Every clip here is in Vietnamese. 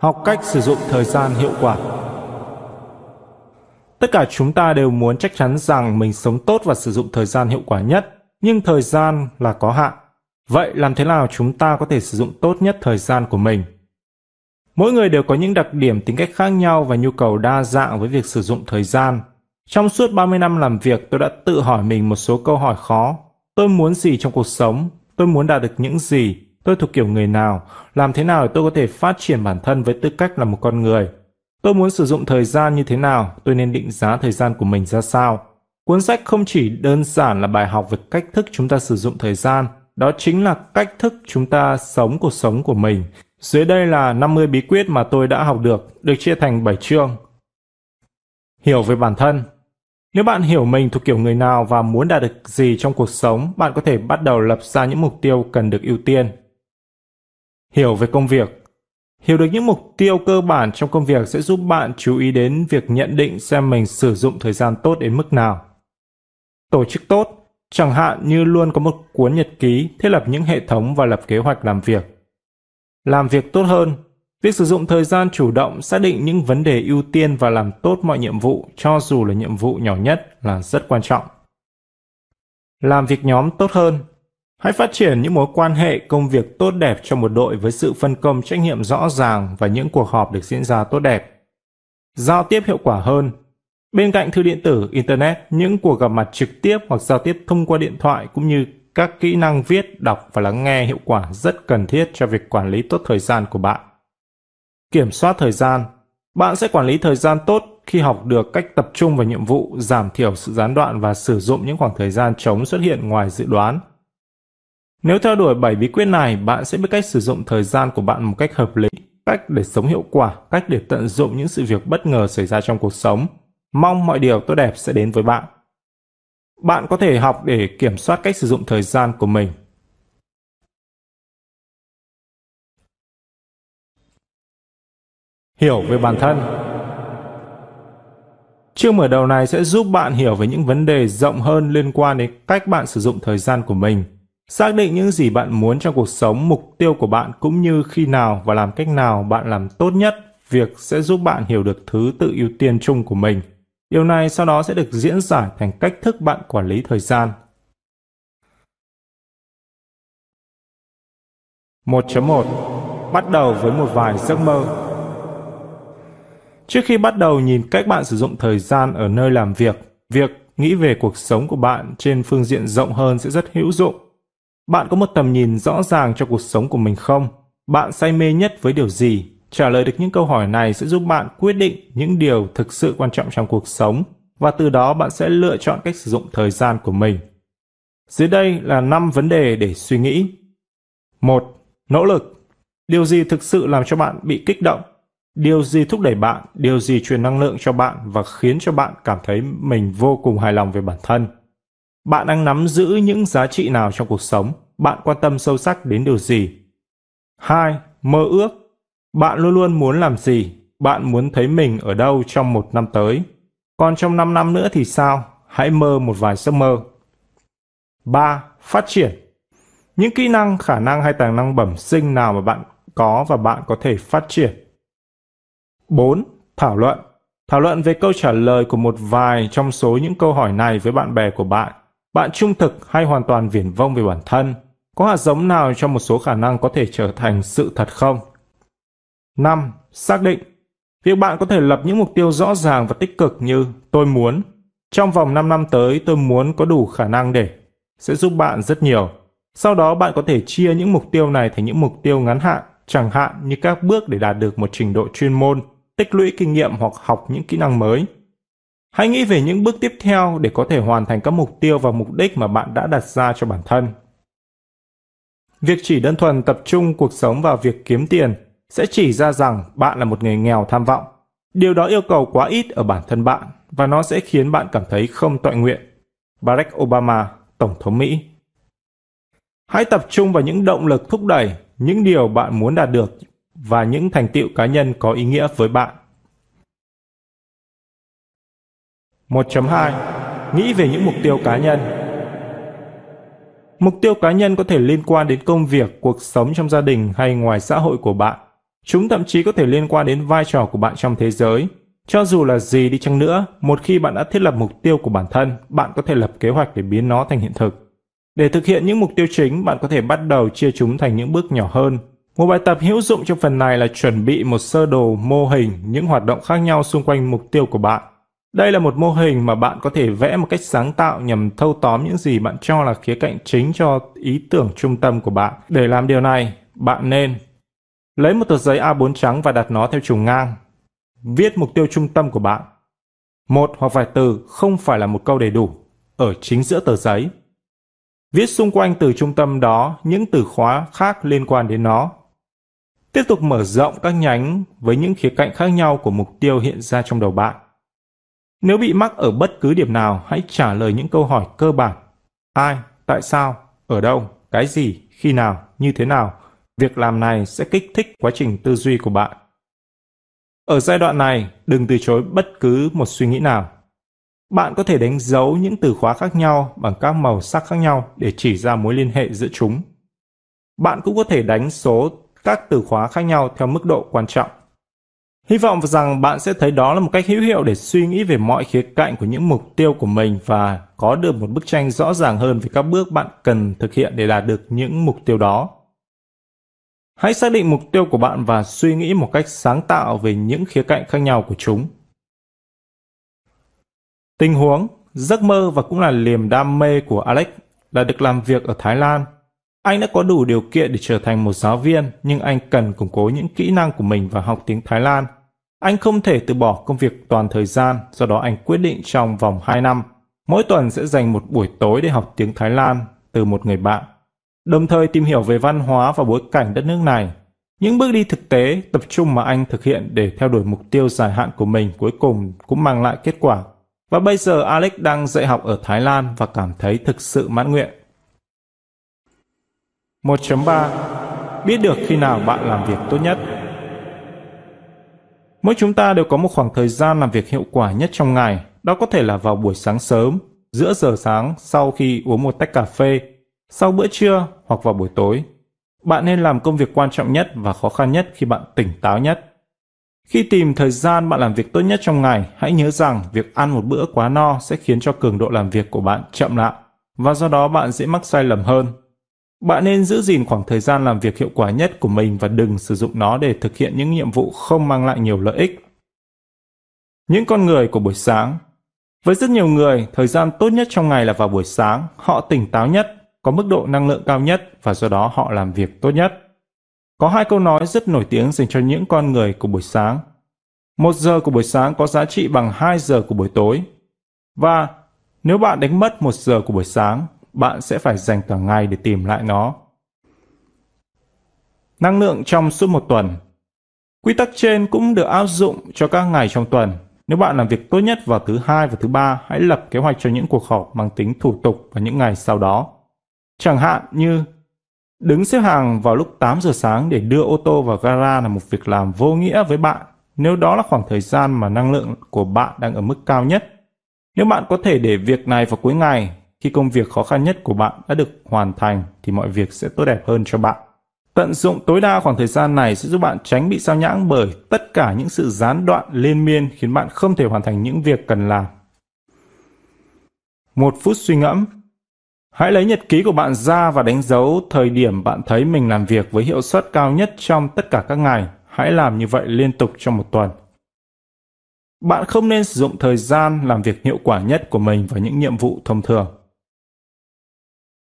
học cách sử dụng thời gian hiệu quả. Tất cả chúng ta đều muốn chắc chắn rằng mình sống tốt và sử dụng thời gian hiệu quả nhất, nhưng thời gian là có hạn. Vậy làm thế nào chúng ta có thể sử dụng tốt nhất thời gian của mình? Mỗi người đều có những đặc điểm tính cách khác nhau và nhu cầu đa dạng với việc sử dụng thời gian. Trong suốt 30 năm làm việc, tôi đã tự hỏi mình một số câu hỏi khó. Tôi muốn gì trong cuộc sống? Tôi muốn đạt được những gì? Tôi thuộc kiểu người nào? Làm thế nào để tôi có thể phát triển bản thân với tư cách là một con người? Tôi muốn sử dụng thời gian như thế nào? Tôi nên định giá thời gian của mình ra sao? Cuốn sách không chỉ đơn giản là bài học về cách thức chúng ta sử dụng thời gian, đó chính là cách thức chúng ta sống cuộc sống của mình. Dưới đây là 50 bí quyết mà tôi đã học được, được chia thành 7 chương. Hiểu về bản thân Nếu bạn hiểu mình thuộc kiểu người nào và muốn đạt được gì trong cuộc sống, bạn có thể bắt đầu lập ra những mục tiêu cần được ưu tiên. Hiểu về công việc Hiểu được những mục tiêu cơ bản trong công việc sẽ giúp bạn chú ý đến việc nhận định xem mình sử dụng thời gian tốt đến mức nào. Tổ chức tốt, chẳng hạn như luôn có một cuốn nhật ký, thiết lập những hệ thống và lập kế hoạch làm việc. Làm việc tốt hơn, việc sử dụng thời gian chủ động xác định những vấn đề ưu tiên và làm tốt mọi nhiệm vụ cho dù là nhiệm vụ nhỏ nhất là rất quan trọng. Làm việc nhóm tốt hơn, Hãy phát triển những mối quan hệ công việc tốt đẹp cho một đội với sự phân công trách nhiệm rõ ràng và những cuộc họp được diễn ra tốt đẹp. Giao tiếp hiệu quả hơn. Bên cạnh thư điện tử, Internet, những cuộc gặp mặt trực tiếp hoặc giao tiếp thông qua điện thoại cũng như các kỹ năng viết, đọc và lắng nghe hiệu quả rất cần thiết cho việc quản lý tốt thời gian của bạn. Kiểm soát thời gian. Bạn sẽ quản lý thời gian tốt khi học được cách tập trung vào nhiệm vụ, giảm thiểu sự gián đoạn và sử dụng những khoảng thời gian trống xuất hiện ngoài dự đoán nếu theo đuổi 7 bí quyết này, bạn sẽ biết cách sử dụng thời gian của bạn một cách hợp lý, cách để sống hiệu quả, cách để tận dụng những sự việc bất ngờ xảy ra trong cuộc sống. Mong mọi điều tốt đẹp sẽ đến với bạn. Bạn có thể học để kiểm soát cách sử dụng thời gian của mình. Hiểu về bản thân Chương mở đầu này sẽ giúp bạn hiểu về những vấn đề rộng hơn liên quan đến cách bạn sử dụng thời gian của mình Xác định những gì bạn muốn trong cuộc sống, mục tiêu của bạn cũng như khi nào và làm cách nào bạn làm tốt nhất việc sẽ giúp bạn hiểu được thứ tự ưu tiên chung của mình. Điều này sau đó sẽ được diễn giải thành cách thức bạn quản lý thời gian. 1.1 Bắt đầu với một vài giấc mơ Trước khi bắt đầu nhìn cách bạn sử dụng thời gian ở nơi làm việc, việc nghĩ về cuộc sống của bạn trên phương diện rộng hơn sẽ rất hữu dụng. Bạn có một tầm nhìn rõ ràng cho cuộc sống của mình không? Bạn say mê nhất với điều gì? Trả lời được những câu hỏi này sẽ giúp bạn quyết định những điều thực sự quan trọng trong cuộc sống và từ đó bạn sẽ lựa chọn cách sử dụng thời gian của mình. Dưới đây là 5 vấn đề để suy nghĩ. 1. Nỗ lực. Điều gì thực sự làm cho bạn bị kích động? Điều gì thúc đẩy bạn? Điều gì truyền năng lượng cho bạn và khiến cho bạn cảm thấy mình vô cùng hài lòng về bản thân? Bạn đang nắm giữ những giá trị nào trong cuộc sống? Bạn quan tâm sâu sắc đến điều gì? 2. Mơ ước. Bạn luôn luôn muốn làm gì? Bạn muốn thấy mình ở đâu trong một năm tới? Còn trong 5 năm nữa thì sao? Hãy mơ một vài giấc mơ. 3. Phát triển. Những kỹ năng, khả năng hay tài năng bẩm sinh nào mà bạn có và bạn có thể phát triển. 4. Thảo luận. Thảo luận về câu trả lời của một vài trong số những câu hỏi này với bạn bè của bạn bạn trung thực hay hoàn toàn viển vông về bản thân? Có hạt giống nào trong một số khả năng có thể trở thành sự thật không? 5. Xác định. Việc bạn có thể lập những mục tiêu rõ ràng và tích cực như tôi muốn. Trong vòng 5 năm tới tôi muốn có đủ khả năng để sẽ giúp bạn rất nhiều. Sau đó bạn có thể chia những mục tiêu này thành những mục tiêu ngắn hạn, chẳng hạn như các bước để đạt được một trình độ chuyên môn, tích lũy kinh nghiệm hoặc học những kỹ năng mới. Hãy nghĩ về những bước tiếp theo để có thể hoàn thành các mục tiêu và mục đích mà bạn đã đặt ra cho bản thân. Việc chỉ đơn thuần tập trung cuộc sống vào việc kiếm tiền sẽ chỉ ra rằng bạn là một người nghèo tham vọng. Điều đó yêu cầu quá ít ở bản thân bạn và nó sẽ khiến bạn cảm thấy không tọa nguyện. Barack Obama, Tổng thống Mỹ Hãy tập trung vào những động lực thúc đẩy, những điều bạn muốn đạt được và những thành tựu cá nhân có ý nghĩa với bạn. 1.2 Nghĩ về những mục tiêu cá nhân Mục tiêu cá nhân có thể liên quan đến công việc, cuộc sống trong gia đình hay ngoài xã hội của bạn. Chúng thậm chí có thể liên quan đến vai trò của bạn trong thế giới. Cho dù là gì đi chăng nữa, một khi bạn đã thiết lập mục tiêu của bản thân, bạn có thể lập kế hoạch để biến nó thành hiện thực. Để thực hiện những mục tiêu chính, bạn có thể bắt đầu chia chúng thành những bước nhỏ hơn. Một bài tập hữu dụng trong phần này là chuẩn bị một sơ đồ mô hình những hoạt động khác nhau xung quanh mục tiêu của bạn. Đây là một mô hình mà bạn có thể vẽ một cách sáng tạo nhằm thâu tóm những gì bạn cho là khía cạnh chính cho ý tưởng trung tâm của bạn. Để làm điều này, bạn nên lấy một tờ giấy A4 trắng và đặt nó theo chiều ngang. Viết mục tiêu trung tâm của bạn. Một hoặc vài từ không phải là một câu đầy đủ ở chính giữa tờ giấy. Viết xung quanh từ trung tâm đó những từ khóa khác liên quan đến nó. Tiếp tục mở rộng các nhánh với những khía cạnh khác nhau của mục tiêu hiện ra trong đầu bạn. Nếu bị mắc ở bất cứ điểm nào, hãy trả lời những câu hỏi cơ bản. Ai, tại sao, ở đâu, cái gì, khi nào, như thế nào. Việc làm này sẽ kích thích quá trình tư duy của bạn. Ở giai đoạn này, đừng từ chối bất cứ một suy nghĩ nào. Bạn có thể đánh dấu những từ khóa khác nhau bằng các màu sắc khác nhau để chỉ ra mối liên hệ giữa chúng. Bạn cũng có thể đánh số các từ khóa khác nhau theo mức độ quan trọng. Hy vọng rằng bạn sẽ thấy đó là một cách hữu hiệu để suy nghĩ về mọi khía cạnh của những mục tiêu của mình và có được một bức tranh rõ ràng hơn về các bước bạn cần thực hiện để đạt được những mục tiêu đó. Hãy xác định mục tiêu của bạn và suy nghĩ một cách sáng tạo về những khía cạnh khác nhau của chúng. Tình huống, giấc mơ và cũng là niềm đam mê của Alex là được làm việc ở Thái Lan. Anh đã có đủ điều kiện để trở thành một giáo viên, nhưng anh cần củng cố những kỹ năng của mình và học tiếng Thái Lan. Anh không thể từ bỏ công việc toàn thời gian, do đó anh quyết định trong vòng 2 năm, mỗi tuần sẽ dành một buổi tối để học tiếng Thái Lan từ một người bạn, đồng thời tìm hiểu về văn hóa và bối cảnh đất nước này. Những bước đi thực tế, tập trung mà anh thực hiện để theo đuổi mục tiêu dài hạn của mình cuối cùng cũng mang lại kết quả. Và bây giờ Alex đang dạy học ở Thái Lan và cảm thấy thực sự mãn nguyện. 1.3 Biết được khi nào bạn làm việc tốt nhất Mỗi chúng ta đều có một khoảng thời gian làm việc hiệu quả nhất trong ngày. Đó có thể là vào buổi sáng sớm, giữa giờ sáng sau khi uống một tách cà phê, sau bữa trưa hoặc vào buổi tối. Bạn nên làm công việc quan trọng nhất và khó khăn nhất khi bạn tỉnh táo nhất. Khi tìm thời gian bạn làm việc tốt nhất trong ngày, hãy nhớ rằng việc ăn một bữa quá no sẽ khiến cho cường độ làm việc của bạn chậm lại và do đó bạn dễ mắc sai lầm hơn. Bạn nên giữ gìn khoảng thời gian làm việc hiệu quả nhất của mình và đừng sử dụng nó để thực hiện những nhiệm vụ không mang lại nhiều lợi ích. Những con người của buổi sáng Với rất nhiều người, thời gian tốt nhất trong ngày là vào buổi sáng. Họ tỉnh táo nhất, có mức độ năng lượng cao nhất và do đó họ làm việc tốt nhất. Có hai câu nói rất nổi tiếng dành cho những con người của buổi sáng. Một giờ của buổi sáng có giá trị bằng hai giờ của buổi tối. Và nếu bạn đánh mất một giờ của buổi sáng, bạn sẽ phải dành cả ngày để tìm lại nó. Năng lượng trong suốt một tuần Quy tắc trên cũng được áp dụng cho các ngày trong tuần. Nếu bạn làm việc tốt nhất vào thứ hai và thứ ba, hãy lập kế hoạch cho những cuộc họp mang tính thủ tục vào những ngày sau đó. Chẳng hạn như đứng xếp hàng vào lúc 8 giờ sáng để đưa ô tô vào gara là một việc làm vô nghĩa với bạn nếu đó là khoảng thời gian mà năng lượng của bạn đang ở mức cao nhất. Nếu bạn có thể để việc này vào cuối ngày, khi công việc khó khăn nhất của bạn đã được hoàn thành thì mọi việc sẽ tốt đẹp hơn cho bạn. Tận dụng tối đa khoảng thời gian này sẽ giúp bạn tránh bị sao nhãng bởi tất cả những sự gián đoạn liên miên khiến bạn không thể hoàn thành những việc cần làm. Một phút suy ngẫm Hãy lấy nhật ký của bạn ra và đánh dấu thời điểm bạn thấy mình làm việc với hiệu suất cao nhất trong tất cả các ngày. Hãy làm như vậy liên tục trong một tuần. Bạn không nên sử dụng thời gian làm việc hiệu quả nhất của mình vào những nhiệm vụ thông thường.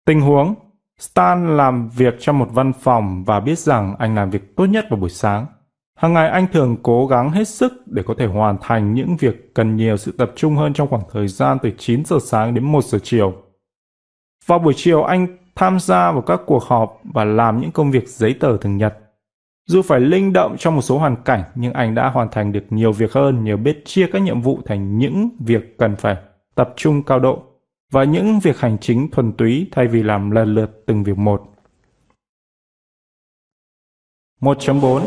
Tình huống, Stan làm việc trong một văn phòng và biết rằng anh làm việc tốt nhất vào buổi sáng. Hàng ngày anh thường cố gắng hết sức để có thể hoàn thành những việc cần nhiều sự tập trung hơn trong khoảng thời gian từ 9 giờ sáng đến 1 giờ chiều. Vào buổi chiều, anh tham gia vào các cuộc họp và làm những công việc giấy tờ thường nhật. Dù phải linh động trong một số hoàn cảnh, nhưng anh đã hoàn thành được nhiều việc hơn nhờ biết chia các nhiệm vụ thành những việc cần phải tập trung cao độ và những việc hành chính thuần túy thay vì làm lần lượt từng việc một. 1.4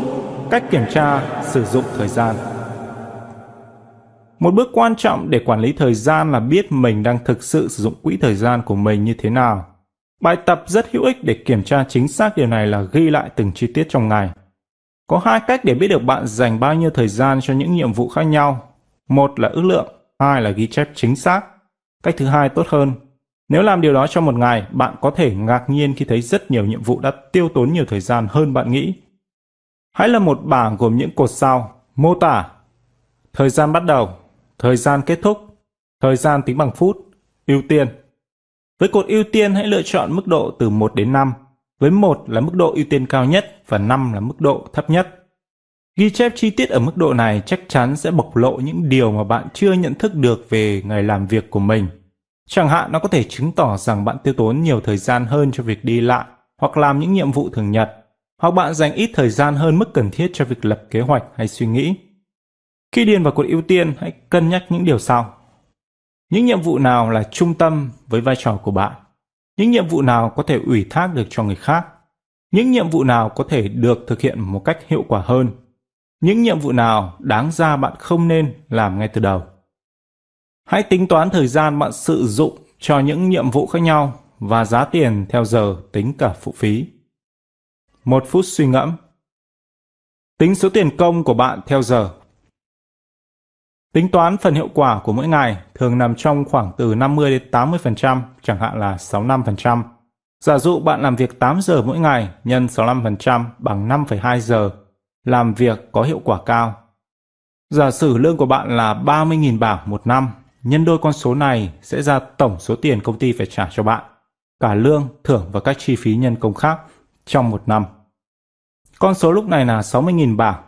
Cách kiểm tra sử dụng thời gian Một bước quan trọng để quản lý thời gian là biết mình đang thực sự sử dụng quỹ thời gian của mình như thế nào. Bài tập rất hữu ích để kiểm tra chính xác điều này là ghi lại từng chi tiết trong ngày. Có hai cách để biết được bạn dành bao nhiêu thời gian cho những nhiệm vụ khác nhau. Một là ước lượng, hai là ghi chép chính xác. Cách thứ hai tốt hơn. Nếu làm điều đó trong một ngày, bạn có thể ngạc nhiên khi thấy rất nhiều nhiệm vụ đã tiêu tốn nhiều thời gian hơn bạn nghĩ. Hãy là một bảng gồm những cột sau, mô tả, thời gian bắt đầu, thời gian kết thúc, thời gian tính bằng phút, ưu tiên. Với cột ưu tiên hãy lựa chọn mức độ từ 1 đến 5, với 1 là mức độ ưu tiên cao nhất và 5 là mức độ thấp nhất. Ghi chép chi tiết ở mức độ này chắc chắn sẽ bộc lộ những điều mà bạn chưa nhận thức được về ngày làm việc của mình. Chẳng hạn nó có thể chứng tỏ rằng bạn tiêu tốn nhiều thời gian hơn cho việc đi lại hoặc làm những nhiệm vụ thường nhật, hoặc bạn dành ít thời gian hơn mức cần thiết cho việc lập kế hoạch hay suy nghĩ. Khi điền vào cột ưu tiên, hãy cân nhắc những điều sau. Những nhiệm vụ nào là trung tâm với vai trò của bạn? Những nhiệm vụ nào có thể ủy thác được cho người khác? Những nhiệm vụ nào có thể được thực hiện một cách hiệu quả hơn? Những nhiệm vụ nào đáng ra bạn không nên làm ngay từ đầu? Hãy tính toán thời gian bạn sử dụng cho những nhiệm vụ khác nhau và giá tiền theo giờ tính cả phụ phí. Một phút suy ngẫm. Tính số tiền công của bạn theo giờ Tính toán phần hiệu quả của mỗi ngày thường nằm trong khoảng từ 50 đến 80%, chẳng hạn là 65%. Giả dụ bạn làm việc 8 giờ mỗi ngày nhân 65% bằng 5,2 giờ, làm việc có hiệu quả cao. Giả sử lương của bạn là 30.000 bảng một năm, nhân đôi con số này sẽ ra tổng số tiền công ty phải trả cho bạn, cả lương, thưởng và các chi phí nhân công khác trong một năm. Con số lúc này là 60.000 bảng.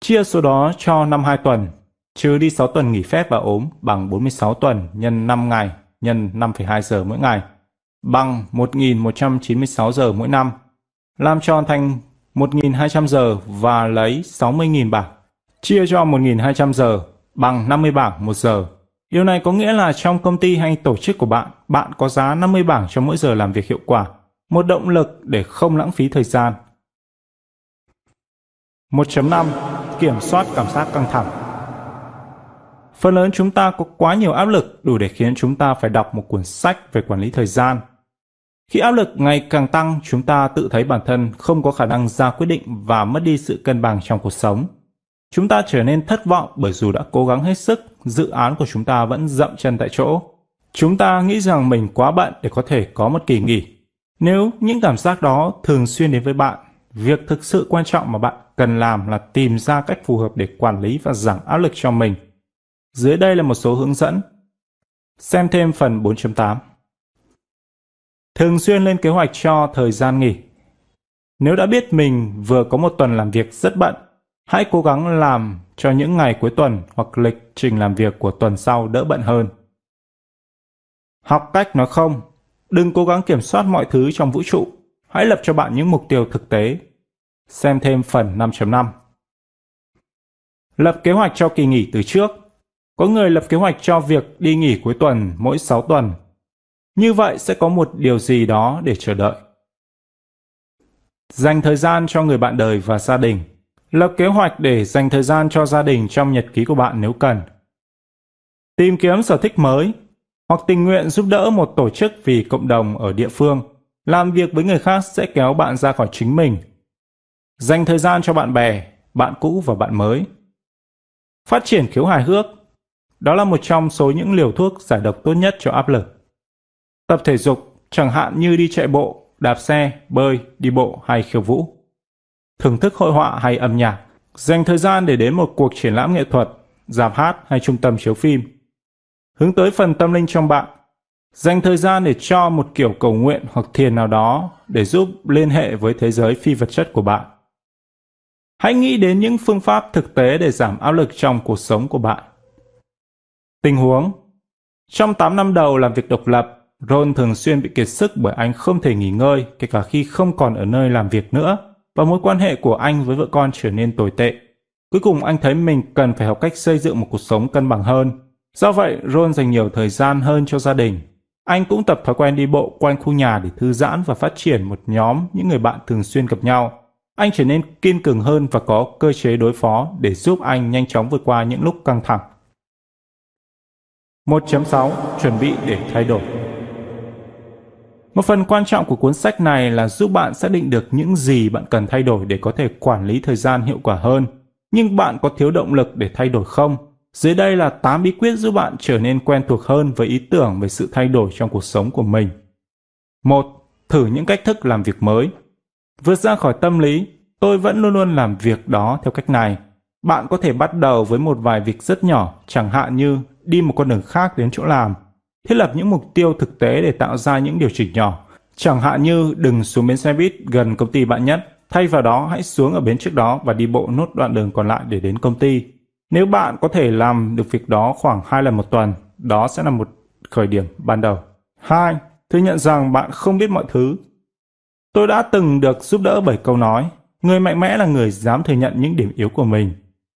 Chia số đó cho năm 2 tuần trừ đi 6 tuần nghỉ phép và ốm bằng 46 tuần nhân 5 ngày nhân 5,2 giờ mỗi ngày, bằng 1.196 giờ mỗi năm, làm tròn thành 1.200 giờ và lấy 60.000 bảng, chia cho 1.200 giờ bằng 50 bảng một giờ. Điều này có nghĩa là trong công ty hay tổ chức của bạn, bạn có giá 50 bảng cho mỗi giờ làm việc hiệu quả, một động lực để không lãng phí thời gian. 1.5 Kiểm soát cảm giác căng thẳng Phần lớn chúng ta có quá nhiều áp lực đủ để khiến chúng ta phải đọc một cuốn sách về quản lý thời gian. Khi áp lực ngày càng tăng, chúng ta tự thấy bản thân không có khả năng ra quyết định và mất đi sự cân bằng trong cuộc sống. Chúng ta trở nên thất vọng bởi dù đã cố gắng hết sức, dự án của chúng ta vẫn dậm chân tại chỗ. Chúng ta nghĩ rằng mình quá bận để có thể có một kỳ nghỉ. Nếu những cảm giác đó thường xuyên đến với bạn, việc thực sự quan trọng mà bạn cần làm là tìm ra cách phù hợp để quản lý và giảm áp lực cho mình dưới đây là một số hướng dẫn. Xem thêm phần 4.8. Thường xuyên lên kế hoạch cho thời gian nghỉ. Nếu đã biết mình vừa có một tuần làm việc rất bận, hãy cố gắng làm cho những ngày cuối tuần hoặc lịch trình làm việc của tuần sau đỡ bận hơn. Học cách nói không. Đừng cố gắng kiểm soát mọi thứ trong vũ trụ. Hãy lập cho bạn những mục tiêu thực tế. Xem thêm phần 5.5. Lập kế hoạch cho kỳ nghỉ từ trước có người lập kế hoạch cho việc đi nghỉ cuối tuần mỗi 6 tuần. Như vậy sẽ có một điều gì đó để chờ đợi. Dành thời gian cho người bạn đời và gia đình. Lập kế hoạch để dành thời gian cho gia đình trong nhật ký của bạn nếu cần. Tìm kiếm sở thích mới hoặc tình nguyện giúp đỡ một tổ chức vì cộng đồng ở địa phương. Làm việc với người khác sẽ kéo bạn ra khỏi chính mình. Dành thời gian cho bạn bè, bạn cũ và bạn mới. Phát triển khiếu hài hước đó là một trong số những liều thuốc giải độc tốt nhất cho áp lực. Tập thể dục, chẳng hạn như đi chạy bộ, đạp xe, bơi, đi bộ hay khiêu vũ. Thưởng thức hội họa hay âm nhạc, dành thời gian để đến một cuộc triển lãm nghệ thuật, giảm hát hay trung tâm chiếu phim. Hướng tới phần tâm linh trong bạn, dành thời gian để cho một kiểu cầu nguyện hoặc thiền nào đó để giúp liên hệ với thế giới phi vật chất của bạn. Hãy nghĩ đến những phương pháp thực tế để giảm áp lực trong cuộc sống của bạn. Tình huống Trong 8 năm đầu làm việc độc lập, Ron thường xuyên bị kiệt sức bởi anh không thể nghỉ ngơi kể cả khi không còn ở nơi làm việc nữa và mối quan hệ của anh với vợ con trở nên tồi tệ. Cuối cùng anh thấy mình cần phải học cách xây dựng một cuộc sống cân bằng hơn. Do vậy, Ron dành nhiều thời gian hơn cho gia đình. Anh cũng tập thói quen đi bộ quanh khu nhà để thư giãn và phát triển một nhóm những người bạn thường xuyên gặp nhau. Anh trở nên kiên cường hơn và có cơ chế đối phó để giúp anh nhanh chóng vượt qua những lúc căng thẳng. 1.6 Chuẩn bị để thay đổi một phần quan trọng của cuốn sách này là giúp bạn xác định được những gì bạn cần thay đổi để có thể quản lý thời gian hiệu quả hơn. Nhưng bạn có thiếu động lực để thay đổi không? Dưới đây là 8 bí quyết giúp bạn trở nên quen thuộc hơn với ý tưởng về sự thay đổi trong cuộc sống của mình. 1. Thử những cách thức làm việc mới. Vượt ra khỏi tâm lý, tôi vẫn luôn luôn làm việc đó theo cách này. Bạn có thể bắt đầu với một vài việc rất nhỏ, chẳng hạn như đi một con đường khác đến chỗ làm, thiết lập những mục tiêu thực tế để tạo ra những điều chỉnh nhỏ. Chẳng hạn như đừng xuống bến xe buýt gần công ty bạn nhất, thay vào đó hãy xuống ở bến trước đó và đi bộ nốt đoạn đường còn lại để đến công ty. Nếu bạn có thể làm được việc đó khoảng hai lần một tuần, đó sẽ là một khởi điểm ban đầu. 2. Thừa nhận rằng bạn không biết mọi thứ. Tôi đã từng được giúp đỡ bởi câu nói, người mạnh mẽ là người dám thừa nhận những điểm yếu của mình.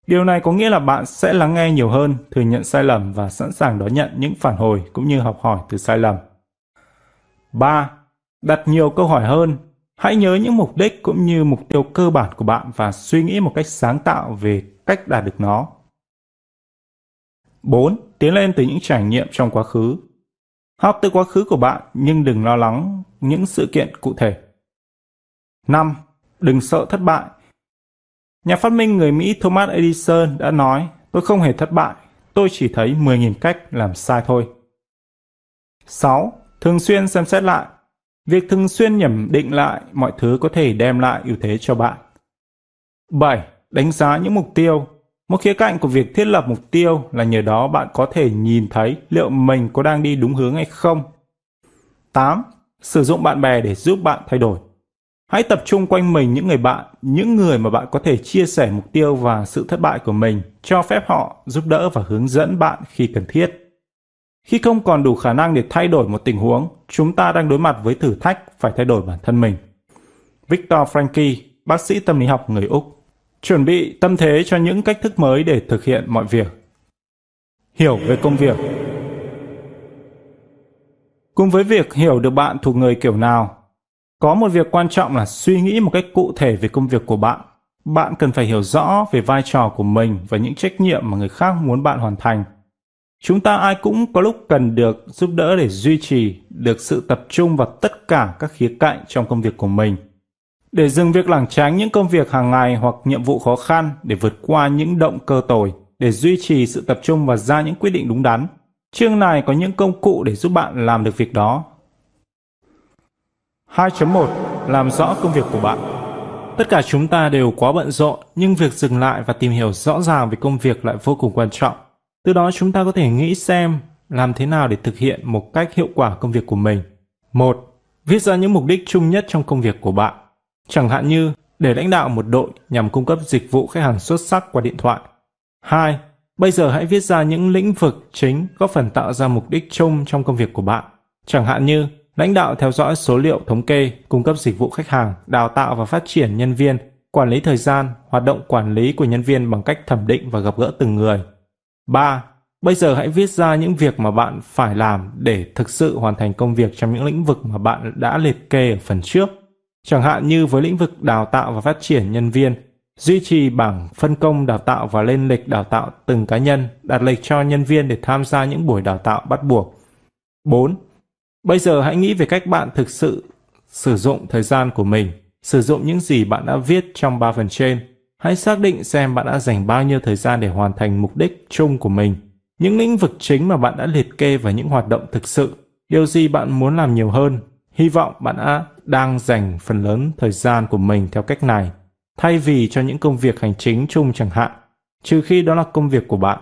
Điều này có nghĩa là bạn sẽ lắng nghe nhiều hơn, thừa nhận sai lầm và sẵn sàng đón nhận những phản hồi cũng như học hỏi từ sai lầm. 3. Đặt nhiều câu hỏi hơn. Hãy nhớ những mục đích cũng như mục tiêu cơ bản của bạn và suy nghĩ một cách sáng tạo về cách đạt được nó. 4. Tiến lên từ những trải nghiệm trong quá khứ. Học từ quá khứ của bạn nhưng đừng lo lắng những sự kiện cụ thể. 5. Đừng sợ thất bại. Nhà phát minh người Mỹ Thomas Edison đã nói, tôi không hề thất bại, tôi chỉ thấy 10.000 cách làm sai thôi. 6. Thường xuyên xem xét lại. Việc thường xuyên nhẩm định lại mọi thứ có thể đem lại ưu thế cho bạn. 7. Đánh giá những mục tiêu. Một khía cạnh của việc thiết lập mục tiêu là nhờ đó bạn có thể nhìn thấy liệu mình có đang đi đúng hướng hay không. 8. Sử dụng bạn bè để giúp bạn thay đổi. Hãy tập trung quanh mình những người bạn, những người mà bạn có thể chia sẻ mục tiêu và sự thất bại của mình, cho phép họ giúp đỡ và hướng dẫn bạn khi cần thiết. Khi không còn đủ khả năng để thay đổi một tình huống, chúng ta đang đối mặt với thử thách phải thay đổi bản thân mình. Victor Franky, bác sĩ tâm lý học người Úc Chuẩn bị tâm thế cho những cách thức mới để thực hiện mọi việc. Hiểu về công việc Cùng với việc hiểu được bạn thuộc người kiểu nào, có một việc quan trọng là suy nghĩ một cách cụ thể về công việc của bạn. Bạn cần phải hiểu rõ về vai trò của mình và những trách nhiệm mà người khác muốn bạn hoàn thành. Chúng ta ai cũng có lúc cần được giúp đỡ để duy trì được sự tập trung vào tất cả các khía cạnh trong công việc của mình – để dừng việc lảng tránh những công việc hàng ngày hoặc nhiệm vụ khó khăn để vượt qua những động cơ tồi, để duy trì sự tập trung và ra những quyết định đúng đắn. Chương này có những công cụ để giúp bạn làm được việc đó. 2.1 Làm rõ công việc của bạn Tất cả chúng ta đều quá bận rộn, nhưng việc dừng lại và tìm hiểu rõ ràng về công việc lại vô cùng quan trọng. Từ đó chúng ta có thể nghĩ xem làm thế nào để thực hiện một cách hiệu quả công việc của mình. 1. Viết ra những mục đích chung nhất trong công việc của bạn. Chẳng hạn như để lãnh đạo một đội nhằm cung cấp dịch vụ khách hàng xuất sắc qua điện thoại. 2. Bây giờ hãy viết ra những lĩnh vực chính góp phần tạo ra mục đích chung trong công việc của bạn. Chẳng hạn như lãnh đạo theo dõi số liệu thống kê, cung cấp dịch vụ khách hàng, đào tạo và phát triển nhân viên, quản lý thời gian, hoạt động quản lý của nhân viên bằng cách thẩm định và gặp gỡ từng người. 3. Bây giờ hãy viết ra những việc mà bạn phải làm để thực sự hoàn thành công việc trong những lĩnh vực mà bạn đã liệt kê ở phần trước. Chẳng hạn như với lĩnh vực đào tạo và phát triển nhân viên, duy trì bảng phân công đào tạo và lên lịch đào tạo từng cá nhân, đặt lịch cho nhân viên để tham gia những buổi đào tạo bắt buộc. 4. Bây giờ hãy nghĩ về cách bạn thực sự sử dụng thời gian của mình, sử dụng những gì bạn đã viết trong ba phần trên. Hãy xác định xem bạn đã dành bao nhiêu thời gian để hoàn thành mục đích chung của mình, những lĩnh vực chính mà bạn đã liệt kê và những hoạt động thực sự, điều gì bạn muốn làm nhiều hơn. Hy vọng bạn đã đang dành phần lớn thời gian của mình theo cách này, thay vì cho những công việc hành chính chung chẳng hạn, trừ khi đó là công việc của bạn.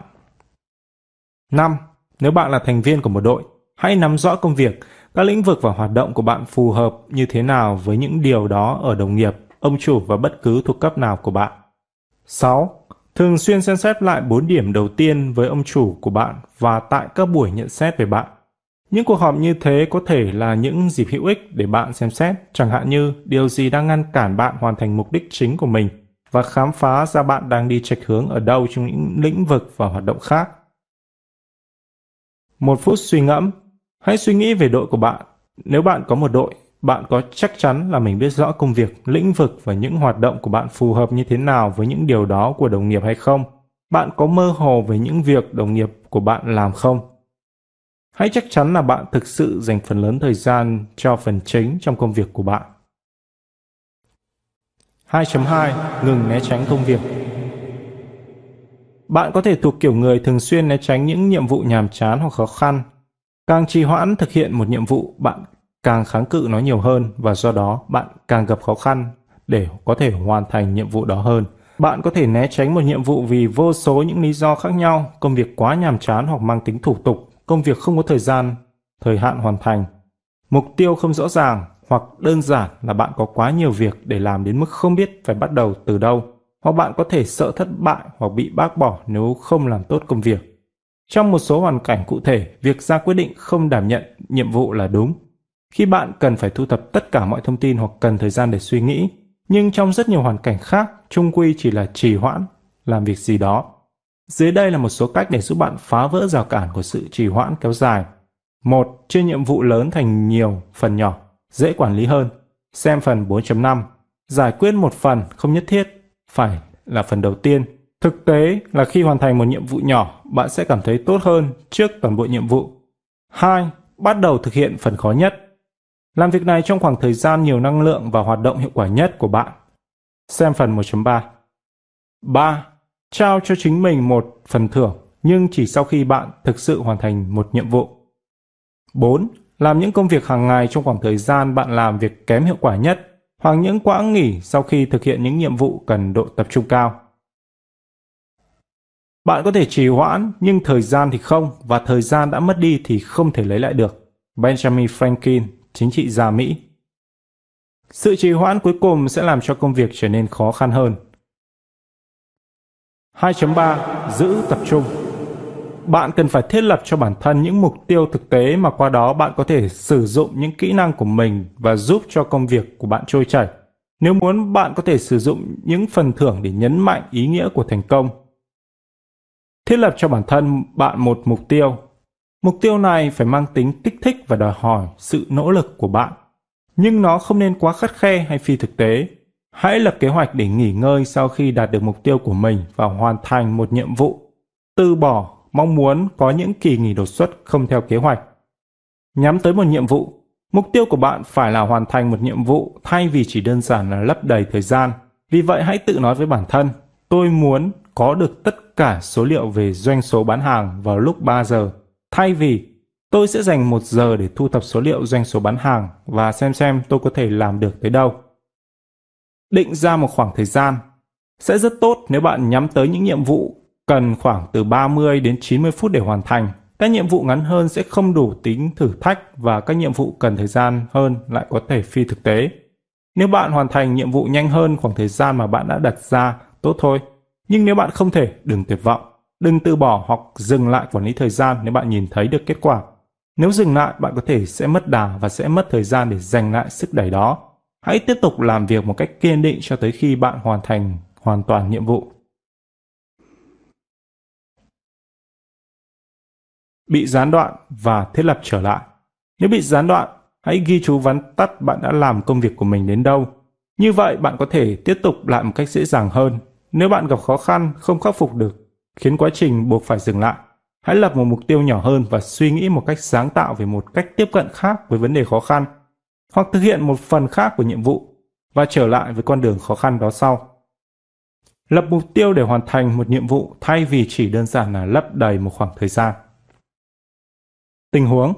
5. Nếu bạn là thành viên của một đội, hãy nắm rõ công việc, các lĩnh vực và hoạt động của bạn phù hợp như thế nào với những điều đó ở đồng nghiệp, ông chủ và bất cứ thuộc cấp nào của bạn. 6. Thường xuyên xem xét lại 4 điểm đầu tiên với ông chủ của bạn và tại các buổi nhận xét về bạn. Những cuộc họp như thế có thể là những dịp hữu ích để bạn xem xét, chẳng hạn như điều gì đang ngăn cản bạn hoàn thành mục đích chính của mình và khám phá ra bạn đang đi trạch hướng ở đâu trong những lĩnh vực và hoạt động khác. Một phút suy ngẫm, hãy suy nghĩ về đội của bạn. Nếu bạn có một đội, bạn có chắc chắn là mình biết rõ công việc, lĩnh vực và những hoạt động của bạn phù hợp như thế nào với những điều đó của đồng nghiệp hay không? Bạn có mơ hồ về những việc đồng nghiệp của bạn làm không? Hãy chắc chắn là bạn thực sự dành phần lớn thời gian cho phần chính trong công việc của bạn. 2.2 Ngừng né tránh công việc Bạn có thể thuộc kiểu người thường xuyên né tránh những nhiệm vụ nhàm chán hoặc khó khăn. Càng trì hoãn thực hiện một nhiệm vụ, bạn càng kháng cự nó nhiều hơn và do đó bạn càng gặp khó khăn để có thể hoàn thành nhiệm vụ đó hơn. Bạn có thể né tránh một nhiệm vụ vì vô số những lý do khác nhau, công việc quá nhàm chán hoặc mang tính thủ tục, công việc không có thời gian, thời hạn hoàn thành, mục tiêu không rõ ràng hoặc đơn giản là bạn có quá nhiều việc để làm đến mức không biết phải bắt đầu từ đâu, hoặc bạn có thể sợ thất bại hoặc bị bác bỏ nếu không làm tốt công việc. Trong một số hoàn cảnh cụ thể, việc ra quyết định không đảm nhận nhiệm vụ là đúng. Khi bạn cần phải thu thập tất cả mọi thông tin hoặc cần thời gian để suy nghĩ, nhưng trong rất nhiều hoàn cảnh khác, trung quy chỉ là trì hoãn, làm việc gì đó. Dưới đây là một số cách để giúp bạn phá vỡ rào cản của sự trì hoãn kéo dài. Một, chia nhiệm vụ lớn thành nhiều phần nhỏ, dễ quản lý hơn. Xem phần 4.5. Giải quyết một phần không nhất thiết phải là phần đầu tiên. Thực tế là khi hoàn thành một nhiệm vụ nhỏ, bạn sẽ cảm thấy tốt hơn trước toàn bộ nhiệm vụ. 2. Bắt đầu thực hiện phần khó nhất. Làm việc này trong khoảng thời gian nhiều năng lượng và hoạt động hiệu quả nhất của bạn. Xem phần 1.3. 3. Trao cho chính mình một phần thưởng, nhưng chỉ sau khi bạn thực sự hoàn thành một nhiệm vụ. 4. Làm những công việc hàng ngày trong khoảng thời gian bạn làm việc kém hiệu quả nhất, hoặc những quãng nghỉ sau khi thực hiện những nhiệm vụ cần độ tập trung cao. Bạn có thể trì hoãn, nhưng thời gian thì không, và thời gian đã mất đi thì không thể lấy lại được. Benjamin Franklin chính trị gia Mỹ. Sự trì hoãn cuối cùng sẽ làm cho công việc trở nên khó khăn hơn. 2.3 Giữ tập trung Bạn cần phải thiết lập cho bản thân những mục tiêu thực tế mà qua đó bạn có thể sử dụng những kỹ năng của mình và giúp cho công việc của bạn trôi chảy. Nếu muốn bạn có thể sử dụng những phần thưởng để nhấn mạnh ý nghĩa của thành công. Thiết lập cho bản thân bạn một mục tiêu Mục tiêu này phải mang tính kích thích và đòi hỏi sự nỗ lực của bạn. Nhưng nó không nên quá khắt khe hay phi thực tế. Hãy lập kế hoạch để nghỉ ngơi sau khi đạt được mục tiêu của mình và hoàn thành một nhiệm vụ. Từ bỏ mong muốn có những kỳ nghỉ đột xuất không theo kế hoạch. Nhắm tới một nhiệm vụ. Mục tiêu của bạn phải là hoàn thành một nhiệm vụ thay vì chỉ đơn giản là lấp đầy thời gian. Vì vậy hãy tự nói với bản thân, tôi muốn có được tất cả số liệu về doanh số bán hàng vào lúc 3 giờ Thay vì tôi sẽ dành một giờ để thu thập số liệu doanh số bán hàng và xem xem tôi có thể làm được tới đâu. Định ra một khoảng thời gian sẽ rất tốt nếu bạn nhắm tới những nhiệm vụ cần khoảng từ 30 đến 90 phút để hoàn thành. Các nhiệm vụ ngắn hơn sẽ không đủ tính thử thách và các nhiệm vụ cần thời gian hơn lại có thể phi thực tế. Nếu bạn hoàn thành nhiệm vụ nhanh hơn khoảng thời gian mà bạn đã đặt ra, tốt thôi. Nhưng nếu bạn không thể, đừng tuyệt vọng. Đừng từ bỏ hoặc dừng lại quản lý thời gian nếu bạn nhìn thấy được kết quả. Nếu dừng lại, bạn có thể sẽ mất đà và sẽ mất thời gian để giành lại sức đẩy đó. Hãy tiếp tục làm việc một cách kiên định cho tới khi bạn hoàn thành hoàn toàn nhiệm vụ. Bị gián đoạn và thiết lập trở lại. Nếu bị gián đoạn, hãy ghi chú vắn tắt bạn đã làm công việc của mình đến đâu. Như vậy bạn có thể tiếp tục lại một cách dễ dàng hơn. Nếu bạn gặp khó khăn, không khắc phục được khiến quá trình buộc phải dừng lại. Hãy lập một mục tiêu nhỏ hơn và suy nghĩ một cách sáng tạo về một cách tiếp cận khác với vấn đề khó khăn, hoặc thực hiện một phần khác của nhiệm vụ và trở lại với con đường khó khăn đó sau. Lập mục tiêu để hoàn thành một nhiệm vụ thay vì chỉ đơn giản là lấp đầy một khoảng thời gian. Tình huống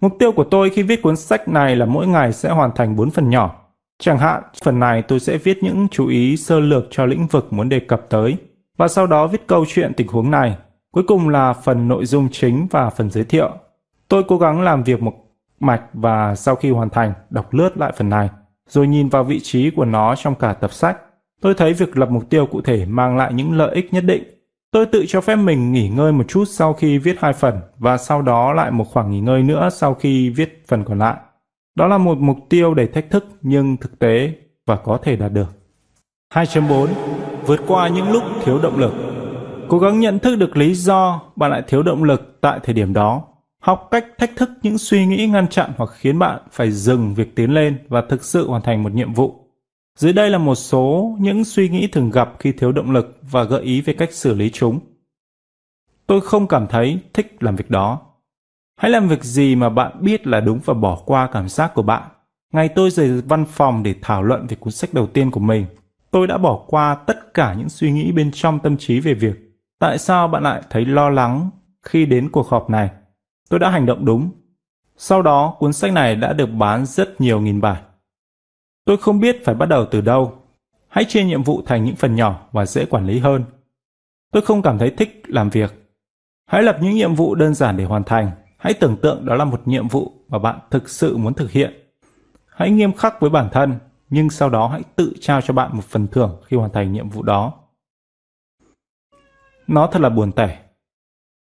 Mục tiêu của tôi khi viết cuốn sách này là mỗi ngày sẽ hoàn thành 4 phần nhỏ. Chẳng hạn, phần này tôi sẽ viết những chú ý sơ lược cho lĩnh vực muốn đề cập tới – và sau đó viết câu chuyện tình huống này. Cuối cùng là phần nội dung chính và phần giới thiệu. Tôi cố gắng làm việc một mạch và sau khi hoàn thành, đọc lướt lại phần này, rồi nhìn vào vị trí của nó trong cả tập sách. Tôi thấy việc lập mục tiêu cụ thể mang lại những lợi ích nhất định. Tôi tự cho phép mình nghỉ ngơi một chút sau khi viết hai phần và sau đó lại một khoảng nghỉ ngơi nữa sau khi viết phần còn lại. Đó là một mục tiêu đầy thách thức nhưng thực tế và có thể đạt được. 2.4 vượt qua những lúc thiếu động lực. Cố gắng nhận thức được lý do bạn lại thiếu động lực tại thời điểm đó. Học cách thách thức những suy nghĩ ngăn chặn hoặc khiến bạn phải dừng việc tiến lên và thực sự hoàn thành một nhiệm vụ. Dưới đây là một số những suy nghĩ thường gặp khi thiếu động lực và gợi ý về cách xử lý chúng. Tôi không cảm thấy thích làm việc đó. Hãy làm việc gì mà bạn biết là đúng và bỏ qua cảm giác của bạn. Ngày tôi rời văn phòng để thảo luận về cuốn sách đầu tiên của mình, tôi đã bỏ qua tất cả những suy nghĩ bên trong tâm trí về việc tại sao bạn lại thấy lo lắng khi đến cuộc họp này. Tôi đã hành động đúng. Sau đó, cuốn sách này đã được bán rất nhiều nghìn bản. Tôi không biết phải bắt đầu từ đâu. Hãy chia nhiệm vụ thành những phần nhỏ và dễ quản lý hơn. Tôi không cảm thấy thích làm việc. Hãy lập những nhiệm vụ đơn giản để hoàn thành. Hãy tưởng tượng đó là một nhiệm vụ mà bạn thực sự muốn thực hiện. Hãy nghiêm khắc với bản thân, nhưng sau đó hãy tự trao cho bạn một phần thưởng khi hoàn thành nhiệm vụ đó. Nó thật là buồn tẻ.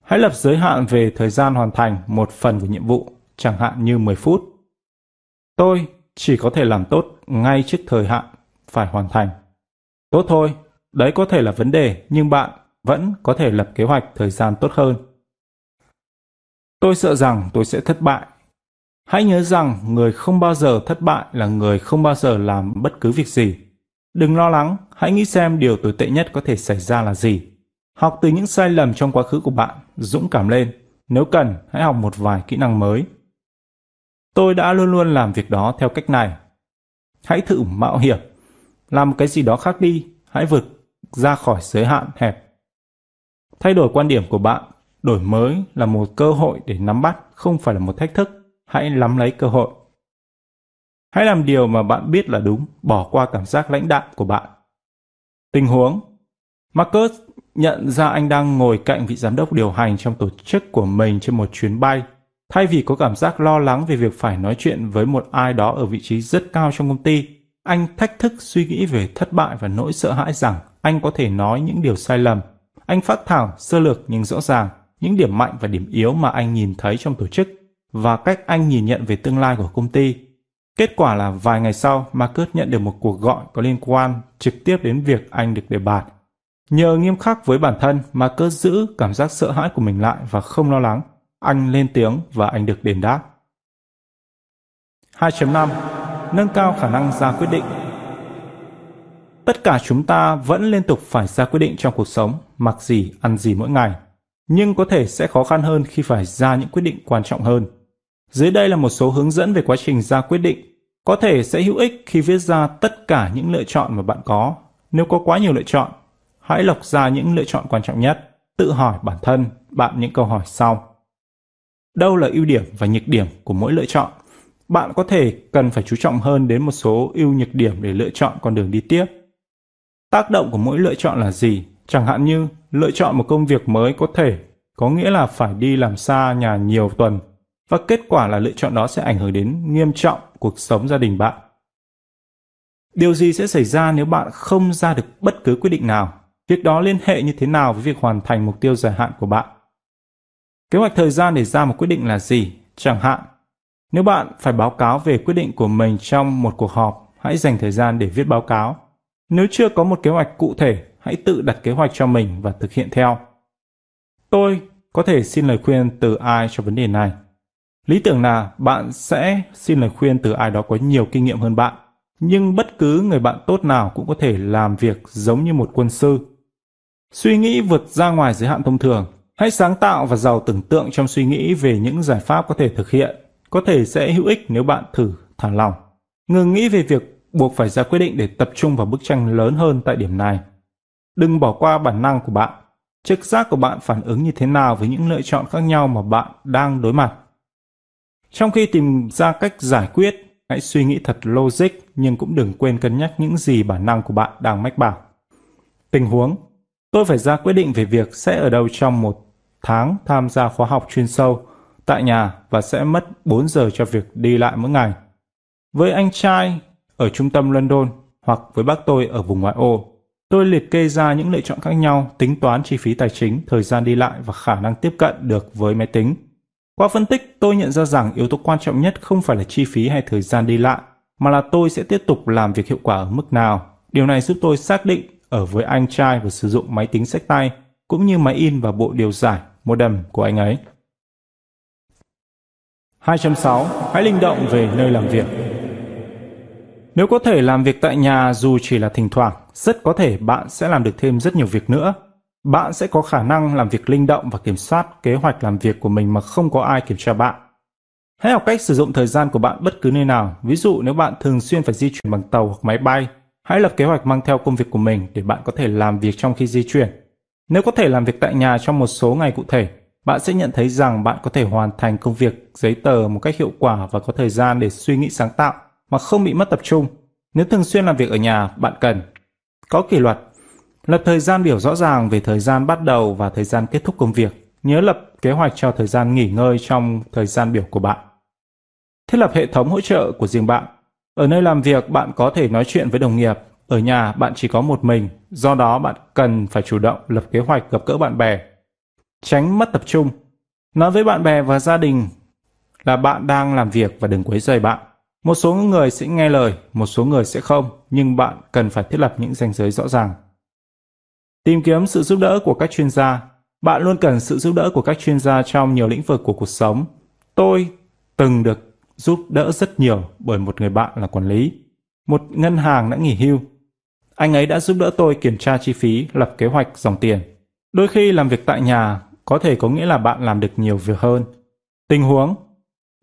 Hãy lập giới hạn về thời gian hoàn thành một phần của nhiệm vụ, chẳng hạn như 10 phút. Tôi chỉ có thể làm tốt ngay trước thời hạn phải hoàn thành. Tốt thôi, đấy có thể là vấn đề, nhưng bạn vẫn có thể lập kế hoạch thời gian tốt hơn. Tôi sợ rằng tôi sẽ thất bại. Hãy nhớ rằng người không bao giờ thất bại là người không bao giờ làm bất cứ việc gì. Đừng lo lắng, hãy nghĩ xem điều tồi tệ nhất có thể xảy ra là gì. Học từ những sai lầm trong quá khứ của bạn, dũng cảm lên. Nếu cần, hãy học một vài kỹ năng mới. Tôi đã luôn luôn làm việc đó theo cách này. Hãy thử mạo hiểm, làm cái gì đó khác đi, hãy vượt ra khỏi giới hạn hẹp. Thay đổi quan điểm của bạn, đổi mới là một cơ hội để nắm bắt, không phải là một thách thức. Hãy nắm lấy cơ hội. Hãy làm điều mà bạn biết là đúng, bỏ qua cảm giác lãnh đạm của bạn. Tình huống Marcus nhận ra anh đang ngồi cạnh vị giám đốc điều hành trong tổ chức của mình trên một chuyến bay. Thay vì có cảm giác lo lắng về việc phải nói chuyện với một ai đó ở vị trí rất cao trong công ty, anh thách thức suy nghĩ về thất bại và nỗi sợ hãi rằng anh có thể nói những điều sai lầm. Anh phát thảo sơ lược nhưng rõ ràng những điểm mạnh và điểm yếu mà anh nhìn thấy trong tổ chức và cách anh nhìn nhận về tương lai của công ty. Kết quả là vài ngày sau, Marcus nhận được một cuộc gọi có liên quan trực tiếp đến việc anh được đề bạt Nhờ nghiêm khắc với bản thân mà giữ cảm giác sợ hãi của mình lại và không lo lắng. Anh lên tiếng và anh được đền đáp. 2.5 Nâng cao khả năng ra quyết định Tất cả chúng ta vẫn liên tục phải ra quyết định trong cuộc sống, mặc gì, ăn gì mỗi ngày. Nhưng có thể sẽ khó khăn hơn khi phải ra những quyết định quan trọng hơn. Dưới đây là một số hướng dẫn về quá trình ra quyết định. Có thể sẽ hữu ích khi viết ra tất cả những lựa chọn mà bạn có. Nếu có quá nhiều lựa chọn, hãy lọc ra những lựa chọn quan trọng nhất, tự hỏi bản thân bạn những câu hỏi sau. Đâu là ưu điểm và nhược điểm của mỗi lựa chọn? Bạn có thể cần phải chú trọng hơn đến một số ưu nhược điểm để lựa chọn con đường đi tiếp. Tác động của mỗi lựa chọn là gì? Chẳng hạn như lựa chọn một công việc mới có thể có nghĩa là phải đi làm xa nhà nhiều tuần và kết quả là lựa chọn đó sẽ ảnh hưởng đến nghiêm trọng cuộc sống gia đình bạn. Điều gì sẽ xảy ra nếu bạn không ra được bất cứ quyết định nào? Việc đó liên hệ như thế nào với việc hoàn thành mục tiêu dài hạn của bạn? Kế hoạch thời gian để ra một quyết định là gì? Chẳng hạn, nếu bạn phải báo cáo về quyết định của mình trong một cuộc họp, hãy dành thời gian để viết báo cáo. Nếu chưa có một kế hoạch cụ thể, hãy tự đặt kế hoạch cho mình và thực hiện theo. Tôi có thể xin lời khuyên từ ai cho vấn đề này? Lý tưởng là bạn sẽ xin lời khuyên từ ai đó có nhiều kinh nghiệm hơn bạn, nhưng bất cứ người bạn tốt nào cũng có thể làm việc giống như một quân sư Suy nghĩ vượt ra ngoài giới hạn thông thường. Hãy sáng tạo và giàu tưởng tượng trong suy nghĩ về những giải pháp có thể thực hiện. Có thể sẽ hữu ích nếu bạn thử thả lỏng. Ngừng nghĩ về việc buộc phải ra quyết định để tập trung vào bức tranh lớn hơn tại điểm này. Đừng bỏ qua bản năng của bạn. Trực giác của bạn phản ứng như thế nào với những lựa chọn khác nhau mà bạn đang đối mặt. Trong khi tìm ra cách giải quyết, hãy suy nghĩ thật logic nhưng cũng đừng quên cân nhắc những gì bản năng của bạn đang mách bảo. Tình huống Tôi phải ra quyết định về việc sẽ ở đâu trong một tháng tham gia khóa học chuyên sâu tại nhà và sẽ mất 4 giờ cho việc đi lại mỗi ngày. Với anh trai ở trung tâm London hoặc với bác tôi ở vùng ngoại ô, tôi liệt kê ra những lựa chọn khác nhau, tính toán chi phí tài chính, thời gian đi lại và khả năng tiếp cận được với máy tính. Qua phân tích, tôi nhận ra rằng yếu tố quan trọng nhất không phải là chi phí hay thời gian đi lại, mà là tôi sẽ tiếp tục làm việc hiệu quả ở mức nào. Điều này giúp tôi xác định ở với anh trai và sử dụng máy tính sách tay cũng như máy in và bộ điều giải modem của anh ấy. 2.6. Hãy linh động về nơi làm việc. Nếu có thể làm việc tại nhà dù chỉ là thỉnh thoảng, rất có thể bạn sẽ làm được thêm rất nhiều việc nữa. Bạn sẽ có khả năng làm việc linh động và kiểm soát kế hoạch làm việc của mình mà không có ai kiểm tra bạn. Hãy học cách sử dụng thời gian của bạn bất cứ nơi nào. Ví dụ nếu bạn thường xuyên phải di chuyển bằng tàu hoặc máy bay, hãy lập kế hoạch mang theo công việc của mình để bạn có thể làm việc trong khi di chuyển. Nếu có thể làm việc tại nhà trong một số ngày cụ thể, bạn sẽ nhận thấy rằng bạn có thể hoàn thành công việc giấy tờ một cách hiệu quả và có thời gian để suy nghĩ sáng tạo mà không bị mất tập trung. Nếu thường xuyên làm việc ở nhà, bạn cần có kỷ luật, lập thời gian biểu rõ ràng về thời gian bắt đầu và thời gian kết thúc công việc. Nhớ lập kế hoạch cho thời gian nghỉ ngơi trong thời gian biểu của bạn. Thiết lập hệ thống hỗ trợ của riêng bạn. Ở nơi làm việc, bạn có thể nói chuyện với đồng nghiệp. Ở nhà, bạn chỉ có một mình, do đó bạn cần phải chủ động lập kế hoạch gặp gỡ bạn bè. Tránh mất tập trung. Nói với bạn bè và gia đình là bạn đang làm việc và đừng quấy rầy bạn. Một số người sẽ nghe lời, một số người sẽ không, nhưng bạn cần phải thiết lập những ranh giới rõ ràng. Tìm kiếm sự giúp đỡ của các chuyên gia. Bạn luôn cần sự giúp đỡ của các chuyên gia trong nhiều lĩnh vực của cuộc sống. Tôi từng được giúp đỡ rất nhiều bởi một người bạn là quản lý. Một ngân hàng đã nghỉ hưu. Anh ấy đã giúp đỡ tôi kiểm tra chi phí, lập kế hoạch dòng tiền. Đôi khi làm việc tại nhà có thể có nghĩa là bạn làm được nhiều việc hơn. Tình huống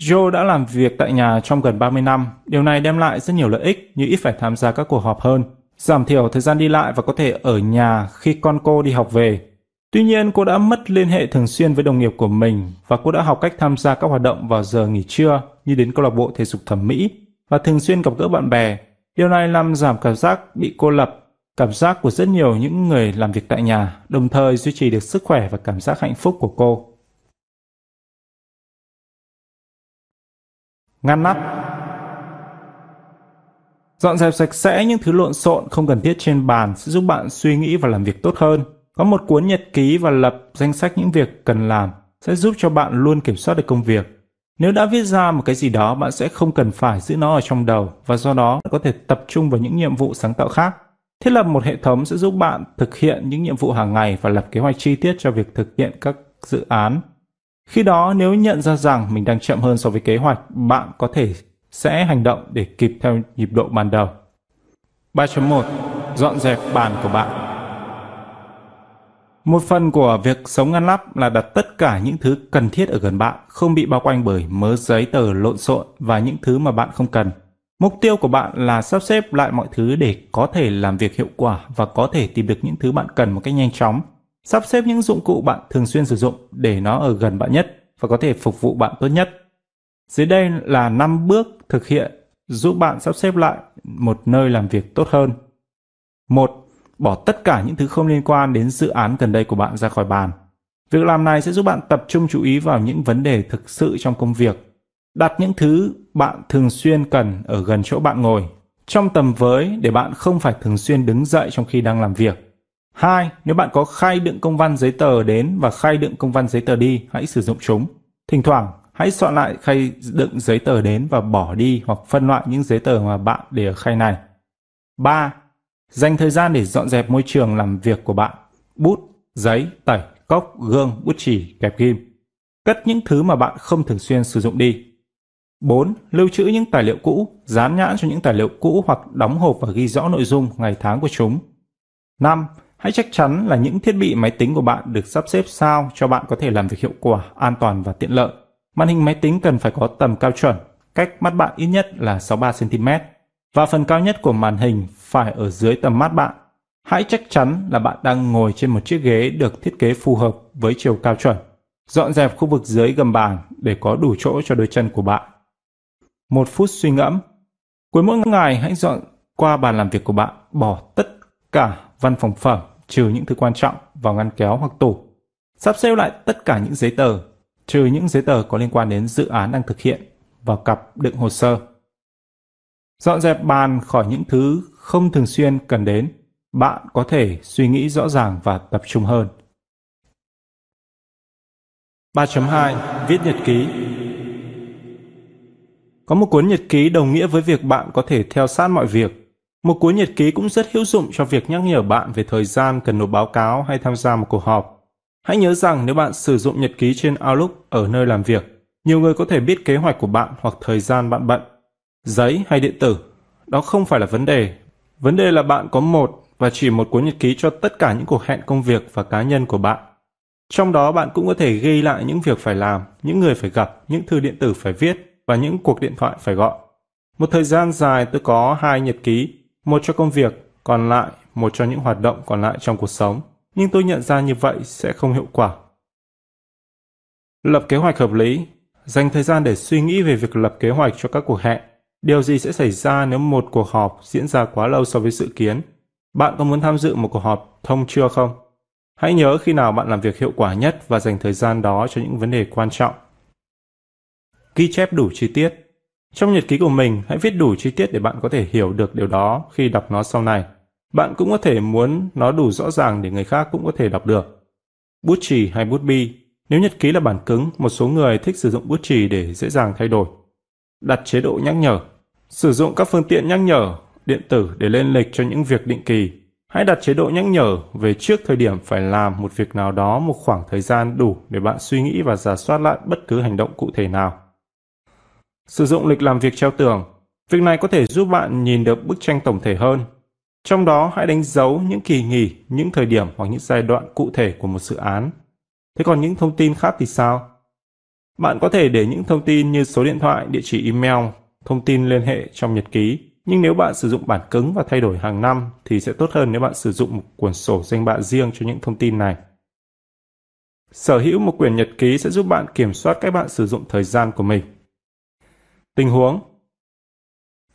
Joe đã làm việc tại nhà trong gần 30 năm. Điều này đem lại rất nhiều lợi ích như ít phải tham gia các cuộc họp hơn, giảm thiểu thời gian đi lại và có thể ở nhà khi con cô đi học về. Tuy nhiên, cô đã mất liên hệ thường xuyên với đồng nghiệp của mình và cô đã học cách tham gia các hoạt động vào giờ nghỉ trưa như đến câu lạc bộ thể dục thẩm mỹ và thường xuyên gặp gỡ bạn bè. Điều này làm giảm cảm giác bị cô lập, cảm giác của rất nhiều những người làm việc tại nhà, đồng thời duy trì được sức khỏe và cảm giác hạnh phúc của cô. Ngăn nắp Dọn dẹp sạch sẽ những thứ lộn xộn không cần thiết trên bàn sẽ giúp bạn suy nghĩ và làm việc tốt hơn. Có một cuốn nhật ký và lập danh sách những việc cần làm sẽ giúp cho bạn luôn kiểm soát được công việc. Nếu đã viết ra một cái gì đó, bạn sẽ không cần phải giữ nó ở trong đầu và do đó có thể tập trung vào những nhiệm vụ sáng tạo khác. Thiết lập một hệ thống sẽ giúp bạn thực hiện những nhiệm vụ hàng ngày và lập kế hoạch chi tiết cho việc thực hiện các dự án khi đó nếu nhận ra rằng mình đang chậm hơn so với kế hoạch, bạn có thể sẽ hành động để kịp theo nhịp độ ban đầu. 3.1 Dọn dẹp bàn của bạn Một phần của việc sống ngăn nắp là đặt tất cả những thứ cần thiết ở gần bạn, không bị bao quanh bởi mớ giấy tờ lộn xộn và những thứ mà bạn không cần. Mục tiêu của bạn là sắp xếp lại mọi thứ để có thể làm việc hiệu quả và có thể tìm được những thứ bạn cần một cách nhanh chóng Sắp xếp những dụng cụ bạn thường xuyên sử dụng để nó ở gần bạn nhất và có thể phục vụ bạn tốt nhất. Dưới đây là 5 bước thực hiện giúp bạn sắp xếp lại một nơi làm việc tốt hơn. 1. Bỏ tất cả những thứ không liên quan đến dự án gần đây của bạn ra khỏi bàn. Việc làm này sẽ giúp bạn tập trung chú ý vào những vấn đề thực sự trong công việc. Đặt những thứ bạn thường xuyên cần ở gần chỗ bạn ngồi, trong tầm với để bạn không phải thường xuyên đứng dậy trong khi đang làm việc. Hai, nếu bạn có khay đựng công văn giấy tờ đến và khay đựng công văn giấy tờ đi, hãy sử dụng chúng. Thỉnh thoảng, hãy soạn lại khay đựng giấy tờ đến và bỏ đi hoặc phân loại những giấy tờ mà bạn để ở khay này. Ba, Dành thời gian để dọn dẹp môi trường làm việc của bạn. Bút, giấy, tẩy, cốc, gương, bút chỉ, kẹp ghim. Cất những thứ mà bạn không thường xuyên sử dụng đi. 4. Lưu trữ những tài liệu cũ, dán nhãn cho những tài liệu cũ hoặc đóng hộp và ghi rõ nội dung, ngày tháng của chúng. 5. Hãy chắc chắn là những thiết bị máy tính của bạn được sắp xếp sao cho bạn có thể làm việc hiệu quả, an toàn và tiện lợi. Màn hình máy tính cần phải có tầm cao chuẩn, cách mắt bạn ít nhất là 63cm và phần cao nhất của màn hình phải ở dưới tầm mắt bạn. Hãy chắc chắn là bạn đang ngồi trên một chiếc ghế được thiết kế phù hợp với chiều cao chuẩn. Dọn dẹp khu vực dưới gầm bàn để có đủ chỗ cho đôi chân của bạn. Một phút suy ngẫm. Cuối mỗi ngày hãy dọn qua bàn làm việc của bạn, bỏ tất cả văn phòng phẩm trừ những thứ quan trọng vào ngăn kéo hoặc tủ. Sắp xếp lại tất cả những giấy tờ, trừ những giấy tờ có liên quan đến dự án đang thực hiện vào cặp đựng hồ sơ. Dọn dẹp bàn khỏi những thứ không thường xuyên cần đến, bạn có thể suy nghĩ rõ ràng và tập trung hơn. 3.2 Viết nhật ký Có một cuốn nhật ký đồng nghĩa với việc bạn có thể theo sát mọi việc một cuốn nhật ký cũng rất hữu dụng cho việc nhắc nhở bạn về thời gian cần nộp báo cáo hay tham gia một cuộc họp. Hãy nhớ rằng nếu bạn sử dụng nhật ký trên Outlook ở nơi làm việc, nhiều người có thể biết kế hoạch của bạn hoặc thời gian bạn bận. Giấy hay điện tử, đó không phải là vấn đề. Vấn đề là bạn có một và chỉ một cuốn nhật ký cho tất cả những cuộc hẹn công việc và cá nhân của bạn. Trong đó bạn cũng có thể ghi lại những việc phải làm, những người phải gặp, những thư điện tử phải viết và những cuộc điện thoại phải gọi. Một thời gian dài tôi có hai nhật ký, một cho công việc, còn lại một cho những hoạt động còn lại trong cuộc sống. Nhưng tôi nhận ra như vậy sẽ không hiệu quả. Lập kế hoạch hợp lý, dành thời gian để suy nghĩ về việc lập kế hoạch cho các cuộc hẹn. Điều gì sẽ xảy ra nếu một cuộc họp diễn ra quá lâu so với dự kiến? Bạn có muốn tham dự một cuộc họp thông chưa không? Hãy nhớ khi nào bạn làm việc hiệu quả nhất và dành thời gian đó cho những vấn đề quan trọng. Ghi chép đủ chi tiết. Trong nhật ký của mình, hãy viết đủ chi tiết để bạn có thể hiểu được điều đó khi đọc nó sau này. Bạn cũng có thể muốn nó đủ rõ ràng để người khác cũng có thể đọc được. Bút chì hay bút bi. Nếu nhật ký là bản cứng, một số người thích sử dụng bút chì để dễ dàng thay đổi. Đặt chế độ nhắc nhở. Sử dụng các phương tiện nhắc nhở điện tử để lên lịch cho những việc định kỳ. Hãy đặt chế độ nhắc nhở về trước thời điểm phải làm một việc nào đó một khoảng thời gian đủ để bạn suy nghĩ và giả soát lại bất cứ hành động cụ thể nào. Sử dụng lịch làm việc treo tường. Việc này có thể giúp bạn nhìn được bức tranh tổng thể hơn. Trong đó hãy đánh dấu những kỳ nghỉ, những thời điểm hoặc những giai đoạn cụ thể của một dự án. Thế còn những thông tin khác thì sao? Bạn có thể để những thông tin như số điện thoại, địa chỉ email, thông tin liên hệ trong nhật ký. Nhưng nếu bạn sử dụng bản cứng và thay đổi hàng năm thì sẽ tốt hơn nếu bạn sử dụng một cuốn sổ danh bạ riêng cho những thông tin này. Sở hữu một quyển nhật ký sẽ giúp bạn kiểm soát cách bạn sử dụng thời gian của mình. Tình huống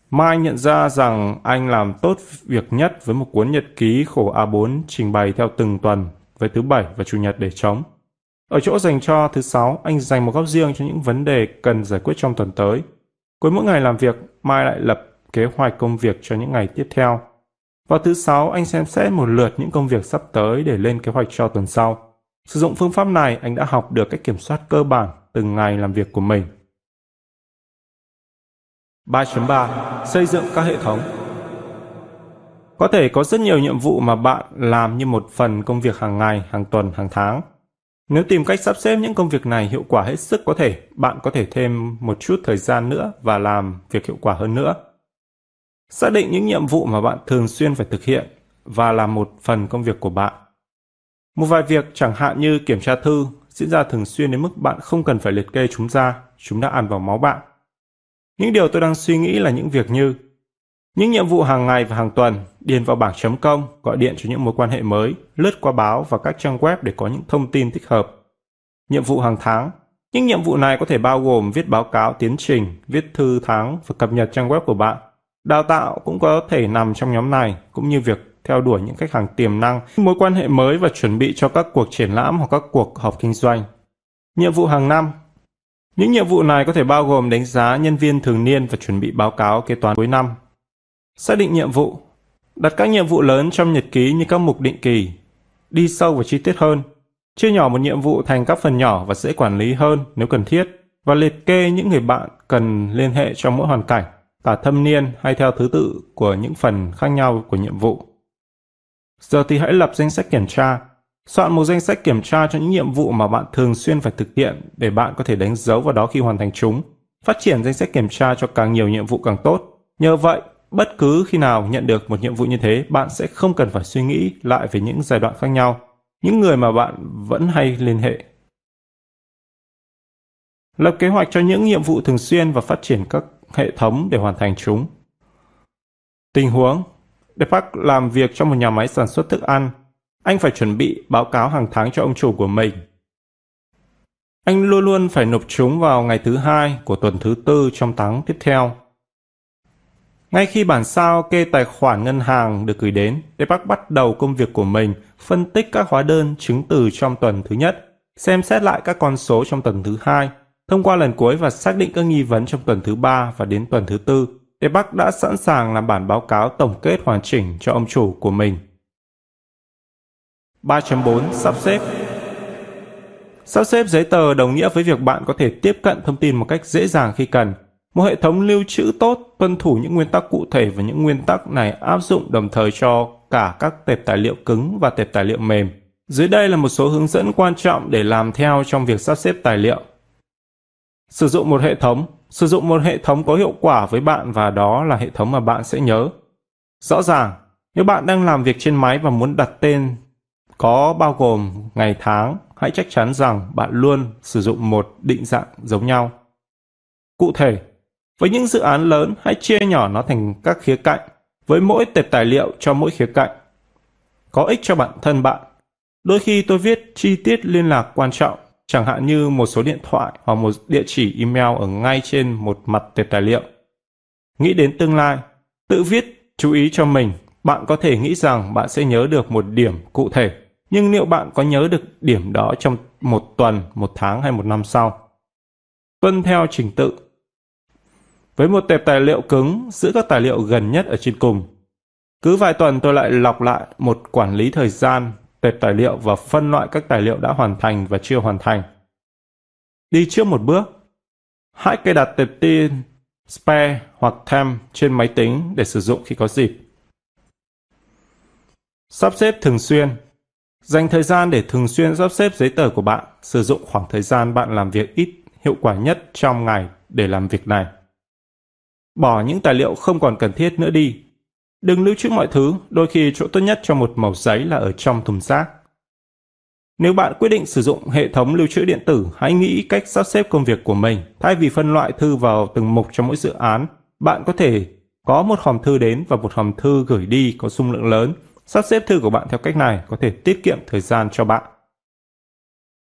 Mai nhận ra rằng anh làm tốt việc nhất với một cuốn nhật ký khổ A4 trình bày theo từng tuần với thứ bảy và chủ nhật để chống. Ở chỗ dành cho thứ sáu, anh dành một góc riêng cho những vấn đề cần giải quyết trong tuần tới. Cuối mỗi ngày làm việc, Mai lại lập kế hoạch công việc cho những ngày tiếp theo. Vào thứ sáu, anh xem xét một lượt những công việc sắp tới để lên kế hoạch cho tuần sau. Sử dụng phương pháp này, anh đã học được cách kiểm soát cơ bản từng ngày làm việc của mình 3.3 Xây dựng các hệ thống Có thể có rất nhiều nhiệm vụ mà bạn làm như một phần công việc hàng ngày, hàng tuần, hàng tháng. Nếu tìm cách sắp xếp những công việc này hiệu quả hết sức có thể, bạn có thể thêm một chút thời gian nữa và làm việc hiệu quả hơn nữa. Xác định những nhiệm vụ mà bạn thường xuyên phải thực hiện và làm một phần công việc của bạn. Một vài việc chẳng hạn như kiểm tra thư diễn ra thường xuyên đến mức bạn không cần phải liệt kê chúng ra, chúng đã ăn vào máu bạn. Những điều tôi đang suy nghĩ là những việc như những nhiệm vụ hàng ngày và hàng tuần, điền vào bảng chấm công, gọi điện cho những mối quan hệ mới, lướt qua báo và các trang web để có những thông tin thích hợp. Nhiệm vụ hàng tháng, những nhiệm vụ này có thể bao gồm viết báo cáo tiến trình, viết thư tháng và cập nhật trang web của bạn. Đào tạo cũng có thể nằm trong nhóm này, cũng như việc theo đuổi những khách hàng tiềm năng, mối quan hệ mới và chuẩn bị cho các cuộc triển lãm hoặc các cuộc họp kinh doanh. Nhiệm vụ hàng năm, những nhiệm vụ này có thể bao gồm đánh giá nhân viên thường niên và chuẩn bị báo cáo kế toán cuối năm. Xác định nhiệm vụ, đặt các nhiệm vụ lớn trong nhật ký như các mục định kỳ, đi sâu và chi tiết hơn, chia nhỏ một nhiệm vụ thành các phần nhỏ và dễ quản lý hơn nếu cần thiết, và liệt kê những người bạn cần liên hệ trong mỗi hoàn cảnh, cả thâm niên hay theo thứ tự của những phần khác nhau của nhiệm vụ. Giờ thì hãy lập danh sách kiểm tra, Soạn một danh sách kiểm tra cho những nhiệm vụ mà bạn thường xuyên phải thực hiện để bạn có thể đánh dấu vào đó khi hoàn thành chúng. Phát triển danh sách kiểm tra cho càng nhiều nhiệm vụ càng tốt. Nhờ vậy, bất cứ khi nào nhận được một nhiệm vụ như thế, bạn sẽ không cần phải suy nghĩ lại về những giai đoạn khác nhau, những người mà bạn vẫn hay liên hệ. Lập kế hoạch cho những nhiệm vụ thường xuyên và phát triển các hệ thống để hoàn thành chúng. Tình huống Deepak làm việc trong một nhà máy sản xuất thức ăn anh phải chuẩn bị báo cáo hàng tháng cho ông chủ của mình. Anh luôn luôn phải nộp chúng vào ngày thứ hai của tuần thứ tư trong tháng tiếp theo. Ngay khi bản sao kê tài khoản ngân hàng được gửi đến, Deepak bắt đầu công việc của mình, phân tích các hóa đơn chứng từ trong tuần thứ nhất, xem xét lại các con số trong tuần thứ hai, thông qua lần cuối và xác định các nghi vấn trong tuần thứ ba và đến tuần thứ tư. Deepak đã sẵn sàng làm bản báo cáo tổng kết hoàn chỉnh cho ông chủ của mình. 3.4 Sắp xếp Sắp xếp giấy tờ đồng nghĩa với việc bạn có thể tiếp cận thông tin một cách dễ dàng khi cần. Một hệ thống lưu trữ tốt tuân thủ những nguyên tắc cụ thể và những nguyên tắc này áp dụng đồng thời cho cả các tệp tài liệu cứng và tệp tài liệu mềm. Dưới đây là một số hướng dẫn quan trọng để làm theo trong việc sắp xếp tài liệu. Sử dụng một hệ thống. Sử dụng một hệ thống có hiệu quả với bạn và đó là hệ thống mà bạn sẽ nhớ. Rõ ràng, Nếu bạn đang làm việc trên máy và muốn đặt tên có bao gồm ngày tháng, hãy chắc chắn rằng bạn luôn sử dụng một định dạng giống nhau. Cụ thể, với những dự án lớn, hãy chia nhỏ nó thành các khía cạnh, với mỗi tệp tài liệu cho mỗi khía cạnh. Có ích cho bản thân bạn. Đôi khi tôi viết chi tiết liên lạc quan trọng, chẳng hạn như một số điện thoại hoặc một địa chỉ email ở ngay trên một mặt tệp tài liệu. Nghĩ đến tương lai, tự viết chú ý cho mình, bạn có thể nghĩ rằng bạn sẽ nhớ được một điểm cụ thể, nhưng liệu bạn có nhớ được điểm đó trong một tuần, một tháng hay một năm sau? Tuân theo trình tự với một tệp tài liệu cứng giữ các tài liệu gần nhất ở trên cùng. Cứ vài tuần tôi lại lọc lại một quản lý thời gian, tệp tài liệu và phân loại các tài liệu đã hoàn thành và chưa hoàn thành. Đi trước một bước, hãy cài đặt tệp tin spare hoặc temp trên máy tính để sử dụng khi có dịp. Sắp xếp thường xuyên Dành thời gian để thường xuyên sắp xếp giấy tờ của bạn, sử dụng khoảng thời gian bạn làm việc ít hiệu quả nhất trong ngày để làm việc này. Bỏ những tài liệu không còn cần thiết nữa đi. Đừng lưu trữ mọi thứ, đôi khi chỗ tốt nhất cho một mẩu giấy là ở trong thùng rác. Nếu bạn quyết định sử dụng hệ thống lưu trữ điện tử, hãy nghĩ cách sắp xếp công việc của mình. Thay vì phân loại thư vào từng mục cho mỗi dự án, bạn có thể có một hòm thư đến và một hòm thư gửi đi có dung lượng lớn. Sắp xếp thư của bạn theo cách này có thể tiết kiệm thời gian cho bạn.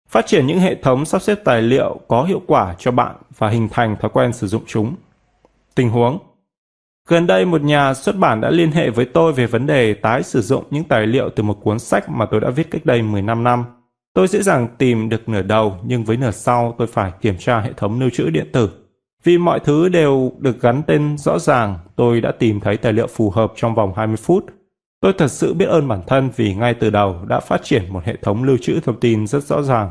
Phát triển những hệ thống sắp xếp tài liệu có hiệu quả cho bạn và hình thành thói quen sử dụng chúng. Tình huống Gần đây một nhà xuất bản đã liên hệ với tôi về vấn đề tái sử dụng những tài liệu từ một cuốn sách mà tôi đã viết cách đây 15 năm. Tôi dễ dàng tìm được nửa đầu nhưng với nửa sau tôi phải kiểm tra hệ thống lưu trữ điện tử. Vì mọi thứ đều được gắn tên rõ ràng, tôi đã tìm thấy tài liệu phù hợp trong vòng 20 phút. Tôi thật sự biết ơn bản thân vì ngay từ đầu đã phát triển một hệ thống lưu trữ thông tin rất rõ ràng.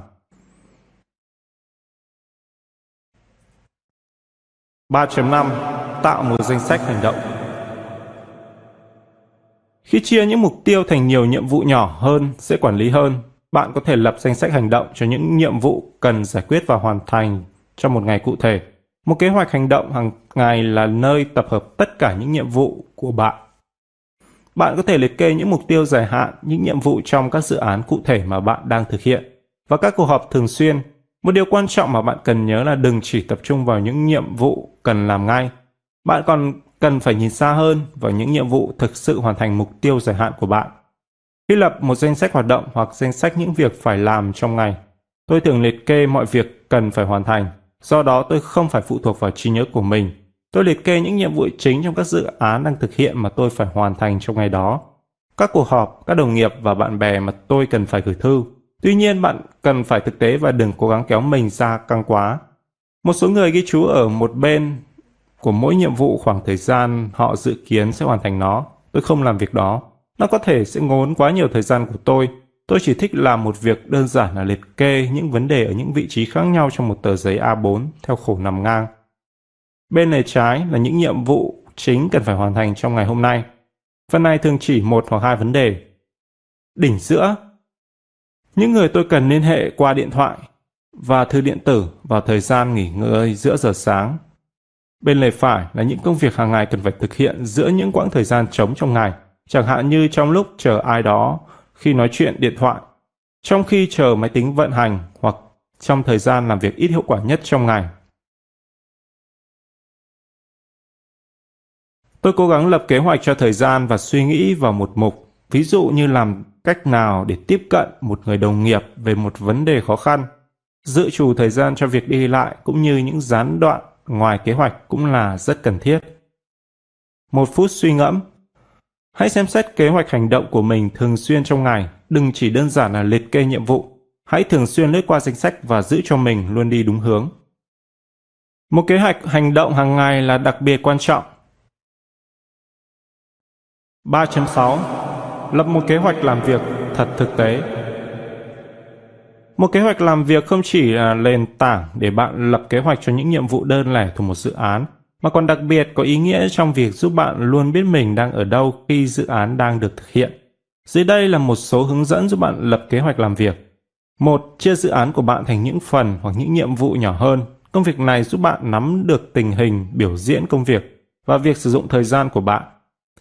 3.5 Tạo một danh sách hành động Khi chia những mục tiêu thành nhiều nhiệm vụ nhỏ hơn, dễ quản lý hơn, bạn có thể lập danh sách hành động cho những nhiệm vụ cần giải quyết và hoàn thành trong một ngày cụ thể. Một kế hoạch hành động hàng ngày là nơi tập hợp tất cả những nhiệm vụ của bạn. Bạn có thể liệt kê những mục tiêu dài hạn, những nhiệm vụ trong các dự án cụ thể mà bạn đang thực hiện và các cuộc họp thường xuyên một điều quan trọng mà bạn cần nhớ là đừng chỉ tập trung vào những nhiệm vụ cần làm ngay. Bạn còn cần phải nhìn xa hơn vào những nhiệm vụ thực sự hoàn thành mục tiêu dài hạn của bạn. Khi lập một danh sách hoạt động hoặc danh sách những việc phải làm trong ngày, tôi thường liệt kê mọi việc cần phải hoàn thành. Do đó tôi không phải phụ thuộc vào trí nhớ của mình. Tôi liệt kê những nhiệm vụ chính trong các dự án đang thực hiện mà tôi phải hoàn thành trong ngày đó. Các cuộc họp, các đồng nghiệp và bạn bè mà tôi cần phải gửi thư Tuy nhiên bạn cần phải thực tế và đừng cố gắng kéo mình ra căng quá. Một số người ghi chú ở một bên của mỗi nhiệm vụ khoảng thời gian họ dự kiến sẽ hoàn thành nó. Tôi không làm việc đó. Nó có thể sẽ ngốn quá nhiều thời gian của tôi. Tôi chỉ thích làm một việc đơn giản là liệt kê những vấn đề ở những vị trí khác nhau trong một tờ giấy A4 theo khổ nằm ngang. Bên lề trái là những nhiệm vụ chính cần phải hoàn thành trong ngày hôm nay. Phần này thường chỉ một hoặc hai vấn đề. Đỉnh giữa những người tôi cần liên hệ qua điện thoại và thư điện tử vào thời gian nghỉ ngơi giữa giờ sáng. Bên lề phải là những công việc hàng ngày cần phải thực hiện giữa những quãng thời gian trống trong ngày, chẳng hạn như trong lúc chờ ai đó khi nói chuyện điện thoại, trong khi chờ máy tính vận hành hoặc trong thời gian làm việc ít hiệu quả nhất trong ngày. Tôi cố gắng lập kế hoạch cho thời gian và suy nghĩ vào một mục, ví dụ như làm cách nào để tiếp cận một người đồng nghiệp về một vấn đề khó khăn. Dự trù thời gian cho việc đi lại cũng như những gián đoạn ngoài kế hoạch cũng là rất cần thiết. Một phút suy ngẫm. Hãy xem xét kế hoạch hành động của mình thường xuyên trong ngày, đừng chỉ đơn giản là liệt kê nhiệm vụ. Hãy thường xuyên lướt qua danh sách và giữ cho mình luôn đi đúng hướng. Một kế hoạch hành động hàng ngày là đặc biệt quan trọng. 3.6 lập một kế hoạch làm việc thật thực tế. Một kế hoạch làm việc không chỉ là nền tảng để bạn lập kế hoạch cho những nhiệm vụ đơn lẻ thuộc một dự án, mà còn đặc biệt có ý nghĩa trong việc giúp bạn luôn biết mình đang ở đâu khi dự án đang được thực hiện. Dưới đây là một số hướng dẫn giúp bạn lập kế hoạch làm việc. Một, chia dự án của bạn thành những phần hoặc những nhiệm vụ nhỏ hơn. Công việc này giúp bạn nắm được tình hình biểu diễn công việc và việc sử dụng thời gian của bạn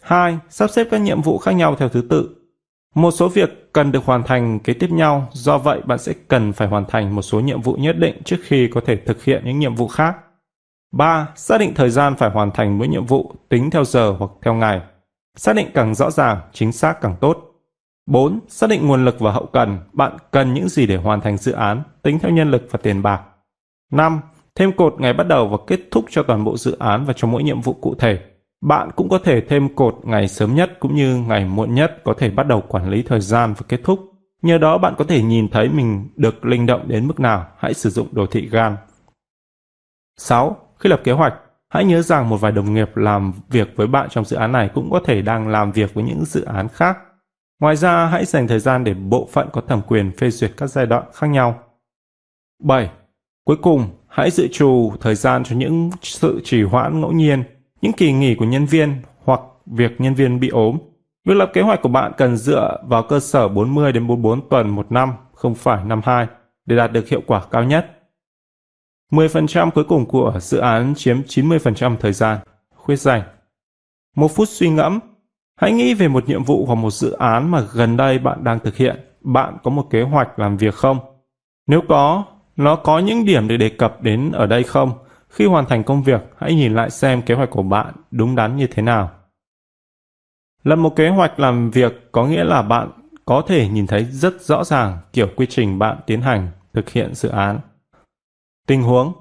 2. Sắp xếp các nhiệm vụ khác nhau theo thứ tự. Một số việc cần được hoàn thành kế tiếp nhau, do vậy bạn sẽ cần phải hoàn thành một số nhiệm vụ nhất định trước khi có thể thực hiện những nhiệm vụ khác. 3. Xác định thời gian phải hoàn thành mỗi nhiệm vụ, tính theo giờ hoặc theo ngày. Xác định càng rõ ràng, chính xác càng tốt. 4. Xác định nguồn lực và hậu cần, bạn cần những gì để hoàn thành dự án, tính theo nhân lực và tiền bạc. 5. Thêm cột ngày bắt đầu và kết thúc cho toàn bộ dự án và cho mỗi nhiệm vụ cụ thể. Bạn cũng có thể thêm cột ngày sớm nhất cũng như ngày muộn nhất có thể bắt đầu quản lý thời gian và kết thúc. Nhờ đó bạn có thể nhìn thấy mình được linh động đến mức nào. Hãy sử dụng đồ thị gan. 6. Khi lập kế hoạch, hãy nhớ rằng một vài đồng nghiệp làm việc với bạn trong dự án này cũng có thể đang làm việc với những dự án khác. Ngoài ra, hãy dành thời gian để bộ phận có thẩm quyền phê duyệt các giai đoạn khác nhau. 7. Cuối cùng, hãy dự trù thời gian cho những sự trì hoãn ngẫu nhiên những kỳ nghỉ của nhân viên hoặc việc nhân viên bị ốm. Việc lập kế hoạch của bạn cần dựa vào cơ sở 40 đến 44 tuần một năm, không phải năm 2, để đạt được hiệu quả cao nhất. 10% cuối cùng của dự án chiếm 90% thời gian. Khuyết danh. Một phút suy ngẫm. Hãy nghĩ về một nhiệm vụ hoặc một dự án mà gần đây bạn đang thực hiện. Bạn có một kế hoạch làm việc không? Nếu có, nó có những điểm để đề cập đến ở đây không? Khi hoàn thành công việc, hãy nhìn lại xem kế hoạch của bạn đúng đắn như thế nào. Lập một kế hoạch làm việc có nghĩa là bạn có thể nhìn thấy rất rõ ràng kiểu quy trình bạn tiến hành thực hiện dự án. Tình huống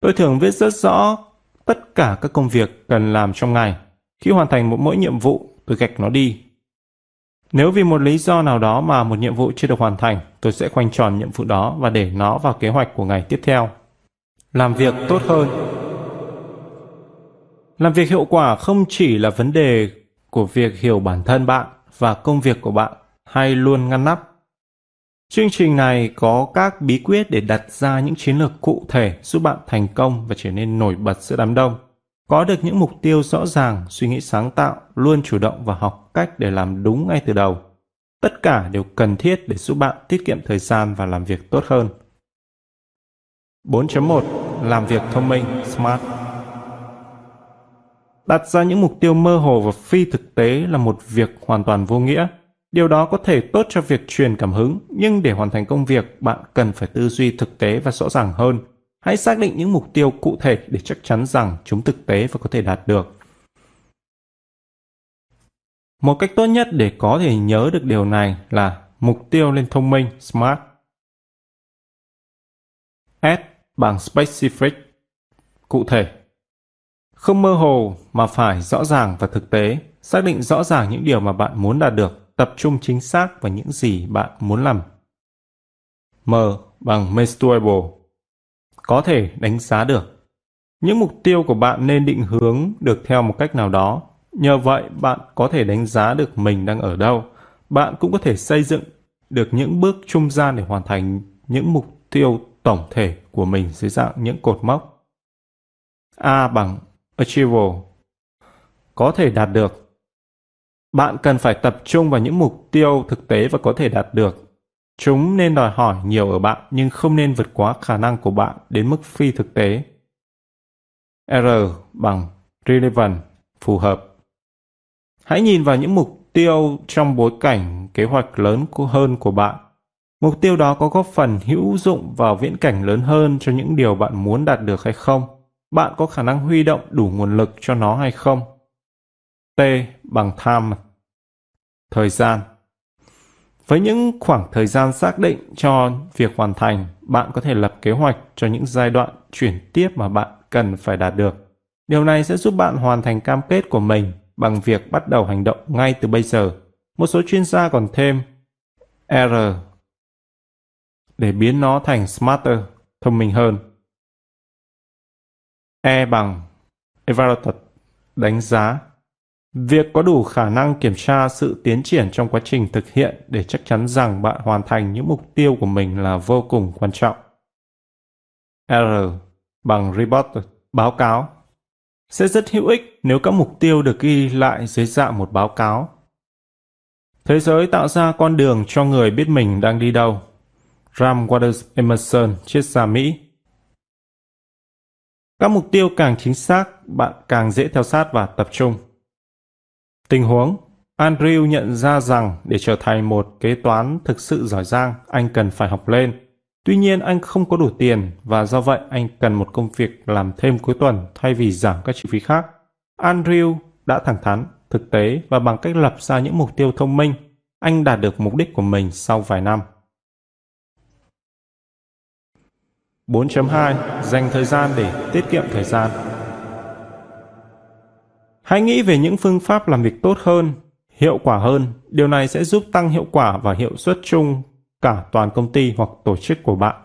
Tôi thường viết rất rõ tất cả các công việc cần làm trong ngày. Khi hoàn thành một mỗi nhiệm vụ, tôi gạch nó đi. Nếu vì một lý do nào đó mà một nhiệm vụ chưa được hoàn thành, tôi sẽ khoanh tròn nhiệm vụ đó và để nó vào kế hoạch của ngày tiếp theo làm việc tốt hơn. Làm việc hiệu quả không chỉ là vấn đề của việc hiểu bản thân bạn và công việc của bạn, hay luôn ngăn nắp. Chương trình này có các bí quyết để đặt ra những chiến lược cụ thể giúp bạn thành công và trở nên nổi bật giữa đám đông. Có được những mục tiêu rõ ràng, suy nghĩ sáng tạo, luôn chủ động và học cách để làm đúng ngay từ đầu. Tất cả đều cần thiết để giúp bạn tiết kiệm thời gian và làm việc tốt hơn. 4.1 Làm việc thông minh, smart Đặt ra những mục tiêu mơ hồ và phi thực tế là một việc hoàn toàn vô nghĩa. Điều đó có thể tốt cho việc truyền cảm hứng, nhưng để hoàn thành công việc, bạn cần phải tư duy thực tế và rõ ràng hơn. Hãy xác định những mục tiêu cụ thể để chắc chắn rằng chúng thực tế và có thể đạt được. Một cách tốt nhất để có thể nhớ được điều này là mục tiêu lên thông minh, smart. S bằng specific, cụ thể. Không mơ hồ mà phải rõ ràng và thực tế, xác định rõ ràng những điều mà bạn muốn đạt được, tập trung chính xác vào những gì bạn muốn làm. M bằng measurable, có thể đánh giá được. Những mục tiêu của bạn nên định hướng được theo một cách nào đó. Nhờ vậy, bạn có thể đánh giá được mình đang ở đâu. Bạn cũng có thể xây dựng được những bước trung gian để hoàn thành những mục tiêu tổng thể của mình dưới dạng những cột mốc. A bằng achievable có thể đạt được. Bạn cần phải tập trung vào những mục tiêu thực tế và có thể đạt được. Chúng nên đòi hỏi nhiều ở bạn nhưng không nên vượt quá khả năng của bạn đến mức phi thực tế. R bằng relevant, phù hợp. Hãy nhìn vào những mục tiêu trong bối cảnh kế hoạch lớn hơn của bạn Mục tiêu đó có góp phần hữu dụng vào viễn cảnh lớn hơn cho những điều bạn muốn đạt được hay không? Bạn có khả năng huy động đủ nguồn lực cho nó hay không? T bằng time Thời gian Với những khoảng thời gian xác định cho việc hoàn thành, bạn có thể lập kế hoạch cho những giai đoạn chuyển tiếp mà bạn cần phải đạt được. Điều này sẽ giúp bạn hoàn thành cam kết của mình bằng việc bắt đầu hành động ngay từ bây giờ. Một số chuyên gia còn thêm R để biến nó thành smarter, thông minh hơn. E bằng evaluated, đánh giá. Việc có đủ khả năng kiểm tra sự tiến triển trong quá trình thực hiện để chắc chắn rằng bạn hoàn thành những mục tiêu của mình là vô cùng quan trọng. R bằng report, báo cáo. Sẽ rất hữu ích nếu các mục tiêu được ghi lại dưới dạng một báo cáo. Thế giới tạo ra con đường cho người biết mình đang đi đâu Ram Waters Emerson, triết gia Mỹ. Các mục tiêu càng chính xác, bạn càng dễ theo sát và tập trung. Tình huống Andrew nhận ra rằng để trở thành một kế toán thực sự giỏi giang, anh cần phải học lên. Tuy nhiên anh không có đủ tiền và do vậy anh cần một công việc làm thêm cuối tuần thay vì giảm các chi phí khác. Andrew đã thẳng thắn, thực tế và bằng cách lập ra những mục tiêu thông minh, anh đạt được mục đích của mình sau vài năm. 4.2 Dành thời gian để tiết kiệm thời gian Hãy nghĩ về những phương pháp làm việc tốt hơn, hiệu quả hơn. Điều này sẽ giúp tăng hiệu quả và hiệu suất chung cả toàn công ty hoặc tổ chức của bạn.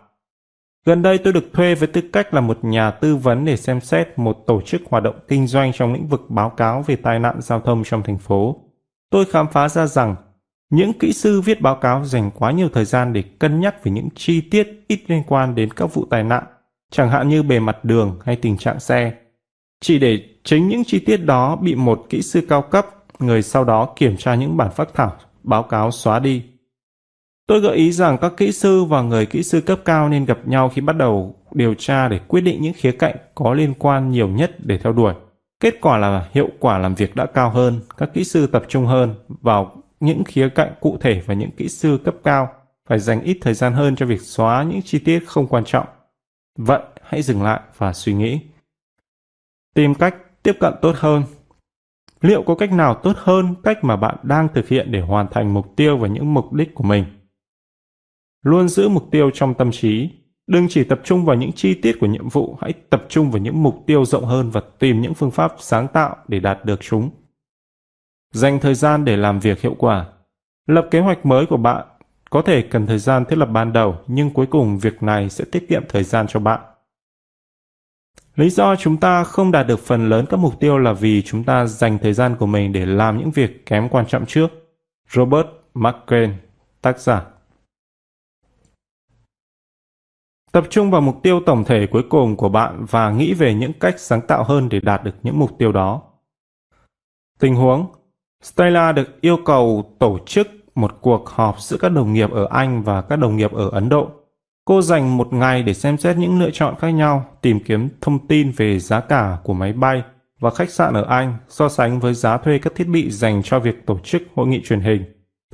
Gần đây tôi được thuê với tư cách là một nhà tư vấn để xem xét một tổ chức hoạt động kinh doanh trong lĩnh vực báo cáo về tai nạn giao thông trong thành phố. Tôi khám phá ra rằng những kỹ sư viết báo cáo dành quá nhiều thời gian để cân nhắc về những chi tiết ít liên quan đến các vụ tai nạn, chẳng hạn như bề mặt đường hay tình trạng xe. Chỉ để chính những chi tiết đó bị một kỹ sư cao cấp, người sau đó kiểm tra những bản phác thảo, báo cáo xóa đi. Tôi gợi ý rằng các kỹ sư và người kỹ sư cấp cao nên gặp nhau khi bắt đầu điều tra để quyết định những khía cạnh có liên quan nhiều nhất để theo đuổi. Kết quả là hiệu quả làm việc đã cao hơn, các kỹ sư tập trung hơn vào những khía cạnh cụ thể và những kỹ sư cấp cao phải dành ít thời gian hơn cho việc xóa những chi tiết không quan trọng. Vậy, hãy dừng lại và suy nghĩ. Tìm cách tiếp cận tốt hơn. Liệu có cách nào tốt hơn cách mà bạn đang thực hiện để hoàn thành mục tiêu và những mục đích của mình? Luôn giữ mục tiêu trong tâm trí. Đừng chỉ tập trung vào những chi tiết của nhiệm vụ, hãy tập trung vào những mục tiêu rộng hơn và tìm những phương pháp sáng tạo để đạt được chúng. Dành thời gian để làm việc hiệu quả. Lập kế hoạch mới của bạn có thể cần thời gian thiết lập ban đầu, nhưng cuối cùng việc này sẽ tiết kiệm thời gian cho bạn. Lý do chúng ta không đạt được phần lớn các mục tiêu là vì chúng ta dành thời gian của mình để làm những việc kém quan trọng trước. Robert McCain, tác giả Tập trung vào mục tiêu tổng thể cuối cùng của bạn và nghĩ về những cách sáng tạo hơn để đạt được những mục tiêu đó. Tình huống Stella được yêu cầu tổ chức một cuộc họp giữa các đồng nghiệp ở Anh và các đồng nghiệp ở Ấn Độ. Cô dành một ngày để xem xét những lựa chọn khác nhau, tìm kiếm thông tin về giá cả của máy bay và khách sạn ở Anh, so sánh với giá thuê các thiết bị dành cho việc tổ chức hội nghị truyền hình.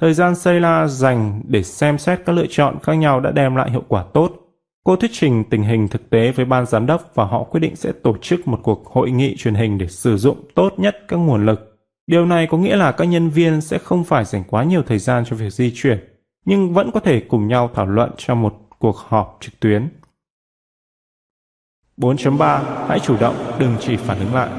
Thời gian Stella dành để xem xét các lựa chọn khác nhau đã đem lại hiệu quả tốt. Cô thuyết trình tình hình thực tế với ban giám đốc và họ quyết định sẽ tổ chức một cuộc hội nghị truyền hình để sử dụng tốt nhất các nguồn lực Điều này có nghĩa là các nhân viên sẽ không phải dành quá nhiều thời gian cho việc di chuyển, nhưng vẫn có thể cùng nhau thảo luận trong một cuộc họp trực tuyến. 4.3 Hãy chủ động, đừng chỉ phản ứng lại.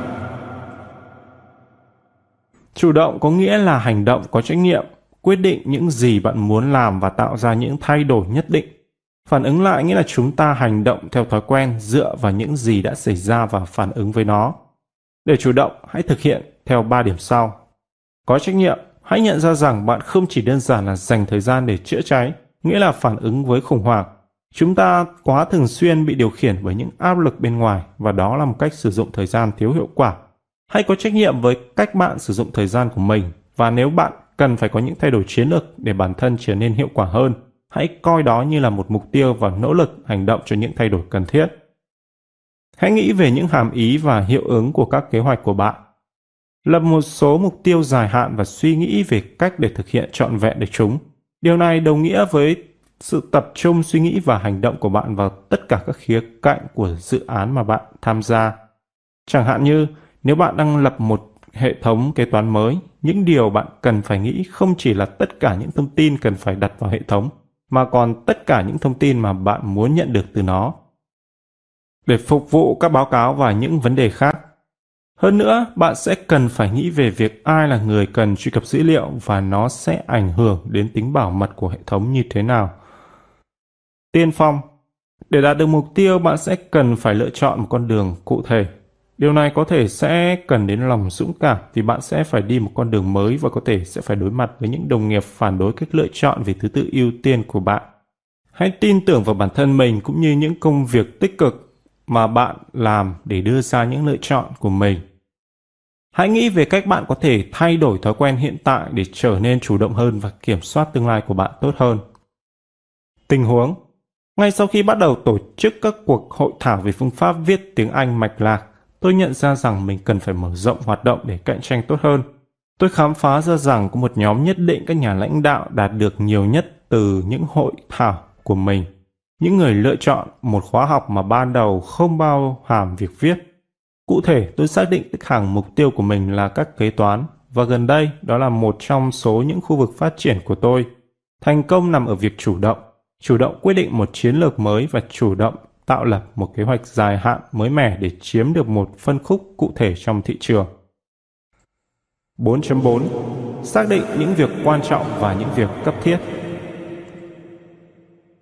Chủ động có nghĩa là hành động có trách nhiệm, quyết định những gì bạn muốn làm và tạo ra những thay đổi nhất định. Phản ứng lại nghĩa là chúng ta hành động theo thói quen dựa vào những gì đã xảy ra và phản ứng với nó. Để chủ động, hãy thực hiện theo 3 điểm sau. Có trách nhiệm, hãy nhận ra rằng bạn không chỉ đơn giản là dành thời gian để chữa cháy, nghĩa là phản ứng với khủng hoảng. Chúng ta quá thường xuyên bị điều khiển bởi những áp lực bên ngoài và đó là một cách sử dụng thời gian thiếu hiệu quả. Hãy có trách nhiệm với cách bạn sử dụng thời gian của mình và nếu bạn cần phải có những thay đổi chiến lược để bản thân trở nên hiệu quả hơn, hãy coi đó như là một mục tiêu và nỗ lực hành động cho những thay đổi cần thiết. Hãy nghĩ về những hàm ý và hiệu ứng của các kế hoạch của bạn lập một số mục tiêu dài hạn và suy nghĩ về cách để thực hiện trọn vẹn được chúng. Điều này đồng nghĩa với sự tập trung suy nghĩ và hành động của bạn vào tất cả các khía cạnh của dự án mà bạn tham gia. Chẳng hạn như nếu bạn đang lập một hệ thống kế toán mới, những điều bạn cần phải nghĩ không chỉ là tất cả những thông tin cần phải đặt vào hệ thống, mà còn tất cả những thông tin mà bạn muốn nhận được từ nó. Để phục vụ các báo cáo và những vấn đề khác, hơn nữa, bạn sẽ cần phải nghĩ về việc ai là người cần truy cập dữ liệu và nó sẽ ảnh hưởng đến tính bảo mật của hệ thống như thế nào. Tiên phong Để đạt được mục tiêu, bạn sẽ cần phải lựa chọn một con đường cụ thể. Điều này có thể sẽ cần đến lòng dũng cảm vì bạn sẽ phải đi một con đường mới và có thể sẽ phải đối mặt với những đồng nghiệp phản đối cách lựa chọn về thứ tự ưu tiên của bạn. Hãy tin tưởng vào bản thân mình cũng như những công việc tích cực mà bạn làm để đưa ra những lựa chọn của mình. Hãy nghĩ về cách bạn có thể thay đổi thói quen hiện tại để trở nên chủ động hơn và kiểm soát tương lai của bạn tốt hơn. Tình huống Ngay sau khi bắt đầu tổ chức các cuộc hội thảo về phương pháp viết tiếng Anh mạch lạc, tôi nhận ra rằng mình cần phải mở rộng hoạt động để cạnh tranh tốt hơn. Tôi khám phá ra rằng có một nhóm nhất định các nhà lãnh đạo đạt được nhiều nhất từ những hội thảo của mình. Những người lựa chọn một khóa học mà ban đầu không bao hàm việc viết. Cụ thể, tôi xác định khách hàng mục tiêu của mình là các kế toán, và gần đây đó là một trong số những khu vực phát triển của tôi. Thành công nằm ở việc chủ động, chủ động quyết định một chiến lược mới và chủ động tạo lập một kế hoạch dài hạn mới mẻ để chiếm được một phân khúc cụ thể trong thị trường. 4.4 Xác định những việc quan trọng và những việc cấp thiết.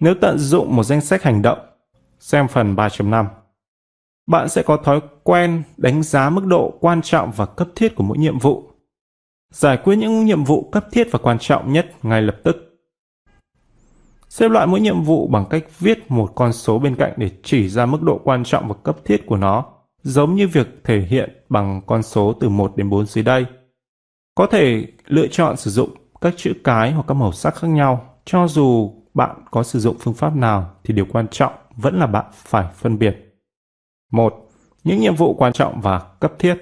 Nếu tận dụng một danh sách hành động, xem phần 3.5, bạn sẽ có thói quen đánh giá mức độ quan trọng và cấp thiết của mỗi nhiệm vụ. Giải quyết những nhiệm vụ cấp thiết và quan trọng nhất ngay lập tức. Xếp loại mỗi nhiệm vụ bằng cách viết một con số bên cạnh để chỉ ra mức độ quan trọng và cấp thiết của nó, giống như việc thể hiện bằng con số từ 1 đến 4 dưới đây. Có thể lựa chọn sử dụng các chữ cái hoặc các màu sắc khác nhau, cho dù bạn có sử dụng phương pháp nào thì điều quan trọng vẫn là bạn phải phân biệt. một Những nhiệm vụ quan trọng và cấp thiết.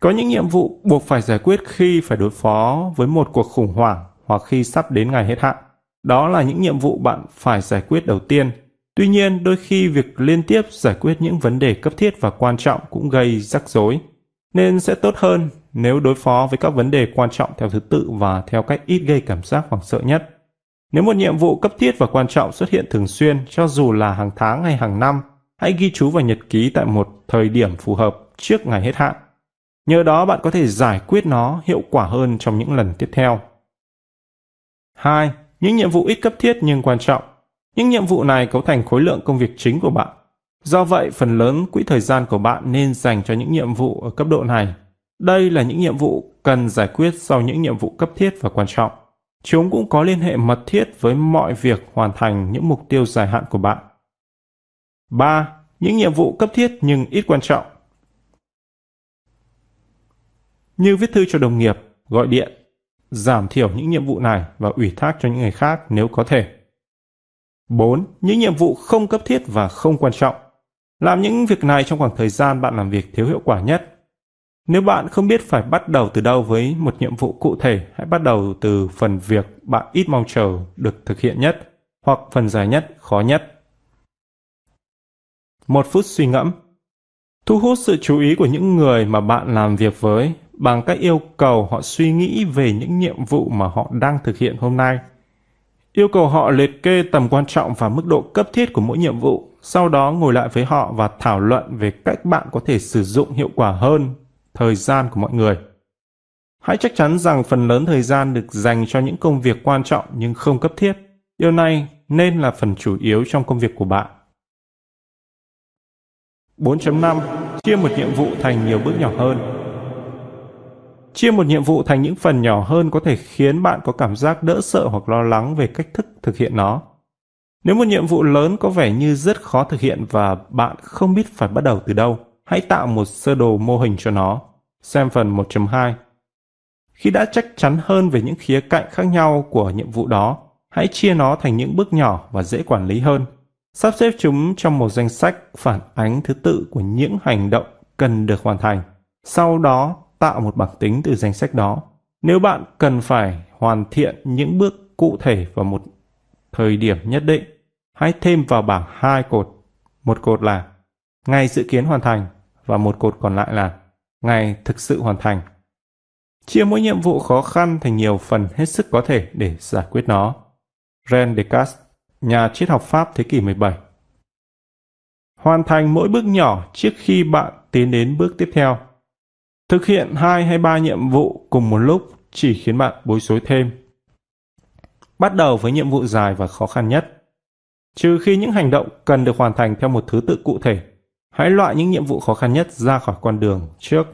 Có những nhiệm vụ buộc phải giải quyết khi phải đối phó với một cuộc khủng hoảng hoặc khi sắp đến ngày hết hạn. Đó là những nhiệm vụ bạn phải giải quyết đầu tiên. Tuy nhiên, đôi khi việc liên tiếp giải quyết những vấn đề cấp thiết và quan trọng cũng gây rắc rối, nên sẽ tốt hơn nếu đối phó với các vấn đề quan trọng theo thứ tự và theo cách ít gây cảm giác hoảng sợ nhất. Nếu một nhiệm vụ cấp thiết và quan trọng xuất hiện thường xuyên, cho dù là hàng tháng hay hàng năm, hãy ghi chú vào nhật ký tại một thời điểm phù hợp trước ngày hết hạn. Nhờ đó bạn có thể giải quyết nó hiệu quả hơn trong những lần tiếp theo. 2. Những nhiệm vụ ít cấp thiết nhưng quan trọng. Những nhiệm vụ này cấu thành khối lượng công việc chính của bạn. Do vậy, phần lớn quỹ thời gian của bạn nên dành cho những nhiệm vụ ở cấp độ này. Đây là những nhiệm vụ cần giải quyết sau những nhiệm vụ cấp thiết và quan trọng. Chúng cũng có liên hệ mật thiết với mọi việc hoàn thành những mục tiêu dài hạn của bạn. 3. Những nhiệm vụ cấp thiết nhưng ít quan trọng. Như viết thư cho đồng nghiệp, gọi điện, giảm thiểu những nhiệm vụ này và ủy thác cho những người khác nếu có thể. 4. Những nhiệm vụ không cấp thiết và không quan trọng. Làm những việc này trong khoảng thời gian bạn làm việc thiếu hiệu quả nhất. Nếu bạn không biết phải bắt đầu từ đâu với một nhiệm vụ cụ thể, hãy bắt đầu từ phần việc bạn ít mong chờ được thực hiện nhất hoặc phần dài nhất, khó nhất. Một phút suy ngẫm. Thu hút sự chú ý của những người mà bạn làm việc với bằng cách yêu cầu họ suy nghĩ về những nhiệm vụ mà họ đang thực hiện hôm nay. Yêu cầu họ liệt kê tầm quan trọng và mức độ cấp thiết của mỗi nhiệm vụ, sau đó ngồi lại với họ và thảo luận về cách bạn có thể sử dụng hiệu quả hơn thời gian của mọi người. Hãy chắc chắn rằng phần lớn thời gian được dành cho những công việc quan trọng nhưng không cấp thiết. Điều này nên là phần chủ yếu trong công việc của bạn. 4.5. Chia một nhiệm vụ thành nhiều bước nhỏ hơn. Chia một nhiệm vụ thành những phần nhỏ hơn có thể khiến bạn có cảm giác đỡ sợ hoặc lo lắng về cách thức thực hiện nó. Nếu một nhiệm vụ lớn có vẻ như rất khó thực hiện và bạn không biết phải bắt đầu từ đâu, hãy tạo một sơ đồ mô hình cho nó. Xem phần 1.2. Khi đã chắc chắn hơn về những khía cạnh khác nhau của nhiệm vụ đó, hãy chia nó thành những bước nhỏ và dễ quản lý hơn. Sắp xếp chúng trong một danh sách phản ánh thứ tự của những hành động cần được hoàn thành. Sau đó tạo một bảng tính từ danh sách đó. Nếu bạn cần phải hoàn thiện những bước cụ thể vào một thời điểm nhất định, hãy thêm vào bảng hai cột. Một cột là ngày dự kiến hoàn thành và một cột còn lại là ngày thực sự hoàn thành. Chia mỗi nhiệm vụ khó khăn thành nhiều phần hết sức có thể để giải quyết nó. Ren Descartes, nhà triết học Pháp thế kỷ 17. Hoàn thành mỗi bước nhỏ trước khi bạn tiến đến bước tiếp theo. Thực hiện hai hay ba nhiệm vụ cùng một lúc chỉ khiến bạn bối rối thêm. Bắt đầu với nhiệm vụ dài và khó khăn nhất. Trừ khi những hành động cần được hoàn thành theo một thứ tự cụ thể, hãy loại những nhiệm vụ khó khăn nhất ra khỏi con đường trước.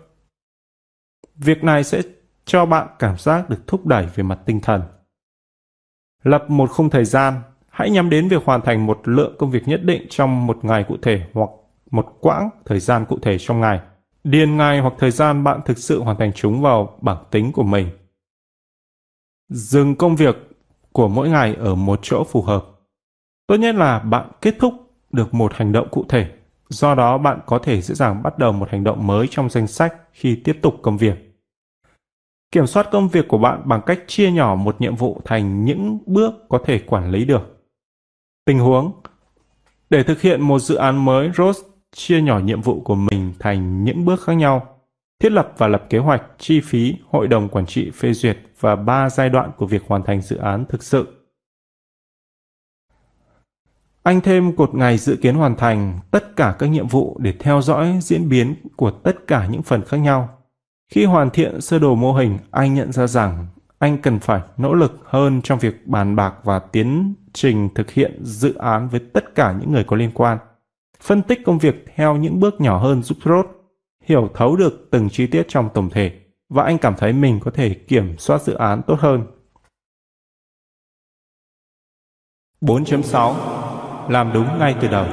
Việc này sẽ cho bạn cảm giác được thúc đẩy về mặt tinh thần. Lập một khung thời gian, hãy nhắm đến việc hoàn thành một lượng công việc nhất định trong một ngày cụ thể hoặc một quãng thời gian cụ thể trong ngày điền ngày hoặc thời gian bạn thực sự hoàn thành chúng vào bảng tính của mình. Dừng công việc của mỗi ngày ở một chỗ phù hợp. Tốt nhất là bạn kết thúc được một hành động cụ thể, do đó bạn có thể dễ dàng bắt đầu một hành động mới trong danh sách khi tiếp tục công việc. Kiểm soát công việc của bạn bằng cách chia nhỏ một nhiệm vụ thành những bước có thể quản lý được. Tình huống Để thực hiện một dự án mới, Rose chia nhỏ nhiệm vụ của mình thành những bước khác nhau. Thiết lập và lập kế hoạch, chi phí, hội đồng quản trị phê duyệt và ba giai đoạn của việc hoàn thành dự án thực sự. Anh thêm cột ngày dự kiến hoàn thành tất cả các nhiệm vụ để theo dõi diễn biến của tất cả những phần khác nhau. Khi hoàn thiện sơ đồ mô hình, anh nhận ra rằng anh cần phải nỗ lực hơn trong việc bàn bạc và tiến trình thực hiện dự án với tất cả những người có liên quan. Phân tích công việc theo những bước nhỏ hơn giúp Rốt hiểu thấu được từng chi tiết trong tổng thể và anh cảm thấy mình có thể kiểm soát dự án tốt hơn. 4.6 làm đúng ngay từ đầu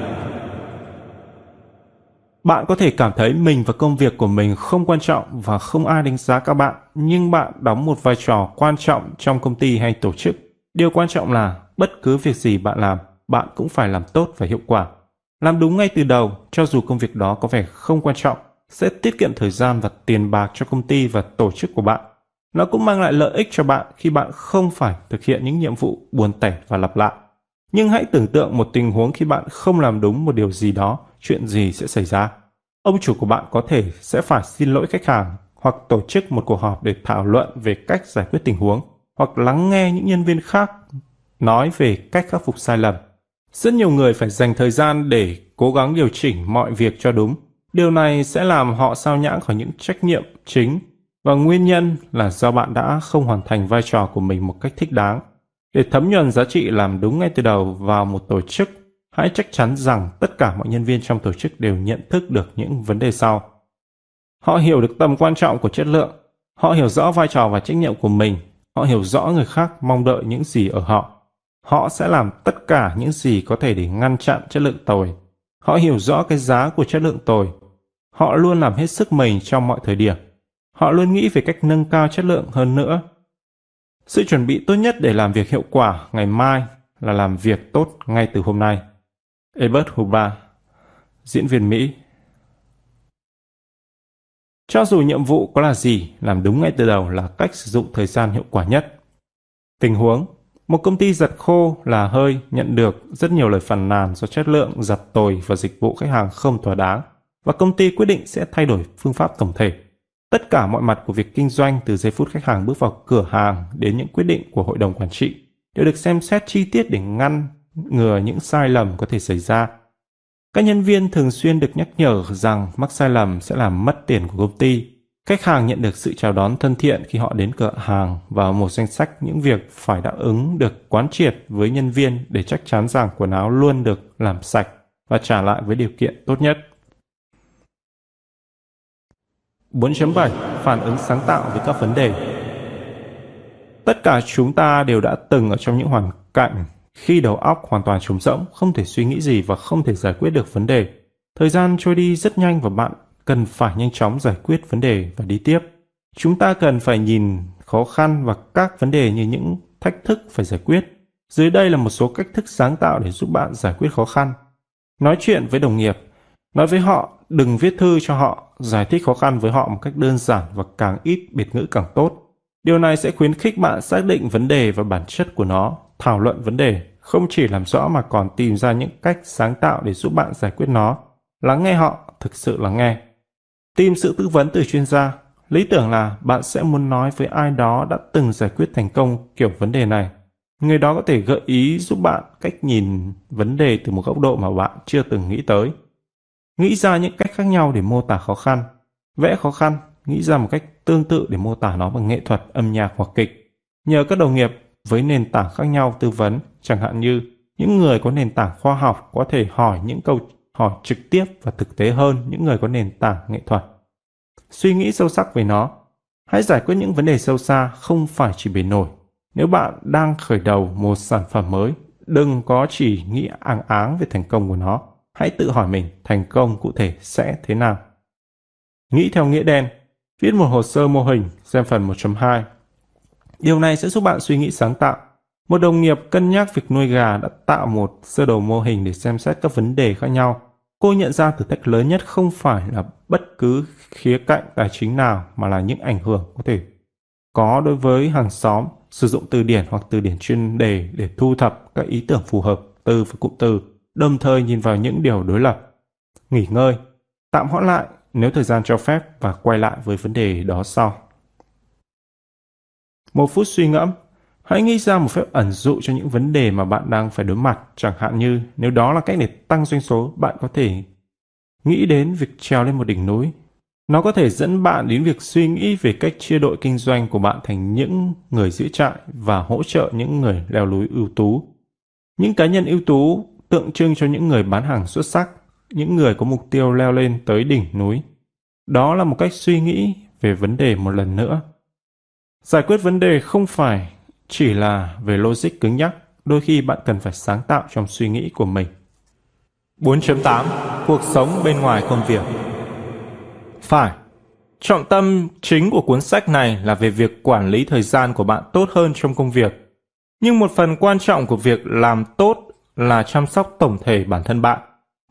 bạn có thể cảm thấy mình và công việc của mình không quan trọng và không ai đánh giá các bạn, nhưng bạn đóng một vai trò quan trọng trong công ty hay tổ chức. Điều quan trọng là bất cứ việc gì bạn làm, bạn cũng phải làm tốt và hiệu quả. Làm đúng ngay từ đầu, cho dù công việc đó có vẻ không quan trọng, sẽ tiết kiệm thời gian và tiền bạc cho công ty và tổ chức của bạn. Nó cũng mang lại lợi ích cho bạn khi bạn không phải thực hiện những nhiệm vụ buồn tẻ và lặp lại. Nhưng hãy tưởng tượng một tình huống khi bạn không làm đúng một điều gì đó, chuyện gì sẽ xảy ra. Ông chủ của bạn có thể sẽ phải xin lỗi khách hàng hoặc tổ chức một cuộc họp để thảo luận về cách giải quyết tình huống hoặc lắng nghe những nhân viên khác nói về cách khắc phục sai lầm. Rất nhiều người phải dành thời gian để cố gắng điều chỉnh mọi việc cho đúng. Điều này sẽ làm họ sao nhãng khỏi những trách nhiệm chính và nguyên nhân là do bạn đã không hoàn thành vai trò của mình một cách thích đáng. Để thấm nhuần giá trị làm đúng ngay từ đầu vào một tổ chức hãy chắc chắn rằng tất cả mọi nhân viên trong tổ chức đều nhận thức được những vấn đề sau. Họ hiểu được tầm quan trọng của chất lượng, họ hiểu rõ vai trò và trách nhiệm của mình, họ hiểu rõ người khác mong đợi những gì ở họ. Họ sẽ làm tất cả những gì có thể để ngăn chặn chất lượng tồi. Họ hiểu rõ cái giá của chất lượng tồi. Họ luôn làm hết sức mình trong mọi thời điểm. Họ luôn nghĩ về cách nâng cao chất lượng hơn nữa. Sự chuẩn bị tốt nhất để làm việc hiệu quả ngày mai là làm việc tốt ngay từ hôm nay. Ebert Huba, diễn viên Mỹ. Cho dù nhiệm vụ có là gì, làm đúng ngay từ đầu là cách sử dụng thời gian hiệu quả nhất. Tình huống một công ty giặt khô là hơi nhận được rất nhiều lời phàn nàn do chất lượng giặt tồi và dịch vụ khách hàng không thỏa đáng và công ty quyết định sẽ thay đổi phương pháp tổng thể. Tất cả mọi mặt của việc kinh doanh từ giây phút khách hàng bước vào cửa hàng đến những quyết định của hội đồng quản trị đều được xem xét chi tiết để ngăn ngừa những sai lầm có thể xảy ra. Các nhân viên thường xuyên được nhắc nhở rằng mắc sai lầm sẽ làm mất tiền của công ty. Khách hàng nhận được sự chào đón thân thiện khi họ đến cửa hàng và một danh sách những việc phải đáp ứng được quán triệt với nhân viên để chắc chắn rằng quần áo luôn được làm sạch và trả lại với điều kiện tốt nhất. 4.7 Phản ứng sáng tạo với các vấn đề Tất cả chúng ta đều đã từng ở trong những hoàn cảnh khi đầu óc hoàn toàn trống rỗng, không thể suy nghĩ gì và không thể giải quyết được vấn đề. Thời gian trôi đi rất nhanh và bạn cần phải nhanh chóng giải quyết vấn đề và đi tiếp. Chúng ta cần phải nhìn khó khăn và các vấn đề như những thách thức phải giải quyết. Dưới đây là một số cách thức sáng tạo để giúp bạn giải quyết khó khăn. Nói chuyện với đồng nghiệp. Nói với họ, đừng viết thư cho họ, giải thích khó khăn với họ một cách đơn giản và càng ít biệt ngữ càng tốt. Điều này sẽ khuyến khích bạn xác định vấn đề và bản chất của nó, thảo luận vấn đề, không chỉ làm rõ mà còn tìm ra những cách sáng tạo để giúp bạn giải quyết nó. Lắng nghe họ, thực sự lắng nghe. Tìm sự tư vấn từ chuyên gia. Lý tưởng là bạn sẽ muốn nói với ai đó đã từng giải quyết thành công kiểu vấn đề này. Người đó có thể gợi ý giúp bạn cách nhìn vấn đề từ một góc độ mà bạn chưa từng nghĩ tới. Nghĩ ra những cách khác nhau để mô tả khó khăn. Vẽ khó khăn, nghĩ ra một cách tương tự để mô tả nó bằng nghệ thuật, âm nhạc hoặc kịch. Nhờ các đồng nghiệp với nền tảng khác nhau tư vấn, chẳng hạn như những người có nền tảng khoa học có thể hỏi những câu hỏi trực tiếp và thực tế hơn những người có nền tảng nghệ thuật. Suy nghĩ sâu sắc về nó. Hãy giải quyết những vấn đề sâu xa không phải chỉ bề nổi. Nếu bạn đang khởi đầu một sản phẩm mới, đừng có chỉ nghĩ áng áng về thành công của nó. Hãy tự hỏi mình thành công cụ thể sẽ thế nào. Nghĩ theo nghĩa đen. Viết một hồ sơ mô hình, xem phần 1.2. Điều này sẽ giúp bạn suy nghĩ sáng tạo. Một đồng nghiệp cân nhắc việc nuôi gà đã tạo một sơ đồ mô hình để xem xét các vấn đề khác nhau. Cô nhận ra thử thách lớn nhất không phải là bất cứ khía cạnh tài chính nào mà là những ảnh hưởng có thể có đối với hàng xóm, sử dụng từ điển hoặc từ điển chuyên đề để thu thập các ý tưởng phù hợp từ và cụm từ, đồng thời nhìn vào những điều đối lập. Nghỉ ngơi, tạm hoãn lại nếu thời gian cho phép và quay lại với vấn đề đó sau. Một phút suy ngẫm, hãy nghĩ ra một phép ẩn dụ cho những vấn đề mà bạn đang phải đối mặt, chẳng hạn như nếu đó là cách để tăng doanh số, bạn có thể nghĩ đến việc trèo lên một đỉnh núi. Nó có thể dẫn bạn đến việc suy nghĩ về cách chia đội kinh doanh của bạn thành những người giữ trại và hỗ trợ những người leo núi ưu tú. Những cá nhân ưu tú tượng trưng cho những người bán hàng xuất sắc, những người có mục tiêu leo lên tới đỉnh núi. Đó là một cách suy nghĩ về vấn đề một lần nữa. Giải quyết vấn đề không phải chỉ là về logic cứng nhắc, đôi khi bạn cần phải sáng tạo trong suy nghĩ của mình. 4.8 Cuộc sống bên ngoài công việc Phải, trọng tâm chính của cuốn sách này là về việc quản lý thời gian của bạn tốt hơn trong công việc. Nhưng một phần quan trọng của việc làm tốt là chăm sóc tổng thể bản thân bạn,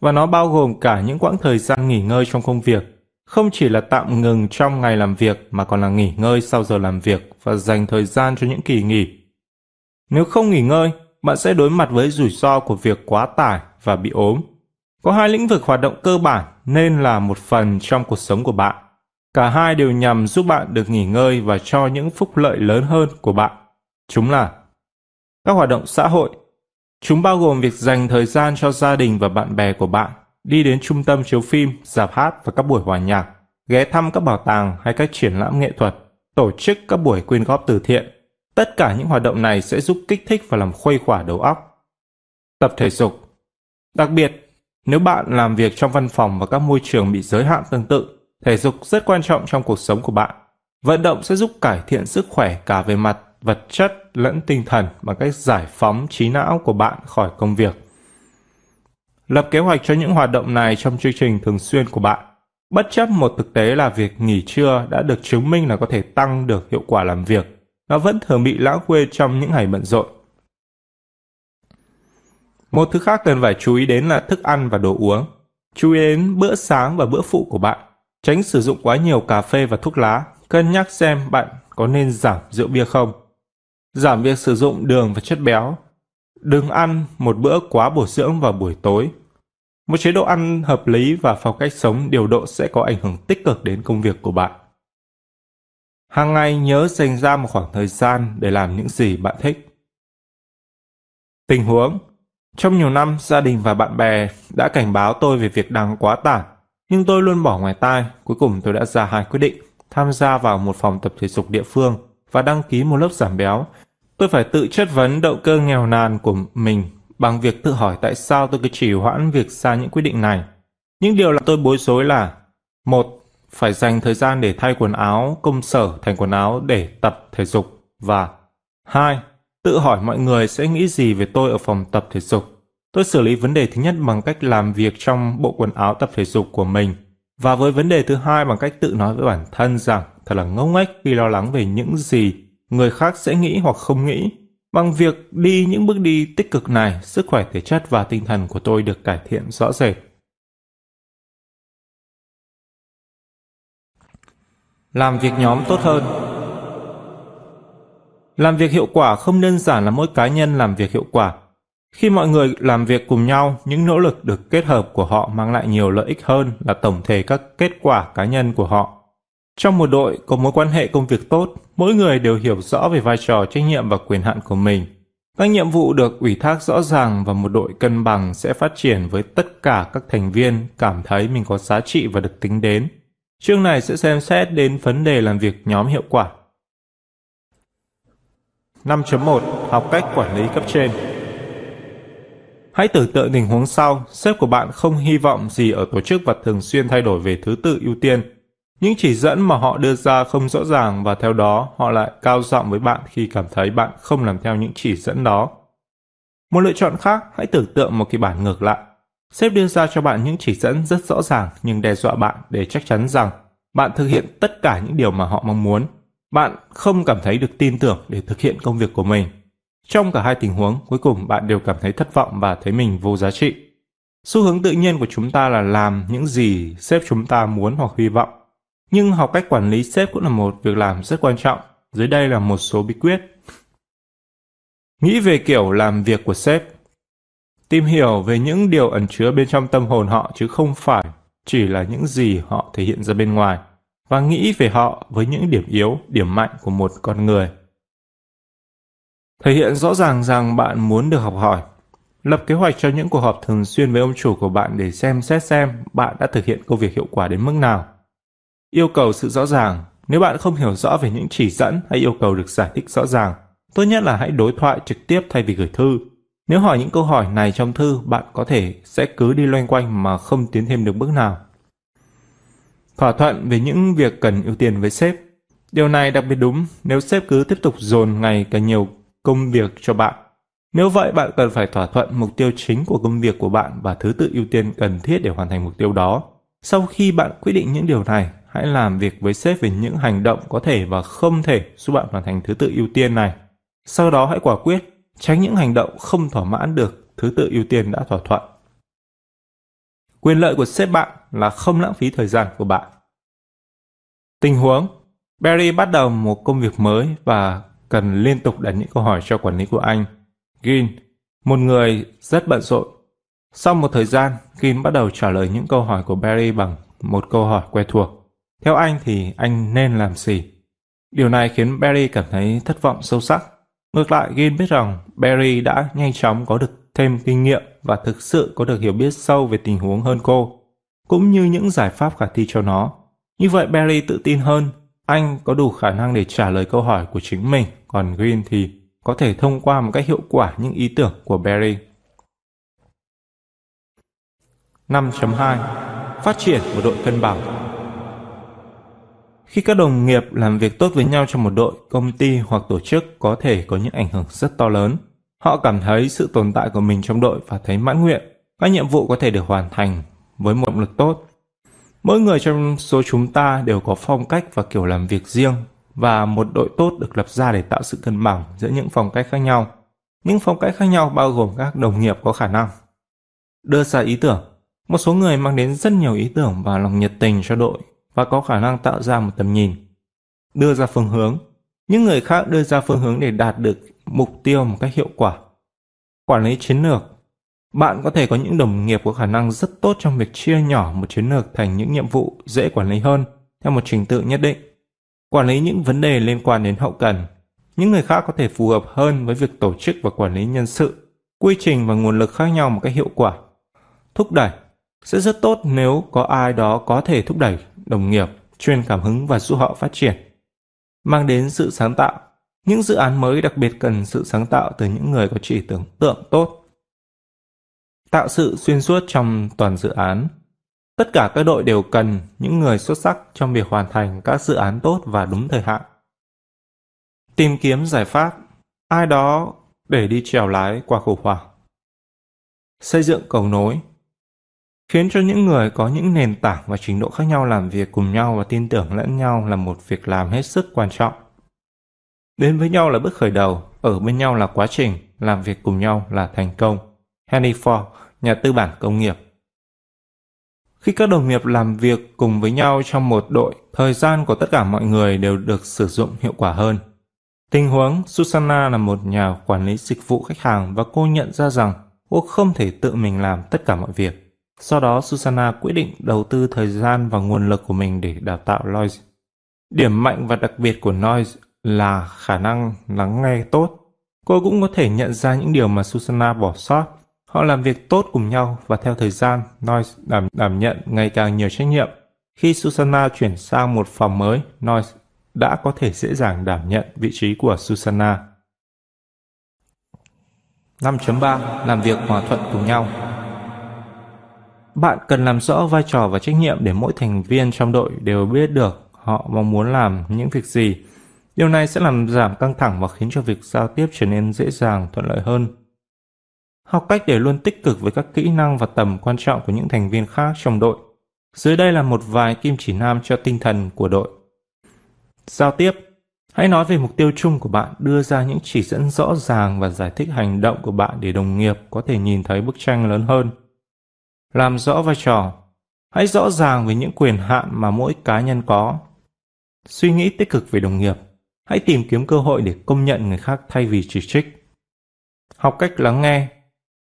và nó bao gồm cả những quãng thời gian nghỉ ngơi trong công việc, không chỉ là tạm ngừng trong ngày làm việc mà còn là nghỉ ngơi sau giờ làm việc và dành thời gian cho những kỳ nghỉ. Nếu không nghỉ ngơi, bạn sẽ đối mặt với rủi ro của việc quá tải và bị ốm. Có hai lĩnh vực hoạt động cơ bản nên là một phần trong cuộc sống của bạn. Cả hai đều nhằm giúp bạn được nghỉ ngơi và cho những phúc lợi lớn hơn của bạn. Chúng là các hoạt động xã hội. Chúng bao gồm việc dành thời gian cho gia đình và bạn bè của bạn, đi đến trung tâm chiếu phim, dạp hát và các buổi hòa nhạc, ghé thăm các bảo tàng hay các triển lãm nghệ thuật, tổ chức các buổi quyên góp từ thiện. Tất cả những hoạt động này sẽ giúp kích thích và làm khuây khỏa đầu óc. Tập thể dục Đặc biệt, nếu bạn làm việc trong văn phòng và các môi trường bị giới hạn tương tự, thể dục rất quan trọng trong cuộc sống của bạn. Vận động sẽ giúp cải thiện sức khỏe cả về mặt vật chất lẫn tinh thần bằng cách giải phóng trí não của bạn khỏi công việc. Lập kế hoạch cho những hoạt động này trong chương trình thường xuyên của bạn. Bất chấp một thực tế là việc nghỉ trưa đã được chứng minh là có thể tăng được hiệu quả làm việc, nó vẫn thường bị lãng quên trong những ngày bận rộn. Một thứ khác cần phải chú ý đến là thức ăn và đồ uống. Chú ý đến bữa sáng và bữa phụ của bạn. Tránh sử dụng quá nhiều cà phê và thuốc lá. Cân nhắc xem bạn có nên giảm rượu bia không. Giảm việc sử dụng đường và chất béo. Đừng ăn một bữa quá bổ dưỡng vào buổi tối. Một chế độ ăn hợp lý và phong cách sống điều độ sẽ có ảnh hưởng tích cực đến công việc của bạn. Hàng ngày nhớ dành ra một khoảng thời gian để làm những gì bạn thích. Tình huống trong nhiều năm, gia đình và bạn bè đã cảnh báo tôi về việc đang quá tải, nhưng tôi luôn bỏ ngoài tai. Cuối cùng tôi đã ra hai quyết định, tham gia vào một phòng tập thể dục địa phương và đăng ký một lớp giảm béo. Tôi phải tự chất vấn động cơ nghèo nàn của mình bằng việc tự hỏi tại sao tôi cứ trì hoãn việc ra những quyết định này. Những điều làm tôi bối rối là, một, Phải dành thời gian để thay quần áo công sở thành quần áo để tập thể dục và, hai, Tự hỏi mọi người sẽ nghĩ gì về tôi ở phòng tập thể dục. Tôi xử lý vấn đề thứ nhất bằng cách làm việc trong bộ quần áo tập thể dục của mình. Và với vấn đề thứ hai bằng cách tự nói với bản thân rằng thật là ngốc nghếch khi lo lắng về những gì người khác sẽ nghĩ hoặc không nghĩ. Bằng việc đi những bước đi tích cực này, sức khỏe thể chất và tinh thần của tôi được cải thiện rõ rệt. Làm việc nhóm tốt hơn làm việc hiệu quả không đơn giản là mỗi cá nhân làm việc hiệu quả. Khi mọi người làm việc cùng nhau, những nỗ lực được kết hợp của họ mang lại nhiều lợi ích hơn là tổng thể các kết quả cá nhân của họ. Trong một đội có mối quan hệ công việc tốt, mỗi người đều hiểu rõ về vai trò trách nhiệm và quyền hạn của mình. Các nhiệm vụ được ủy thác rõ ràng và một đội cân bằng sẽ phát triển với tất cả các thành viên cảm thấy mình có giá trị và được tính đến. Chương này sẽ xem xét đến vấn đề làm việc nhóm hiệu quả. 5.1 Học cách quản lý cấp trên Hãy tưởng tượng tình huống sau, sếp của bạn không hy vọng gì ở tổ chức và thường xuyên thay đổi về thứ tự ưu tiên. Những chỉ dẫn mà họ đưa ra không rõ ràng và theo đó họ lại cao giọng với bạn khi cảm thấy bạn không làm theo những chỉ dẫn đó. Một lựa chọn khác, hãy tưởng tượng một kịch bản ngược lại. Sếp đưa ra cho bạn những chỉ dẫn rất rõ ràng nhưng đe dọa bạn để chắc chắn rằng bạn thực hiện tất cả những điều mà họ mong muốn bạn không cảm thấy được tin tưởng để thực hiện công việc của mình. Trong cả hai tình huống, cuối cùng bạn đều cảm thấy thất vọng và thấy mình vô giá trị. Xu hướng tự nhiên của chúng ta là làm những gì sếp chúng ta muốn hoặc hy vọng. Nhưng học cách quản lý sếp cũng là một việc làm rất quan trọng. Dưới đây là một số bí quyết. Nghĩ về kiểu làm việc của sếp. Tìm hiểu về những điều ẩn chứa bên trong tâm hồn họ chứ không phải chỉ là những gì họ thể hiện ra bên ngoài và nghĩ về họ với những điểm yếu, điểm mạnh của một con người. Thể hiện rõ ràng rằng bạn muốn được học hỏi. Lập kế hoạch cho những cuộc họp thường xuyên với ông chủ của bạn để xem xét xem bạn đã thực hiện công việc hiệu quả đến mức nào. Yêu cầu sự rõ ràng. Nếu bạn không hiểu rõ về những chỉ dẫn hay yêu cầu được giải thích rõ ràng, tốt nhất là hãy đối thoại trực tiếp thay vì gửi thư. Nếu hỏi những câu hỏi này trong thư, bạn có thể sẽ cứ đi loanh quanh mà không tiến thêm được bước nào. Thỏa thuận về những việc cần ưu tiên với sếp. Điều này đặc biệt đúng nếu sếp cứ tiếp tục dồn ngày càng nhiều công việc cho bạn. Nếu vậy, bạn cần phải thỏa thuận mục tiêu chính của công việc của bạn và thứ tự ưu tiên cần thiết để hoàn thành mục tiêu đó. Sau khi bạn quyết định những điều này, hãy làm việc với sếp về những hành động có thể và không thể giúp bạn hoàn thành thứ tự ưu tiên này. Sau đó hãy quả quyết, tránh những hành động không thỏa mãn được thứ tự ưu tiên đã thỏa thuận. Quyền lợi của sếp bạn là không lãng phí thời gian của bạn. Tình huống Barry bắt đầu một công việc mới và cần liên tục đặt những câu hỏi cho quản lý của anh. Gin, một người rất bận rộn. Sau một thời gian, Gin bắt đầu trả lời những câu hỏi của Barry bằng một câu hỏi quen thuộc. Theo anh thì anh nên làm gì? Điều này khiến Barry cảm thấy thất vọng sâu sắc. Ngược lại, Gin biết rằng Barry đã nhanh chóng có được thêm kinh nghiệm và thực sự có được hiểu biết sâu về tình huống hơn cô, cũng như những giải pháp khả thi cho nó. Như vậy Barry tự tin hơn, anh có đủ khả năng để trả lời câu hỏi của chính mình, còn Green thì có thể thông qua một cách hiệu quả những ý tưởng của Barry. 5.2 Phát triển một đội cân bằng Khi các đồng nghiệp làm việc tốt với nhau trong một đội, công ty hoặc tổ chức có thể có những ảnh hưởng rất to lớn. Họ cảm thấy sự tồn tại của mình trong đội và thấy mãn nguyện. Các nhiệm vụ có thể được hoàn thành với một động lực tốt. Mỗi người trong số chúng ta đều có phong cách và kiểu làm việc riêng và một đội tốt được lập ra để tạo sự cân bằng giữa những phong cách khác nhau. Những phong cách khác nhau bao gồm các đồng nghiệp có khả năng đưa ra ý tưởng. Một số người mang đến rất nhiều ý tưởng và lòng nhiệt tình cho đội và có khả năng tạo ra một tầm nhìn. Đưa ra phương hướng. Những người khác đưa ra phương hướng để đạt được mục tiêu một cách hiệu quả. Quản lý chiến lược bạn có thể có những đồng nghiệp có khả năng rất tốt trong việc chia nhỏ một chiến lược thành những nhiệm vụ dễ quản lý hơn theo một trình tự nhất định. Quản lý những vấn đề liên quan đến hậu cần. Những người khác có thể phù hợp hơn với việc tổ chức và quản lý nhân sự, quy trình và nguồn lực khác nhau một cách hiệu quả. Thúc đẩy sẽ rất tốt nếu có ai đó có thể thúc đẩy đồng nghiệp, truyền cảm hứng và giúp họ phát triển. Mang đến sự sáng tạo. Những dự án mới đặc biệt cần sự sáng tạo từ những người có chỉ tưởng tượng tốt tạo sự xuyên suốt trong toàn dự án. Tất cả các đội đều cần những người xuất sắc trong việc hoàn thành các dự án tốt và đúng thời hạn. Tìm kiếm giải pháp, ai đó để đi trèo lái qua khủng hoảng. Xây dựng cầu nối, khiến cho những người có những nền tảng và trình độ khác nhau làm việc cùng nhau và tin tưởng lẫn nhau là một việc làm hết sức quan trọng. Đến với nhau là bước khởi đầu, ở bên nhau là quá trình, làm việc cùng nhau là thành công. Henry Ford, nhà tư bản công nghiệp. Khi các đồng nghiệp làm việc cùng với nhau trong một đội, thời gian của tất cả mọi người đều được sử dụng hiệu quả hơn. Tình huống Susanna là một nhà quản lý dịch vụ khách hàng và cô nhận ra rằng cô không thể tự mình làm tất cả mọi việc. Sau đó Susanna quyết định đầu tư thời gian và nguồn lực của mình để đào tạo Lois. Điểm mạnh và đặc biệt của Noise là khả năng lắng nghe tốt. Cô cũng có thể nhận ra những điều mà Susanna bỏ sót Họ làm việc tốt cùng nhau và theo thời gian, Noise đảm, đảm nhận ngày càng nhiều trách nhiệm. Khi Susanna chuyển sang một phòng mới, Noise đã có thể dễ dàng đảm nhận vị trí của Susanna. 5.3 Làm việc hòa thuận cùng nhau Bạn cần làm rõ vai trò và trách nhiệm để mỗi thành viên trong đội đều biết được họ mong muốn làm những việc gì. Điều này sẽ làm giảm căng thẳng và khiến cho việc giao tiếp trở nên dễ dàng, thuận lợi hơn. Học cách để luôn tích cực với các kỹ năng và tầm quan trọng của những thành viên khác trong đội. Dưới đây là một vài kim chỉ nam cho tinh thần của đội. Giao tiếp Hãy nói về mục tiêu chung của bạn, đưa ra những chỉ dẫn rõ ràng và giải thích hành động của bạn để đồng nghiệp có thể nhìn thấy bức tranh lớn hơn. Làm rõ vai trò Hãy rõ ràng về những quyền hạn mà mỗi cá nhân có. Suy nghĩ tích cực về đồng nghiệp. Hãy tìm kiếm cơ hội để công nhận người khác thay vì chỉ trích. Học cách lắng nghe.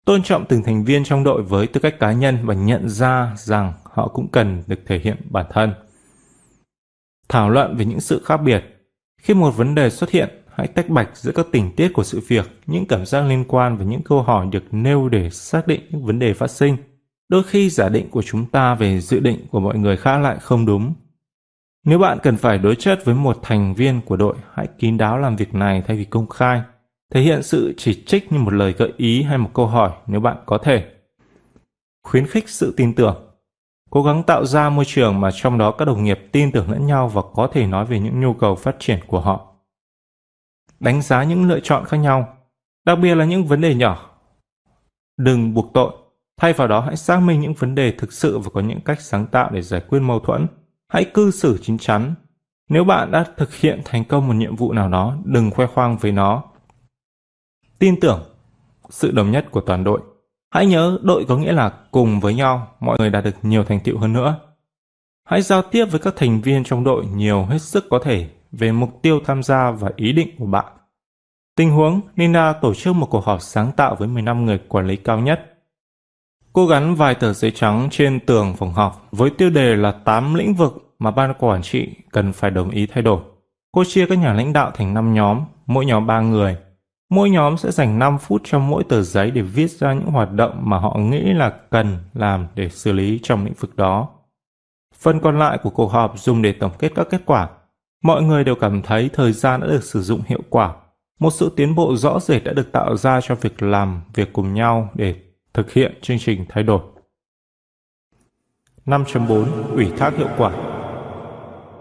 Tôn trọng từng thành viên trong đội với tư cách cá nhân và nhận ra rằng họ cũng cần được thể hiện bản thân. Thảo luận về những sự khác biệt. Khi một vấn đề xuất hiện, hãy tách bạch giữa các tình tiết của sự việc, những cảm giác liên quan và những câu hỏi được nêu để xác định những vấn đề phát sinh. Đôi khi giả định của chúng ta về dự định của mọi người khác lại không đúng. Nếu bạn cần phải đối chất với một thành viên của đội, hãy kín đáo làm việc này thay vì công khai. Thể hiện sự chỉ trích như một lời gợi ý hay một câu hỏi nếu bạn có thể. Khuyến khích sự tin tưởng. Cố gắng tạo ra môi trường mà trong đó các đồng nghiệp tin tưởng lẫn nhau và có thể nói về những nhu cầu phát triển của họ. Đánh giá những lựa chọn khác nhau, đặc biệt là những vấn đề nhỏ. Đừng buộc tội, thay vào đó hãy xác minh những vấn đề thực sự và có những cách sáng tạo để giải quyết mâu thuẫn. Hãy cư xử chín chắn. Nếu bạn đã thực hiện thành công một nhiệm vụ nào đó, đừng khoe khoang với nó. Tin tưởng sự đồng nhất của toàn đội Hãy nhớ đội có nghĩa là cùng với nhau mọi người đạt được nhiều thành tựu hơn nữa. Hãy giao tiếp với các thành viên trong đội nhiều hết sức có thể về mục tiêu tham gia và ý định của bạn. Tình huống, Nina tổ chức một cuộc họp sáng tạo với 15 người quản lý cao nhất. Cô gắn vài tờ giấy trắng trên tường phòng họp với tiêu đề là 8 lĩnh vực mà ban quản trị cần phải đồng ý thay đổi. Cô chia các nhà lãnh đạo thành 5 nhóm, mỗi nhóm 3 người. Mỗi nhóm sẽ dành 5 phút trong mỗi tờ giấy để viết ra những hoạt động mà họ nghĩ là cần làm để xử lý trong lĩnh vực đó. Phần còn lại của cuộc họp dùng để tổng kết các kết quả. Mọi người đều cảm thấy thời gian đã được sử dụng hiệu quả. Một sự tiến bộ rõ rệt đã được tạo ra cho việc làm việc cùng nhau để thực hiện chương trình thay đổi. 5.4 Ủy thác hiệu quả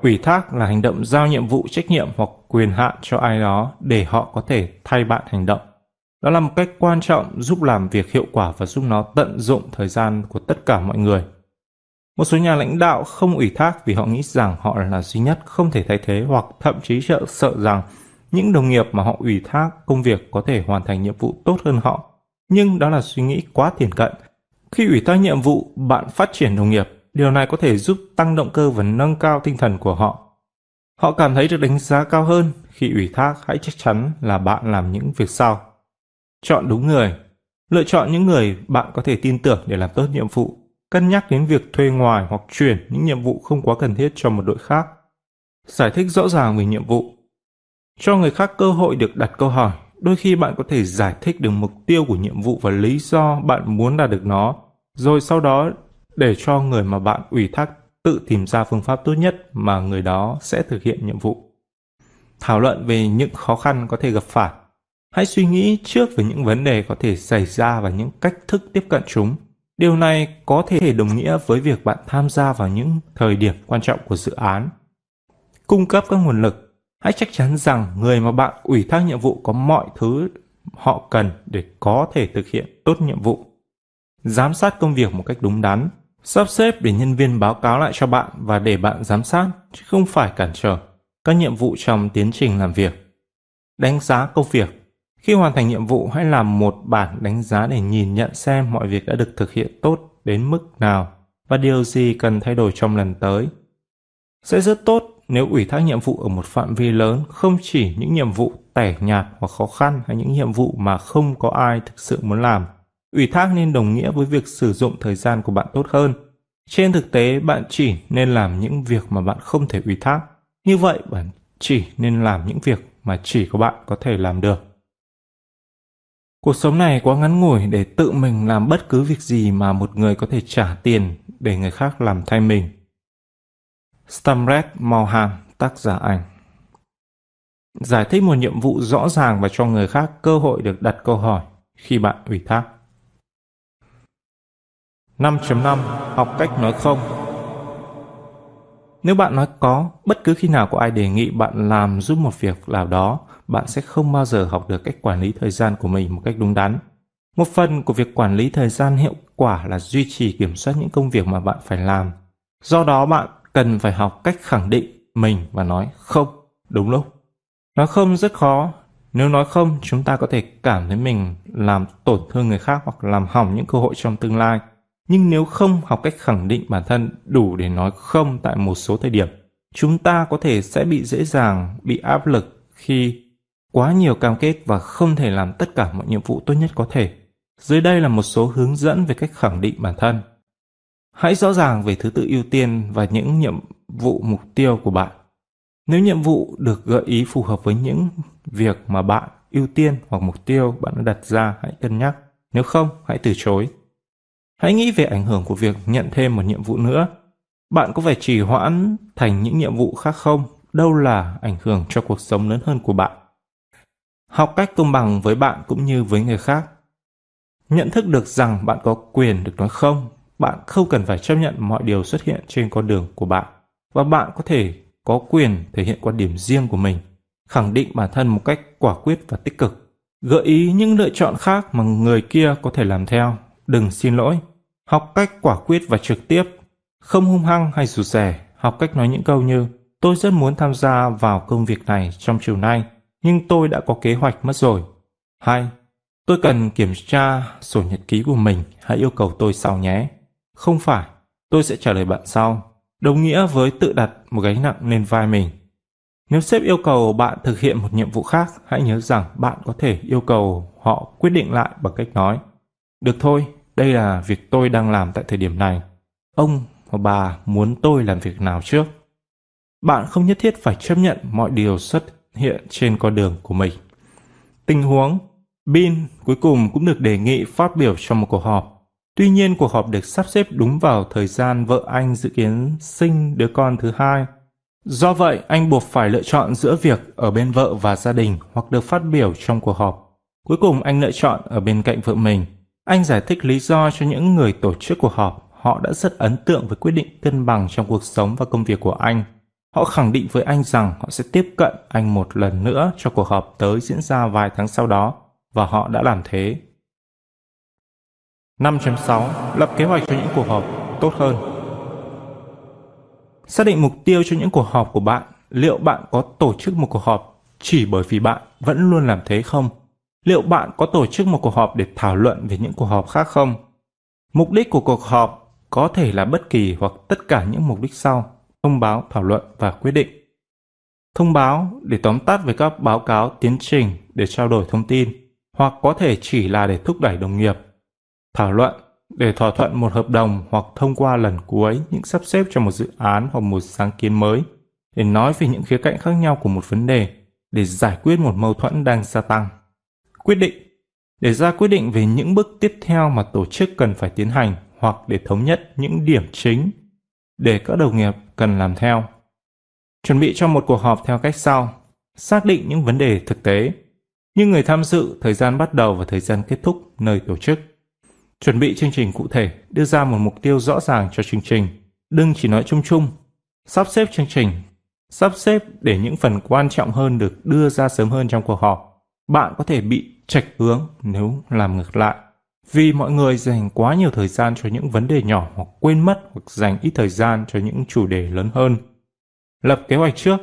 Ủy thác là hành động giao nhiệm vụ trách nhiệm hoặc quyền hạn cho ai đó để họ có thể thay bạn hành động. Đó là một cách quan trọng giúp làm việc hiệu quả và giúp nó tận dụng thời gian của tất cả mọi người. Một số nhà lãnh đạo không ủy thác vì họ nghĩ rằng họ là duy nhất không thể thay thế hoặc thậm chí sợ sợ rằng những đồng nghiệp mà họ ủy thác công việc có thể hoàn thành nhiệm vụ tốt hơn họ. Nhưng đó là suy nghĩ quá tiền cận. Khi ủy thác nhiệm vụ, bạn phát triển đồng nghiệp Điều này có thể giúp tăng động cơ và nâng cao tinh thần của họ. Họ cảm thấy được đánh giá cao hơn khi ủy thác hãy chắc chắn là bạn làm những việc sau. Chọn đúng người. Lựa chọn những người bạn có thể tin tưởng để làm tốt nhiệm vụ. Cân nhắc đến việc thuê ngoài hoặc chuyển những nhiệm vụ không quá cần thiết cho một đội khác. Giải thích rõ ràng về nhiệm vụ. Cho người khác cơ hội được đặt câu hỏi. Đôi khi bạn có thể giải thích được mục tiêu của nhiệm vụ và lý do bạn muốn đạt được nó, rồi sau đó để cho người mà bạn ủy thác tự tìm ra phương pháp tốt nhất mà người đó sẽ thực hiện nhiệm vụ. Thảo luận về những khó khăn có thể gặp phải. Hãy suy nghĩ trước về những vấn đề có thể xảy ra và những cách thức tiếp cận chúng. Điều này có thể đồng nghĩa với việc bạn tham gia vào những thời điểm quan trọng của dự án. Cung cấp các nguồn lực. Hãy chắc chắn rằng người mà bạn ủy thác nhiệm vụ có mọi thứ họ cần để có thể thực hiện tốt nhiệm vụ. Giám sát công việc một cách đúng đắn Sắp xếp để nhân viên báo cáo lại cho bạn và để bạn giám sát, chứ không phải cản trở các nhiệm vụ trong tiến trình làm việc. Đánh giá công việc Khi hoàn thành nhiệm vụ, hãy làm một bản đánh giá để nhìn nhận xem mọi việc đã được thực hiện tốt đến mức nào và điều gì cần thay đổi trong lần tới. Sẽ rất tốt nếu ủy thác nhiệm vụ ở một phạm vi lớn, không chỉ những nhiệm vụ tẻ nhạt hoặc khó khăn hay những nhiệm vụ mà không có ai thực sự muốn làm. Ủy thác nên đồng nghĩa với việc sử dụng thời gian của bạn tốt hơn. Trên thực tế, bạn chỉ nên làm những việc mà bạn không thể ủy thác. Như vậy, bạn chỉ nên làm những việc mà chỉ có bạn có thể làm được. Cuộc sống này quá ngắn ngủi để tự mình làm bất cứ việc gì mà một người có thể trả tiền để người khác làm thay mình. Stamret Mohan, tác giả ảnh Giải thích một nhiệm vụ rõ ràng và cho người khác cơ hội được đặt câu hỏi khi bạn ủy thác. 5.5 Học cách nói không Nếu bạn nói có, bất cứ khi nào có ai đề nghị bạn làm giúp một việc nào đó, bạn sẽ không bao giờ học được cách quản lý thời gian của mình một cách đúng đắn. Một phần của việc quản lý thời gian hiệu quả là duy trì kiểm soát những công việc mà bạn phải làm. Do đó bạn cần phải học cách khẳng định mình và nói không đúng lúc. Nói không rất khó. Nếu nói không, chúng ta có thể cảm thấy mình làm tổn thương người khác hoặc làm hỏng những cơ hội trong tương lai – nhưng nếu không học cách khẳng định bản thân đủ để nói không tại một số thời điểm, chúng ta có thể sẽ bị dễ dàng bị áp lực khi quá nhiều cam kết và không thể làm tất cả mọi nhiệm vụ tốt nhất có thể. Dưới đây là một số hướng dẫn về cách khẳng định bản thân. Hãy rõ ràng về thứ tự ưu tiên và những nhiệm vụ mục tiêu của bạn. Nếu nhiệm vụ được gợi ý phù hợp với những việc mà bạn ưu tiên hoặc mục tiêu bạn đã đặt ra, hãy cân nhắc. Nếu không, hãy từ chối. Hãy nghĩ về ảnh hưởng của việc nhận thêm một nhiệm vụ nữa. Bạn có phải trì hoãn thành những nhiệm vụ khác không? Đâu là ảnh hưởng cho cuộc sống lớn hơn của bạn? Học cách công bằng với bạn cũng như với người khác. Nhận thức được rằng bạn có quyền được nói không. Bạn không cần phải chấp nhận mọi điều xuất hiện trên con đường của bạn. Và bạn có thể có quyền thể hiện quan điểm riêng của mình, khẳng định bản thân một cách quả quyết và tích cực. Gợi ý những lựa chọn khác mà người kia có thể làm theo. Đừng xin lỗi. Học cách quả quyết và trực tiếp. Không hung hăng hay rụt rè. Học cách nói những câu như Tôi rất muốn tham gia vào công việc này trong chiều nay, nhưng tôi đã có kế hoạch mất rồi. Hai, tôi cần kiểm tra sổ nhật ký của mình, hãy yêu cầu tôi sau nhé. Không phải, tôi sẽ trả lời bạn sau. Đồng nghĩa với tự đặt một gánh nặng lên vai mình. Nếu sếp yêu cầu bạn thực hiện một nhiệm vụ khác, hãy nhớ rằng bạn có thể yêu cầu họ quyết định lại bằng cách nói Được thôi, đây là việc tôi đang làm tại thời điểm này. Ông hoặc bà muốn tôi làm việc nào trước? Bạn không nhất thiết phải chấp nhận mọi điều xuất hiện trên con đường của mình. Tình huống Bin cuối cùng cũng được đề nghị phát biểu trong một cuộc họp. Tuy nhiên cuộc họp được sắp xếp đúng vào thời gian vợ anh dự kiến sinh đứa con thứ hai. Do vậy, anh buộc phải lựa chọn giữa việc ở bên vợ và gia đình hoặc được phát biểu trong cuộc họp. Cuối cùng anh lựa chọn ở bên cạnh vợ mình. Anh giải thích lý do cho những người tổ chức cuộc họp. Họ đã rất ấn tượng với quyết định cân bằng trong cuộc sống và công việc của anh. Họ khẳng định với anh rằng họ sẽ tiếp cận anh một lần nữa cho cuộc họp tới diễn ra vài tháng sau đó, và họ đã làm thế. 5.6. Lập kế hoạch cho những cuộc họp tốt hơn. Xác định mục tiêu cho những cuộc họp của bạn. Liệu bạn có tổ chức một cuộc họp chỉ bởi vì bạn vẫn luôn làm thế không? Liệu bạn có tổ chức một cuộc họp để thảo luận về những cuộc họp khác không? Mục đích của cuộc họp có thể là bất kỳ hoặc tất cả những mục đích sau thông báo, thảo luận và quyết định. Thông báo để tóm tắt về các báo cáo tiến trình để trao đổi thông tin, hoặc có thể chỉ là để thúc đẩy đồng nghiệp. Thảo luận để thỏa thuận một hợp đồng hoặc thông qua lần cuối những sắp xếp cho một dự án hoặc một sáng kiến mới, để nói về những khía cạnh khác nhau của một vấn đề, để giải quyết một mâu thuẫn đang gia tăng. Quyết định để ra quyết định về những bước tiếp theo mà tổ chức cần phải tiến hành hoặc để thống nhất những điểm chính để các đồng nghiệp cần làm theo. Chuẩn bị cho một cuộc họp theo cách sau. Xác định những vấn đề thực tế, như người tham dự, thời gian bắt đầu và thời gian kết thúc nơi tổ chức. Chuẩn bị chương trình cụ thể, đưa ra một mục tiêu rõ ràng cho chương trình. Đừng chỉ nói chung chung. Sắp xếp chương trình. Sắp xếp để những phần quan trọng hơn được đưa ra sớm hơn trong cuộc họp. Bạn có thể bị trạch hướng nếu làm ngược lại vì mọi người dành quá nhiều thời gian cho những vấn đề nhỏ hoặc quên mất hoặc dành ít thời gian cho những chủ đề lớn hơn. Lập kế hoạch trước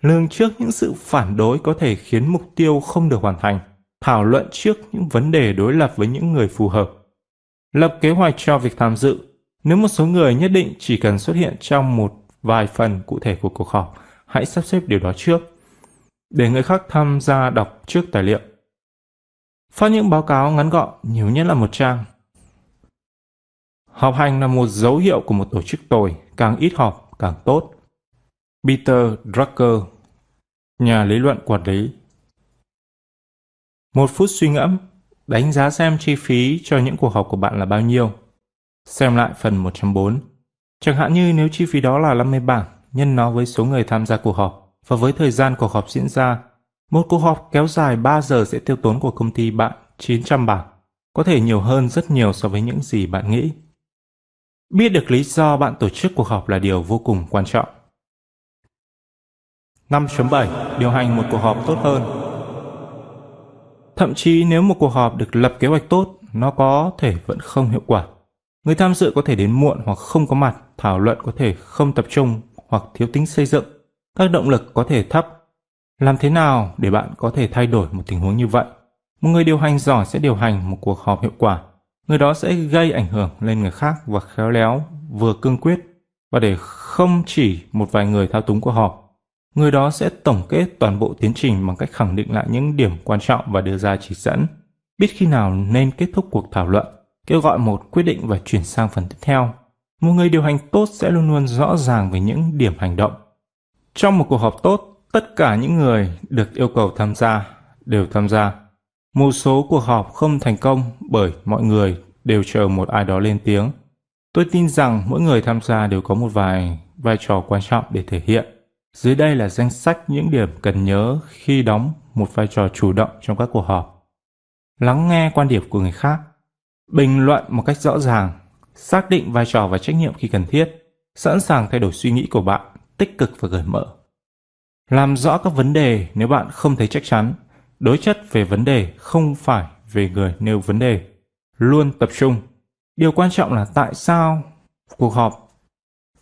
Lường trước những sự phản đối có thể khiến mục tiêu không được hoàn thành. Thảo luận trước những vấn đề đối lập với những người phù hợp. Lập kế hoạch cho việc tham dự. Nếu một số người nhất định chỉ cần xuất hiện trong một vài phần cụ thể của cuộc họp, hãy sắp xếp điều đó trước. Để người khác tham gia đọc trước tài liệu Phát những báo cáo ngắn gọn, nhiều nhất là một trang. Họp hành là một dấu hiệu của một tổ chức tồi, càng ít họp càng tốt. Peter Drucker, nhà lý luận quản lý. Một phút suy ngẫm, đánh giá xem chi phí cho những cuộc họp của bạn là bao nhiêu. Xem lại phần 104. Chẳng hạn như nếu chi phí đó là 50 bảng, nhân nó với số người tham gia cuộc họp và với thời gian cuộc họp diễn ra một cuộc họp kéo dài 3 giờ sẽ tiêu tốn của công ty bạn 900 bảng, có thể nhiều hơn rất nhiều so với những gì bạn nghĩ. Biết được lý do bạn tổ chức cuộc họp là điều vô cùng quan trọng. 5.7. Điều hành một cuộc họp tốt hơn Thậm chí nếu một cuộc họp được lập kế hoạch tốt, nó có thể vẫn không hiệu quả. Người tham dự có thể đến muộn hoặc không có mặt, thảo luận có thể không tập trung hoặc thiếu tính xây dựng. Các động lực có thể thấp làm thế nào để bạn có thể thay đổi một tình huống như vậy? Một người điều hành giỏi sẽ điều hành một cuộc họp hiệu quả. Người đó sẽ gây ảnh hưởng lên người khác và khéo léo, vừa cương quyết và để không chỉ một vài người thao túng cuộc họp. Người đó sẽ tổng kết toàn bộ tiến trình bằng cách khẳng định lại những điểm quan trọng và đưa ra chỉ dẫn, biết khi nào nên kết thúc cuộc thảo luận, kêu gọi một quyết định và chuyển sang phần tiếp theo. Một người điều hành tốt sẽ luôn luôn rõ ràng về những điểm hành động. Trong một cuộc họp tốt, tất cả những người được yêu cầu tham gia đều tham gia. Một số cuộc họp không thành công bởi mọi người đều chờ một ai đó lên tiếng. Tôi tin rằng mỗi người tham gia đều có một vài vai trò quan trọng để thể hiện. Dưới đây là danh sách những điểm cần nhớ khi đóng một vai trò chủ động trong các cuộc họp. Lắng nghe quan điểm của người khác, bình luận một cách rõ ràng, xác định vai trò và trách nhiệm khi cần thiết, sẵn sàng thay đổi suy nghĩ của bạn, tích cực và cởi mở. Làm rõ các vấn đề nếu bạn không thấy chắc chắn, đối chất về vấn đề không phải về người nêu vấn đề. Luôn tập trung. Điều quan trọng là tại sao cuộc họp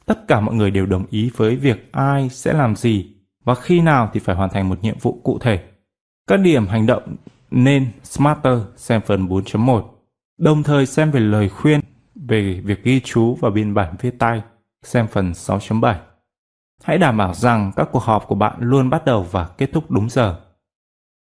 tất cả mọi người đều đồng ý với việc ai sẽ làm gì và khi nào thì phải hoàn thành một nhiệm vụ cụ thể. Các điểm hành động nên Smarter xem phần 4.1, đồng thời xem về lời khuyên về việc ghi chú và biên bản viết tay xem phần 6.7. Hãy đảm bảo rằng các cuộc họp của bạn luôn bắt đầu và kết thúc đúng giờ.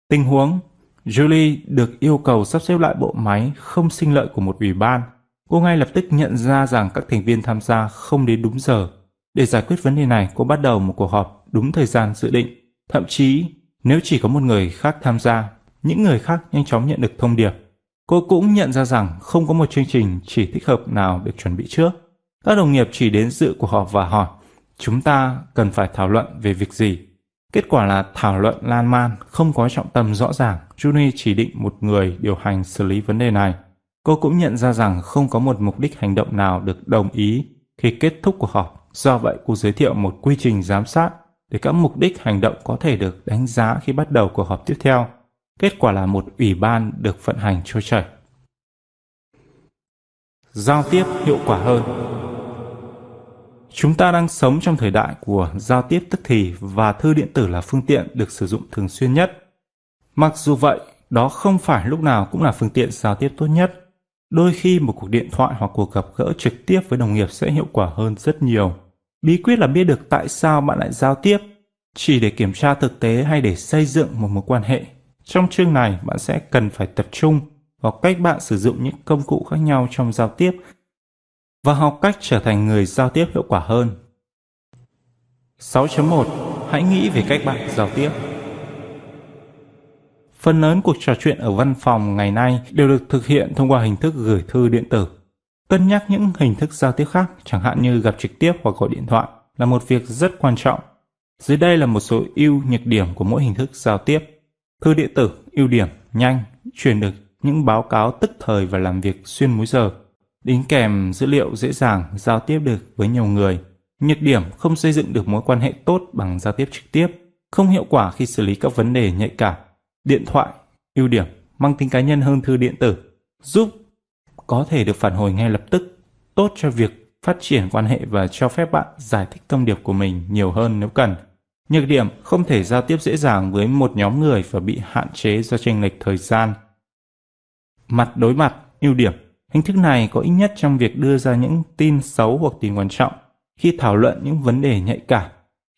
Tình huống Julie được yêu cầu sắp xếp lại bộ máy không sinh lợi của một ủy ban. Cô ngay lập tức nhận ra rằng các thành viên tham gia không đến đúng giờ. Để giải quyết vấn đề này, cô bắt đầu một cuộc họp đúng thời gian dự định. Thậm chí, nếu chỉ có một người khác tham gia, những người khác nhanh chóng nhận được thông điệp. Cô cũng nhận ra rằng không có một chương trình chỉ thích hợp nào được chuẩn bị trước. Các đồng nghiệp chỉ đến dự cuộc họp và hỏi, chúng ta cần phải thảo luận về việc gì Kết quả là thảo luận lan man, không có trọng tâm rõ ràng. Juni chỉ định một người điều hành xử lý vấn đề này. Cô cũng nhận ra rằng không có một mục đích hành động nào được đồng ý khi kết thúc cuộc họp. Do vậy, cô giới thiệu một quy trình giám sát để các mục đích hành động có thể được đánh giá khi bắt đầu cuộc họp tiếp theo. Kết quả là một ủy ban được vận hành trôi chảy. Giao tiếp hiệu quả hơn Chúng ta đang sống trong thời đại của giao tiếp tức thì và thư điện tử là phương tiện được sử dụng thường xuyên nhất. Mặc dù vậy, đó không phải lúc nào cũng là phương tiện giao tiếp tốt nhất. Đôi khi một cuộc điện thoại hoặc cuộc gặp gỡ trực tiếp với đồng nghiệp sẽ hiệu quả hơn rất nhiều. Bí quyết là biết được tại sao bạn lại giao tiếp, chỉ để kiểm tra thực tế hay để xây dựng một mối quan hệ. Trong chương này, bạn sẽ cần phải tập trung vào cách bạn sử dụng những công cụ khác nhau trong giao tiếp và học cách trở thành người giao tiếp hiệu quả hơn. 6.1 Hãy nghĩ về cách bạn giao tiếp. Phần lớn cuộc trò chuyện ở văn phòng ngày nay đều được thực hiện thông qua hình thức gửi thư điện tử. Cân nhắc những hình thức giao tiếp khác, chẳng hạn như gặp trực tiếp hoặc gọi điện thoại, là một việc rất quan trọng. Dưới đây là một số ưu nhược điểm của mỗi hình thức giao tiếp. Thư điện tử, ưu điểm, nhanh, truyền được những báo cáo tức thời và làm việc xuyên múi giờ. Đính kèm dữ liệu dễ dàng giao tiếp được với nhiều người. Nhược điểm không xây dựng được mối quan hệ tốt bằng giao tiếp trực tiếp, không hiệu quả khi xử lý các vấn đề nhạy cảm. Điện thoại, ưu điểm, mang tính cá nhân hơn thư điện tử, giúp có thể được phản hồi ngay lập tức, tốt cho việc phát triển quan hệ và cho phép bạn giải thích thông điệp của mình nhiều hơn nếu cần. Nhược điểm không thể giao tiếp dễ dàng với một nhóm người và bị hạn chế do chênh lệch thời gian. Mặt đối mặt, ưu điểm Hình thức này có ích nhất trong việc đưa ra những tin xấu hoặc tin quan trọng, khi thảo luận những vấn đề nhạy cảm.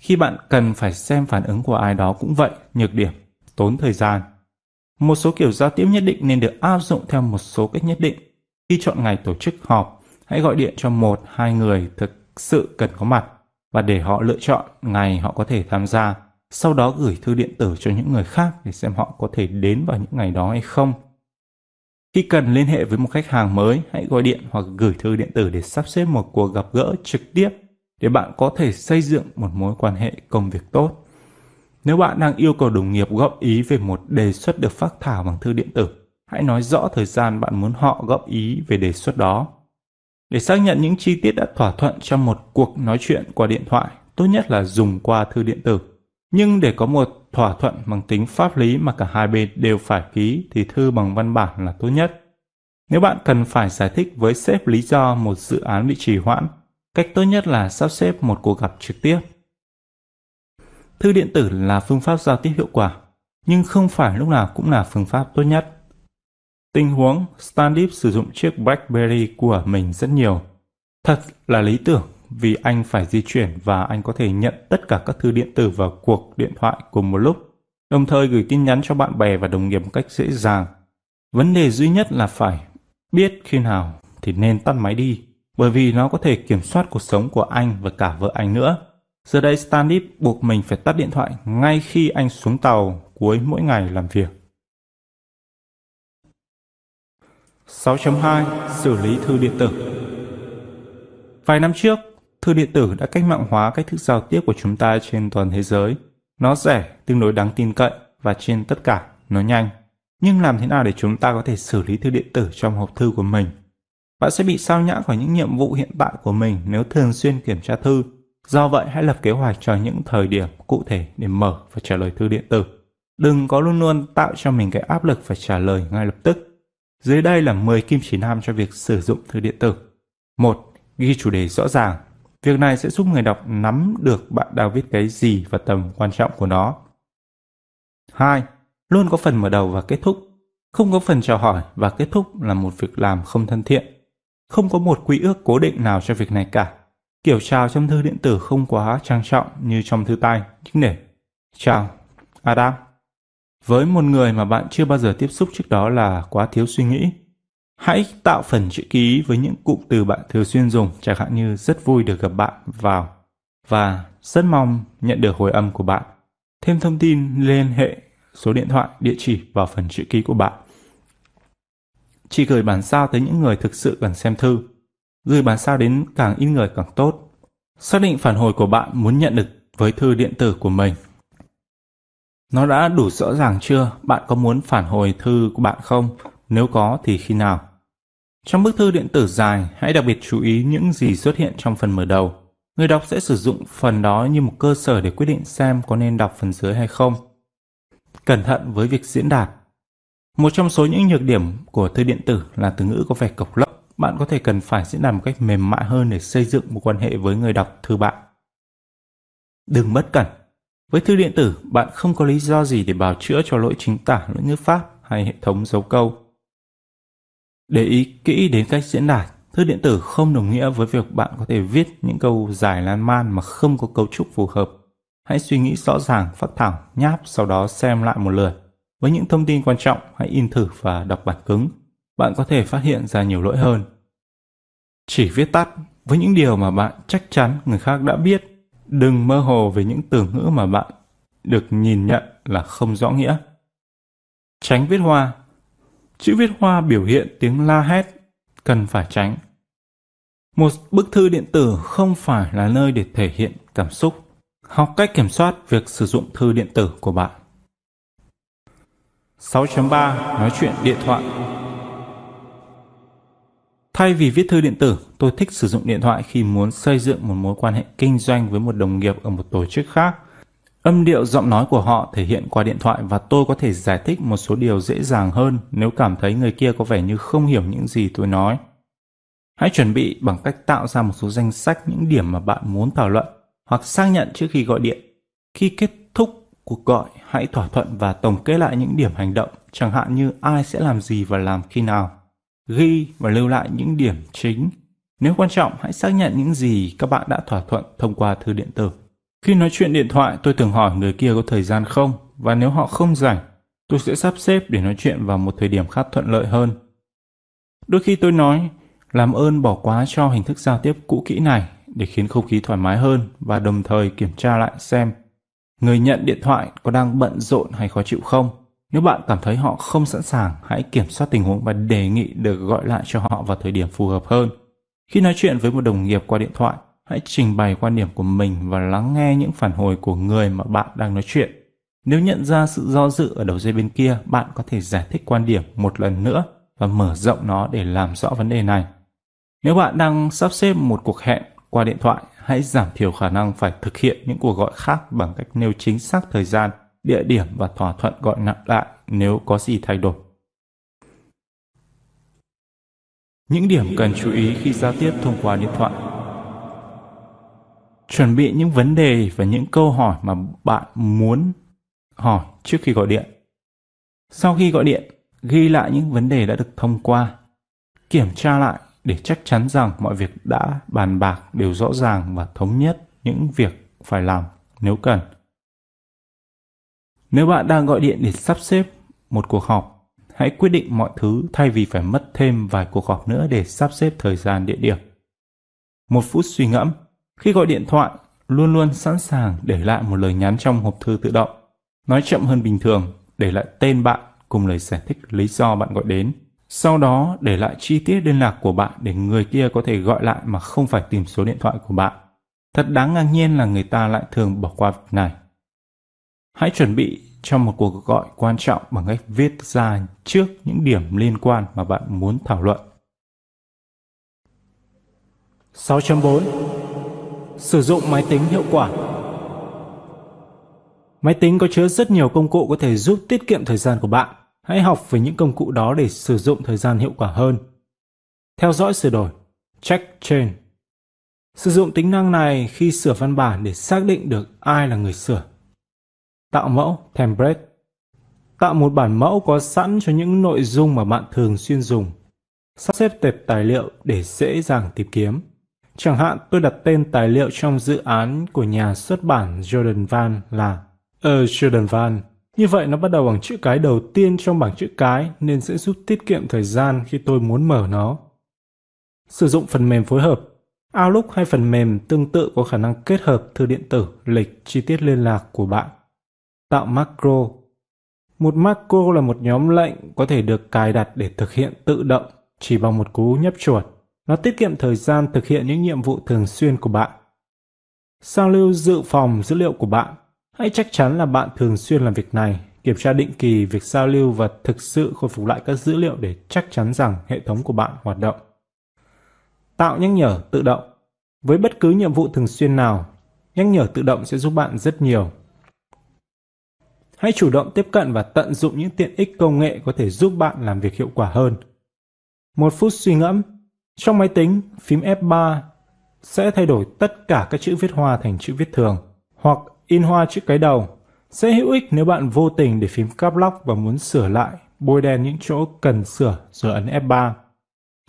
Khi bạn cần phải xem phản ứng của ai đó cũng vậy, nhược điểm, tốn thời gian. Một số kiểu giao tiếp nhất định nên được áp dụng theo một số cách nhất định. Khi chọn ngày tổ chức họp, hãy gọi điện cho một, hai người thực sự cần có mặt và để họ lựa chọn ngày họ có thể tham gia. Sau đó gửi thư điện tử cho những người khác để xem họ có thể đến vào những ngày đó hay không. Khi cần liên hệ với một khách hàng mới, hãy gọi điện hoặc gửi thư điện tử để sắp xếp một cuộc gặp gỡ trực tiếp để bạn có thể xây dựng một mối quan hệ công việc tốt. Nếu bạn đang yêu cầu đồng nghiệp góp ý về một đề xuất được phát thảo bằng thư điện tử, hãy nói rõ thời gian bạn muốn họ góp ý về đề xuất đó. Để xác nhận những chi tiết đã thỏa thuận trong một cuộc nói chuyện qua điện thoại, tốt nhất là dùng qua thư điện tử. Nhưng để có một thỏa thuận bằng tính pháp lý mà cả hai bên đều phải ký thì thư bằng văn bản là tốt nhất. Nếu bạn cần phải giải thích với sếp lý do một dự án bị trì hoãn, cách tốt nhất là sắp xếp một cuộc gặp trực tiếp. Thư điện tử là phương pháp giao tiếp hiệu quả, nhưng không phải lúc nào cũng là phương pháp tốt nhất. Tình huống Standip sử dụng chiếc BlackBerry của mình rất nhiều. Thật là lý tưởng vì anh phải di chuyển và anh có thể nhận tất cả các thư điện tử và cuộc điện thoại cùng một lúc, đồng thời gửi tin nhắn cho bạn bè và đồng nghiệp một cách dễ dàng. Vấn đề duy nhất là phải biết khi nào thì nên tắt máy đi, bởi vì nó có thể kiểm soát cuộc sống của anh và cả vợ anh nữa. Giờ đây Stanley buộc mình phải tắt điện thoại ngay khi anh xuống tàu cuối mỗi ngày làm việc. 6.2 Xử lý thư điện tử Vài năm trước, thư điện tử đã cách mạng hóa cách thức giao tiếp của chúng ta trên toàn thế giới. Nó rẻ, tương đối đáng tin cậy và trên tất cả, nó nhanh. Nhưng làm thế nào để chúng ta có thể xử lý thư điện tử trong hộp thư của mình? Bạn sẽ bị sao nhãng khỏi những nhiệm vụ hiện tại của mình nếu thường xuyên kiểm tra thư. Do vậy, hãy lập kế hoạch cho những thời điểm cụ thể để mở và trả lời thư điện tử. Đừng có luôn luôn tạo cho mình cái áp lực phải trả lời ngay lập tức. Dưới đây là 10 kim chỉ nam cho việc sử dụng thư điện tử. 1. Ghi chủ đề rõ ràng. Việc này sẽ giúp người đọc nắm được bạn đang viết cái gì và tầm quan trọng của nó. 2. Luôn có phần mở đầu và kết thúc. Không có phần chào hỏi và kết thúc là một việc làm không thân thiện. Không có một quy ước cố định nào cho việc này cả. Kiểu chào trong thư điện tử không quá trang trọng như trong thư tay, chính để chào, Adam. Với một người mà bạn chưa bao giờ tiếp xúc trước đó là quá thiếu suy nghĩ. Hãy tạo phần chữ ký với những cụm từ bạn thường xuyên dùng, chẳng hạn như rất vui được gặp bạn vào và rất mong nhận được hồi âm của bạn. Thêm thông tin liên hệ số điện thoại, địa chỉ vào phần chữ ký của bạn. Chỉ gửi bản sao tới những người thực sự cần xem thư. Gửi bản sao đến càng ít người càng tốt. Xác định phản hồi của bạn muốn nhận được với thư điện tử của mình nó đã đủ rõ ràng chưa? Bạn có muốn phản hồi thư của bạn không? Nếu có thì khi nào? Trong bức thư điện tử dài, hãy đặc biệt chú ý những gì xuất hiện trong phần mở đầu. Người đọc sẽ sử dụng phần đó như một cơ sở để quyết định xem có nên đọc phần dưới hay không. Cẩn thận với việc diễn đạt. Một trong số những nhược điểm của thư điện tử là từ ngữ có vẻ cộc lốc. Bạn có thể cần phải diễn đạt một cách mềm mại hơn để xây dựng một quan hệ với người đọc thư bạn. Đừng bất cẩn với thư điện tử, bạn không có lý do gì để bào chữa cho lỗi chính tả, lỗi ngữ pháp hay hệ thống dấu câu. Để ý kỹ đến cách diễn đạt, thư điện tử không đồng nghĩa với việc bạn có thể viết những câu dài lan man mà không có cấu trúc phù hợp. Hãy suy nghĩ rõ ràng, phát thảo, nháp, sau đó xem lại một lượt. Với những thông tin quan trọng, hãy in thử và đọc bản cứng. Bạn có thể phát hiện ra nhiều lỗi hơn. Chỉ viết tắt với những điều mà bạn chắc chắn người khác đã biết Đừng mơ hồ về những từ ngữ mà bạn được nhìn nhận là không rõ nghĩa. Tránh viết hoa. Chữ viết hoa biểu hiện tiếng la hét, cần phải tránh. Một bức thư điện tử không phải là nơi để thể hiện cảm xúc. Học cách kiểm soát việc sử dụng thư điện tử của bạn. 6.3 Nói chuyện điện thoại Thay vì viết thư điện tử, tôi thích sử dụng điện thoại khi muốn xây dựng một mối quan hệ kinh doanh với một đồng nghiệp ở một tổ chức khác. Âm điệu giọng nói của họ thể hiện qua điện thoại và tôi có thể giải thích một số điều dễ dàng hơn nếu cảm thấy người kia có vẻ như không hiểu những gì tôi nói. Hãy chuẩn bị bằng cách tạo ra một số danh sách những điểm mà bạn muốn thảo luận hoặc xác nhận trước khi gọi điện. Khi kết thúc cuộc gọi, hãy thỏa thuận và tổng kết lại những điểm hành động, chẳng hạn như ai sẽ làm gì và làm khi nào ghi và lưu lại những điểm chính. Nếu quan trọng, hãy xác nhận những gì các bạn đã thỏa thuận thông qua thư điện tử. Khi nói chuyện điện thoại, tôi thường hỏi người kia có thời gian không, và nếu họ không rảnh, tôi sẽ sắp xếp để nói chuyện vào một thời điểm khác thuận lợi hơn. Đôi khi tôi nói, làm ơn bỏ quá cho hình thức giao tiếp cũ kỹ này để khiến không khí thoải mái hơn và đồng thời kiểm tra lại xem người nhận điện thoại có đang bận rộn hay khó chịu không nếu bạn cảm thấy họ không sẵn sàng, hãy kiểm soát tình huống và đề nghị được gọi lại cho họ vào thời điểm phù hợp hơn. Khi nói chuyện với một đồng nghiệp qua điện thoại, hãy trình bày quan điểm của mình và lắng nghe những phản hồi của người mà bạn đang nói chuyện. Nếu nhận ra sự do dự ở đầu dây bên kia, bạn có thể giải thích quan điểm một lần nữa và mở rộng nó để làm rõ vấn đề này. Nếu bạn đang sắp xếp một cuộc hẹn qua điện thoại, hãy giảm thiểu khả năng phải thực hiện những cuộc gọi khác bằng cách nêu chính xác thời gian địa điểm và thỏa thuận gọi nặng lại nếu có gì thay đổi. Những điểm cần chú ý khi giao tiếp thông qua điện thoại. Chuẩn bị những vấn đề và những câu hỏi mà bạn muốn hỏi trước khi gọi điện. Sau khi gọi điện, ghi lại những vấn đề đã được thông qua. Kiểm tra lại để chắc chắn rằng mọi việc đã bàn bạc đều rõ ràng và thống nhất những việc phải làm nếu cần. Nếu bạn đang gọi điện để sắp xếp một cuộc họp, hãy quyết định mọi thứ thay vì phải mất thêm vài cuộc họp nữa để sắp xếp thời gian địa điểm. Một phút suy ngẫm, khi gọi điện thoại, luôn luôn sẵn sàng để lại một lời nhắn trong hộp thư tự động. Nói chậm hơn bình thường, để lại tên bạn cùng lời giải thích lý do bạn gọi đến. Sau đó để lại chi tiết liên lạc của bạn để người kia có thể gọi lại mà không phải tìm số điện thoại của bạn. Thật đáng ngạc nhiên là người ta lại thường bỏ qua việc này. Hãy chuẩn bị cho một cuộc gọi quan trọng bằng cách viết ra trước những điểm liên quan mà bạn muốn thảo luận. 6.4 Sử dụng máy tính hiệu quả Máy tính có chứa rất nhiều công cụ có thể giúp tiết kiệm thời gian của bạn. Hãy học về những công cụ đó để sử dụng thời gian hiệu quả hơn. Theo dõi sửa đổi, Check change). Sử dụng tính năng này khi sửa văn bản để xác định được ai là người sửa. Tạo mẫu, template Tạo một bản mẫu có sẵn cho những nội dung mà bạn thường xuyên dùng. Sắp xếp tệp tài liệu để dễ dàng tìm kiếm. Chẳng hạn tôi đặt tên tài liệu trong dự án của nhà xuất bản Jordan Van là Ờ Jordan Van. Như vậy nó bắt đầu bằng chữ cái đầu tiên trong bảng chữ cái nên sẽ giúp tiết kiệm thời gian khi tôi muốn mở nó. Sử dụng phần mềm phối hợp Outlook hay phần mềm tương tự có khả năng kết hợp thư điện tử, lịch, chi tiết liên lạc của bạn. Tạo macro Một macro là một nhóm lệnh có thể được cài đặt để thực hiện tự động chỉ bằng một cú nhấp chuột. Nó tiết kiệm thời gian thực hiện những nhiệm vụ thường xuyên của bạn. Sao lưu dự phòng dữ liệu của bạn. Hãy chắc chắn là bạn thường xuyên làm việc này, kiểm tra định kỳ việc sao lưu và thực sự khôi phục lại các dữ liệu để chắc chắn rằng hệ thống của bạn hoạt động. Tạo nhắc nhở tự động. Với bất cứ nhiệm vụ thường xuyên nào, nhắc nhở tự động sẽ giúp bạn rất nhiều. Hãy chủ động tiếp cận và tận dụng những tiện ích công nghệ có thể giúp bạn làm việc hiệu quả hơn. Một phút suy ngẫm, trong máy tính, phím F3 sẽ thay đổi tất cả các chữ viết hoa thành chữ viết thường, hoặc in hoa chữ cái đầu. Sẽ hữu ích nếu bạn vô tình để phím Caps Lock và muốn sửa lại, bôi đen những chỗ cần sửa rồi ấn F3.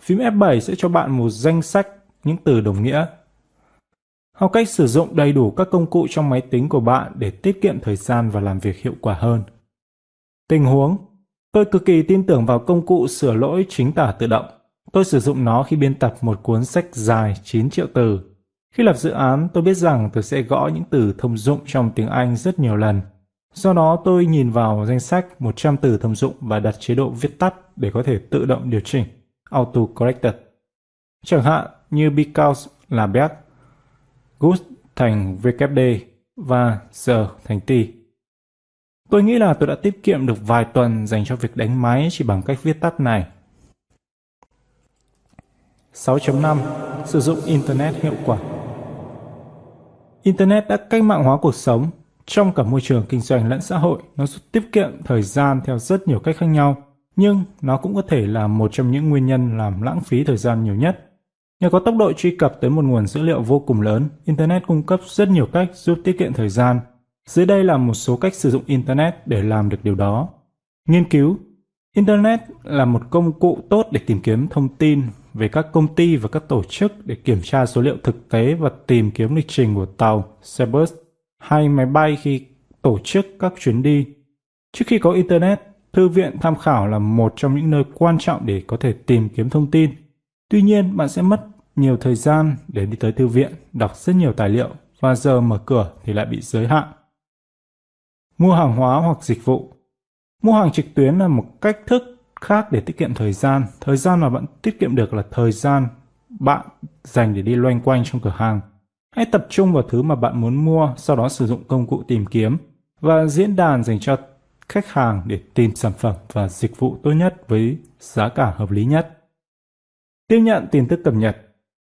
Phím F7 sẽ cho bạn một danh sách những từ đồng nghĩa. Học cách sử dụng đầy đủ các công cụ trong máy tính của bạn để tiết kiệm thời gian và làm việc hiệu quả hơn. Tình huống Tôi cực kỳ tin tưởng vào công cụ sửa lỗi chính tả tự động. Tôi sử dụng nó khi biên tập một cuốn sách dài 9 triệu từ. Khi lập dự án, tôi biết rằng tôi sẽ gõ những từ thông dụng trong tiếng Anh rất nhiều lần. Do đó, tôi nhìn vào danh sách 100 từ thông dụng và đặt chế độ viết tắt để có thể tự động điều chỉnh auto corrected. Chẳng hạn như because là bad, good thành VKD và giờ thành T. Tôi nghĩ là tôi đã tiết kiệm được vài tuần dành cho việc đánh máy chỉ bằng cách viết tắt này. 6.5 Sử dụng Internet hiệu quả Internet đã cách mạng hóa cuộc sống. Trong cả môi trường kinh doanh lẫn xã hội, nó giúp tiết kiệm thời gian theo rất nhiều cách khác nhau nhưng nó cũng có thể là một trong những nguyên nhân làm lãng phí thời gian nhiều nhất. Nhờ có tốc độ truy cập tới một nguồn dữ liệu vô cùng lớn, Internet cung cấp rất nhiều cách giúp tiết kiệm thời gian. Dưới đây là một số cách sử dụng Internet để làm được điều đó. Nghiên cứu Internet là một công cụ tốt để tìm kiếm thông tin về các công ty và các tổ chức để kiểm tra số liệu thực tế và tìm kiếm lịch trình của tàu, xe bus hay máy bay khi tổ chức các chuyến đi. Trước khi có Internet, Thư viện tham khảo là một trong những nơi quan trọng để có thể tìm kiếm thông tin. Tuy nhiên, bạn sẽ mất nhiều thời gian để đi tới thư viện, đọc rất nhiều tài liệu và giờ mở cửa thì lại bị giới hạn. Mua hàng hóa hoặc dịch vụ Mua hàng trực tuyến là một cách thức khác để tiết kiệm thời gian. Thời gian mà bạn tiết kiệm được là thời gian bạn dành để đi loanh quanh trong cửa hàng. Hãy tập trung vào thứ mà bạn muốn mua, sau đó sử dụng công cụ tìm kiếm và diễn đàn dành cho khách hàng để tìm sản phẩm và dịch vụ tốt nhất với giá cả hợp lý nhất. Tiếp nhận tin tức cập nhật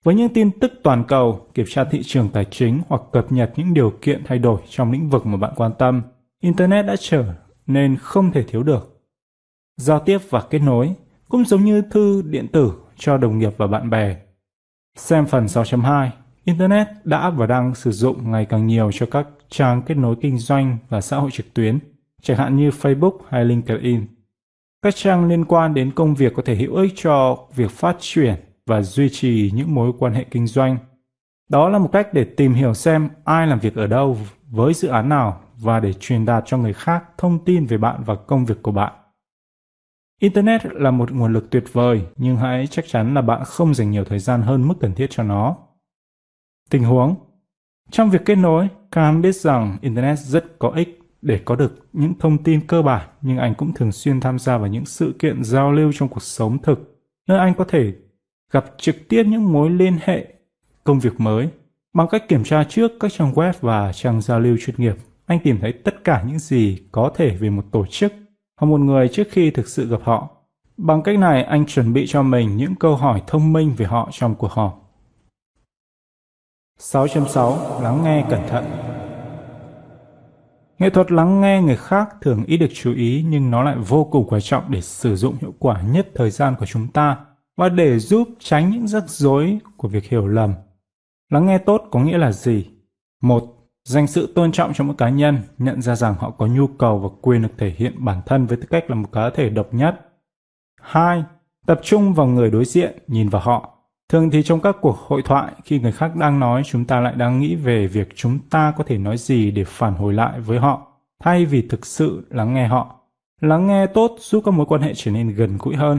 với những tin tức toàn cầu, kiểm tra thị trường tài chính hoặc cập nhật những điều kiện thay đổi trong lĩnh vực mà bạn quan tâm, Internet đã trở nên không thể thiếu được. Giao tiếp và kết nối cũng giống như thư điện tử cho đồng nghiệp và bạn bè. Xem phần 6.2, Internet đã và đang sử dụng ngày càng nhiều cho các trang kết nối kinh doanh và xã hội trực tuyến – chẳng hạn như Facebook hay LinkedIn. Các trang liên quan đến công việc có thể hữu ích cho việc phát triển và duy trì những mối quan hệ kinh doanh. Đó là một cách để tìm hiểu xem ai làm việc ở đâu, với dự án nào và để truyền đạt cho người khác thông tin về bạn và công việc của bạn. Internet là một nguồn lực tuyệt vời, nhưng hãy chắc chắn là bạn không dành nhiều thời gian hơn mức cần thiết cho nó. Tình huống Trong việc kết nối, Khan biết rằng Internet rất có ích để có được những thông tin cơ bản, nhưng anh cũng thường xuyên tham gia vào những sự kiện giao lưu trong cuộc sống thực, nơi anh có thể gặp trực tiếp những mối liên hệ công việc mới. Bằng cách kiểm tra trước các trang web và trang giao lưu chuyên nghiệp, anh tìm thấy tất cả những gì có thể về một tổ chức hoặc một người trước khi thực sự gặp họ. Bằng cách này, anh chuẩn bị cho mình những câu hỏi thông minh về họ trong cuộc họp. 6.6 Lắng nghe cẩn thận Nghệ thuật lắng nghe người khác thường ít được chú ý nhưng nó lại vô cùng quan trọng để sử dụng hiệu quả nhất thời gian của chúng ta và để giúp tránh những rắc rối của việc hiểu lầm. Lắng nghe tốt có nghĩa là gì? Một, dành sự tôn trọng cho mỗi cá nhân, nhận ra rằng họ có nhu cầu và quyền được thể hiện bản thân với tư cách là một cá thể độc nhất. Hai, tập trung vào người đối diện, nhìn vào họ. Thường thì trong các cuộc hội thoại, khi người khác đang nói, chúng ta lại đang nghĩ về việc chúng ta có thể nói gì để phản hồi lại với họ, thay vì thực sự lắng nghe họ. Lắng nghe tốt giúp các mối quan hệ trở nên gần gũi hơn.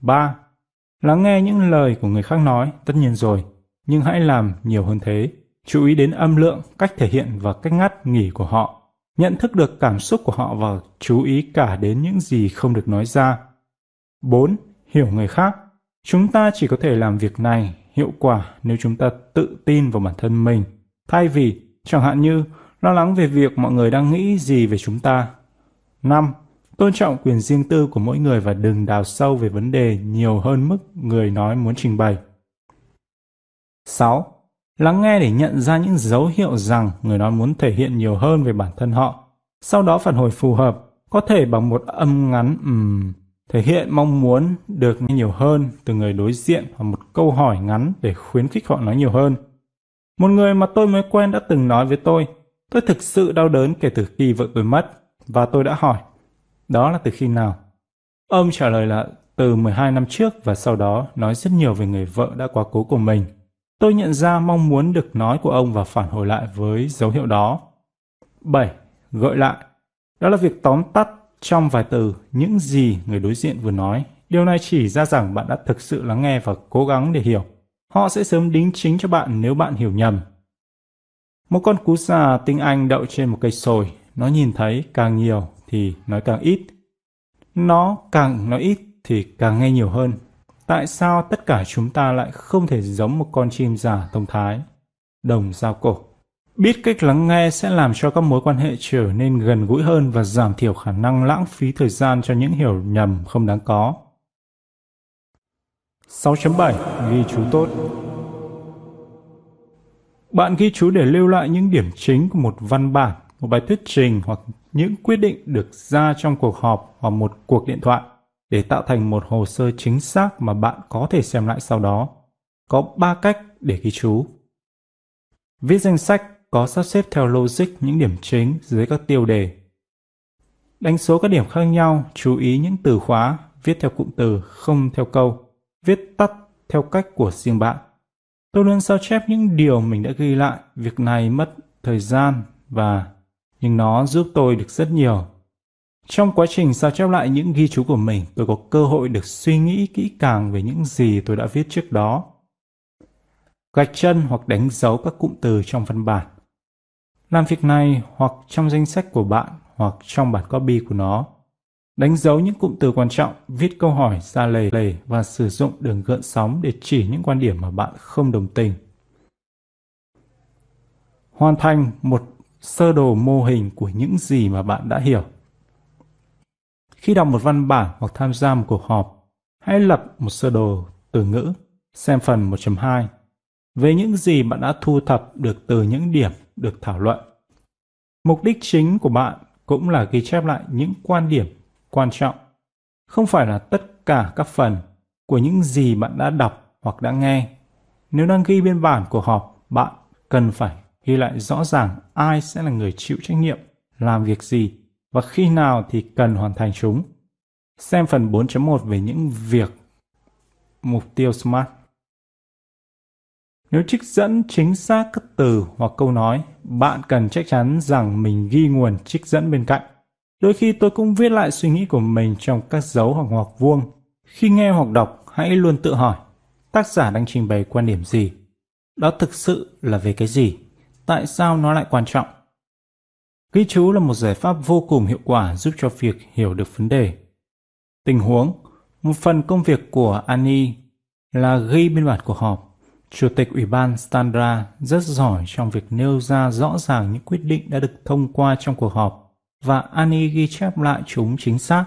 3. Lắng nghe những lời của người khác nói, tất nhiên rồi, nhưng hãy làm nhiều hơn thế. Chú ý đến âm lượng, cách thể hiện và cách ngắt nghỉ của họ. Nhận thức được cảm xúc của họ và chú ý cả đến những gì không được nói ra. 4. Hiểu người khác. Chúng ta chỉ có thể làm việc này hiệu quả nếu chúng ta tự tin vào bản thân mình, thay vì chẳng hạn như lo lắng về việc mọi người đang nghĩ gì về chúng ta. 5. Tôn trọng quyền riêng tư của mỗi người và đừng đào sâu về vấn đề nhiều hơn mức người nói muốn trình bày. 6. Lắng nghe để nhận ra những dấu hiệu rằng người nói muốn thể hiện nhiều hơn về bản thân họ. Sau đó phản hồi phù hợp, có thể bằng một âm ngắn ừm, thể hiện mong muốn được nghe nhiều hơn từ người đối diện hoặc một câu hỏi ngắn để khuyến khích họ nói nhiều hơn. Một người mà tôi mới quen đã từng nói với tôi, tôi thực sự đau đớn kể từ khi vợ tôi mất, và tôi đã hỏi, đó là từ khi nào? Ông trả lời là từ 12 năm trước và sau đó nói rất nhiều về người vợ đã quá cố của mình. Tôi nhận ra mong muốn được nói của ông và phản hồi lại với dấu hiệu đó. 7. Gợi lại. Đó là việc tóm tắt trong vài từ những gì người đối diện vừa nói. Điều này chỉ ra rằng bạn đã thực sự lắng nghe và cố gắng để hiểu. Họ sẽ sớm đính chính cho bạn nếu bạn hiểu nhầm. Một con cú già tinh anh đậu trên một cây sồi, nó nhìn thấy càng nhiều thì nói càng ít. Nó càng nói ít thì càng nghe nhiều hơn. Tại sao tất cả chúng ta lại không thể giống một con chim giả thông thái? Đồng giao cổ. Biết cách lắng nghe sẽ làm cho các mối quan hệ trở nên gần gũi hơn và giảm thiểu khả năng lãng phí thời gian cho những hiểu nhầm không đáng có. 6.7 Ghi chú tốt Bạn ghi chú để lưu lại những điểm chính của một văn bản, một bài thuyết trình hoặc những quyết định được ra trong cuộc họp hoặc một cuộc điện thoại để tạo thành một hồ sơ chính xác mà bạn có thể xem lại sau đó. Có 3 cách để ghi chú. Viết danh sách có sắp xếp theo logic những điểm chính dưới các tiêu đề. Đánh số các điểm khác nhau, chú ý những từ khóa, viết theo cụm từ, không theo câu, viết tắt theo cách của riêng bạn. Tôi luôn sao chép những điều mình đã ghi lại, việc này mất thời gian và nhưng nó giúp tôi được rất nhiều. Trong quá trình sao chép lại những ghi chú của mình, tôi có cơ hội được suy nghĩ kỹ càng về những gì tôi đã viết trước đó. Gạch chân hoặc đánh dấu các cụm từ trong văn bản. Làm việc này hoặc trong danh sách của bạn hoặc trong bản copy của nó. Đánh dấu những cụm từ quan trọng, viết câu hỏi ra lề lề và sử dụng đường gợn sóng để chỉ những quan điểm mà bạn không đồng tình. Hoàn thành một sơ đồ mô hình của những gì mà bạn đã hiểu. Khi đọc một văn bản hoặc tham gia một cuộc họp, hãy lập một sơ đồ từ ngữ, xem phần 1.2 về những gì bạn đã thu thập được từ những điểm được thảo luận. Mục đích chính của bạn cũng là ghi chép lại những quan điểm quan trọng, không phải là tất cả các phần của những gì bạn đã đọc hoặc đã nghe. Nếu đang ghi biên bản của họp, bạn cần phải ghi lại rõ ràng ai sẽ là người chịu trách nhiệm, làm việc gì và khi nào thì cần hoàn thành chúng. Xem phần 4.1 về những việc mục tiêu SMART. Nếu trích dẫn chính xác các từ hoặc câu nói, bạn cần chắc chắn rằng mình ghi nguồn trích dẫn bên cạnh. Đôi khi tôi cũng viết lại suy nghĩ của mình trong các dấu hoặc ngoặc vuông. Khi nghe hoặc đọc, hãy luôn tự hỏi, tác giả đang trình bày quan điểm gì? Đó thực sự là về cái gì? Tại sao nó lại quan trọng? Ghi chú là một giải pháp vô cùng hiệu quả giúp cho việc hiểu được vấn đề. Tình huống Một phần công việc của Annie là ghi biên bản cuộc họp. Chủ tịch Ủy ban Standra rất giỏi trong việc nêu ra rõ ràng những quyết định đã được thông qua trong cuộc họp và Annie ghi chép lại chúng chính xác.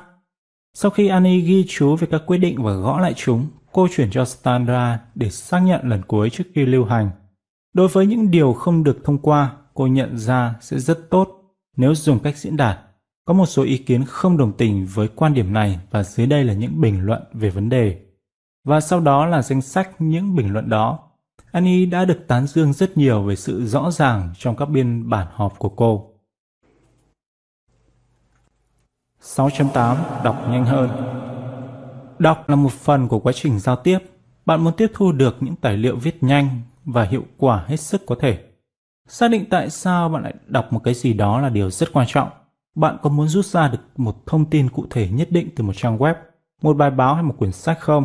Sau khi Annie ghi chú về các quyết định và gõ lại chúng, cô chuyển cho Standra để xác nhận lần cuối trước khi lưu hành. Đối với những điều không được thông qua, cô nhận ra sẽ rất tốt nếu dùng cách diễn đạt. Có một số ý kiến không đồng tình với quan điểm này và dưới đây là những bình luận về vấn đề. Và sau đó là danh sách những bình luận đó. Annie đã được tán dương rất nhiều về sự rõ ràng trong các biên bản họp của cô. 6.8 Đọc nhanh hơn Đọc là một phần của quá trình giao tiếp. Bạn muốn tiếp thu được những tài liệu viết nhanh và hiệu quả hết sức có thể. Xác định tại sao bạn lại đọc một cái gì đó là điều rất quan trọng. Bạn có muốn rút ra được một thông tin cụ thể nhất định từ một trang web, một bài báo hay một quyển sách không?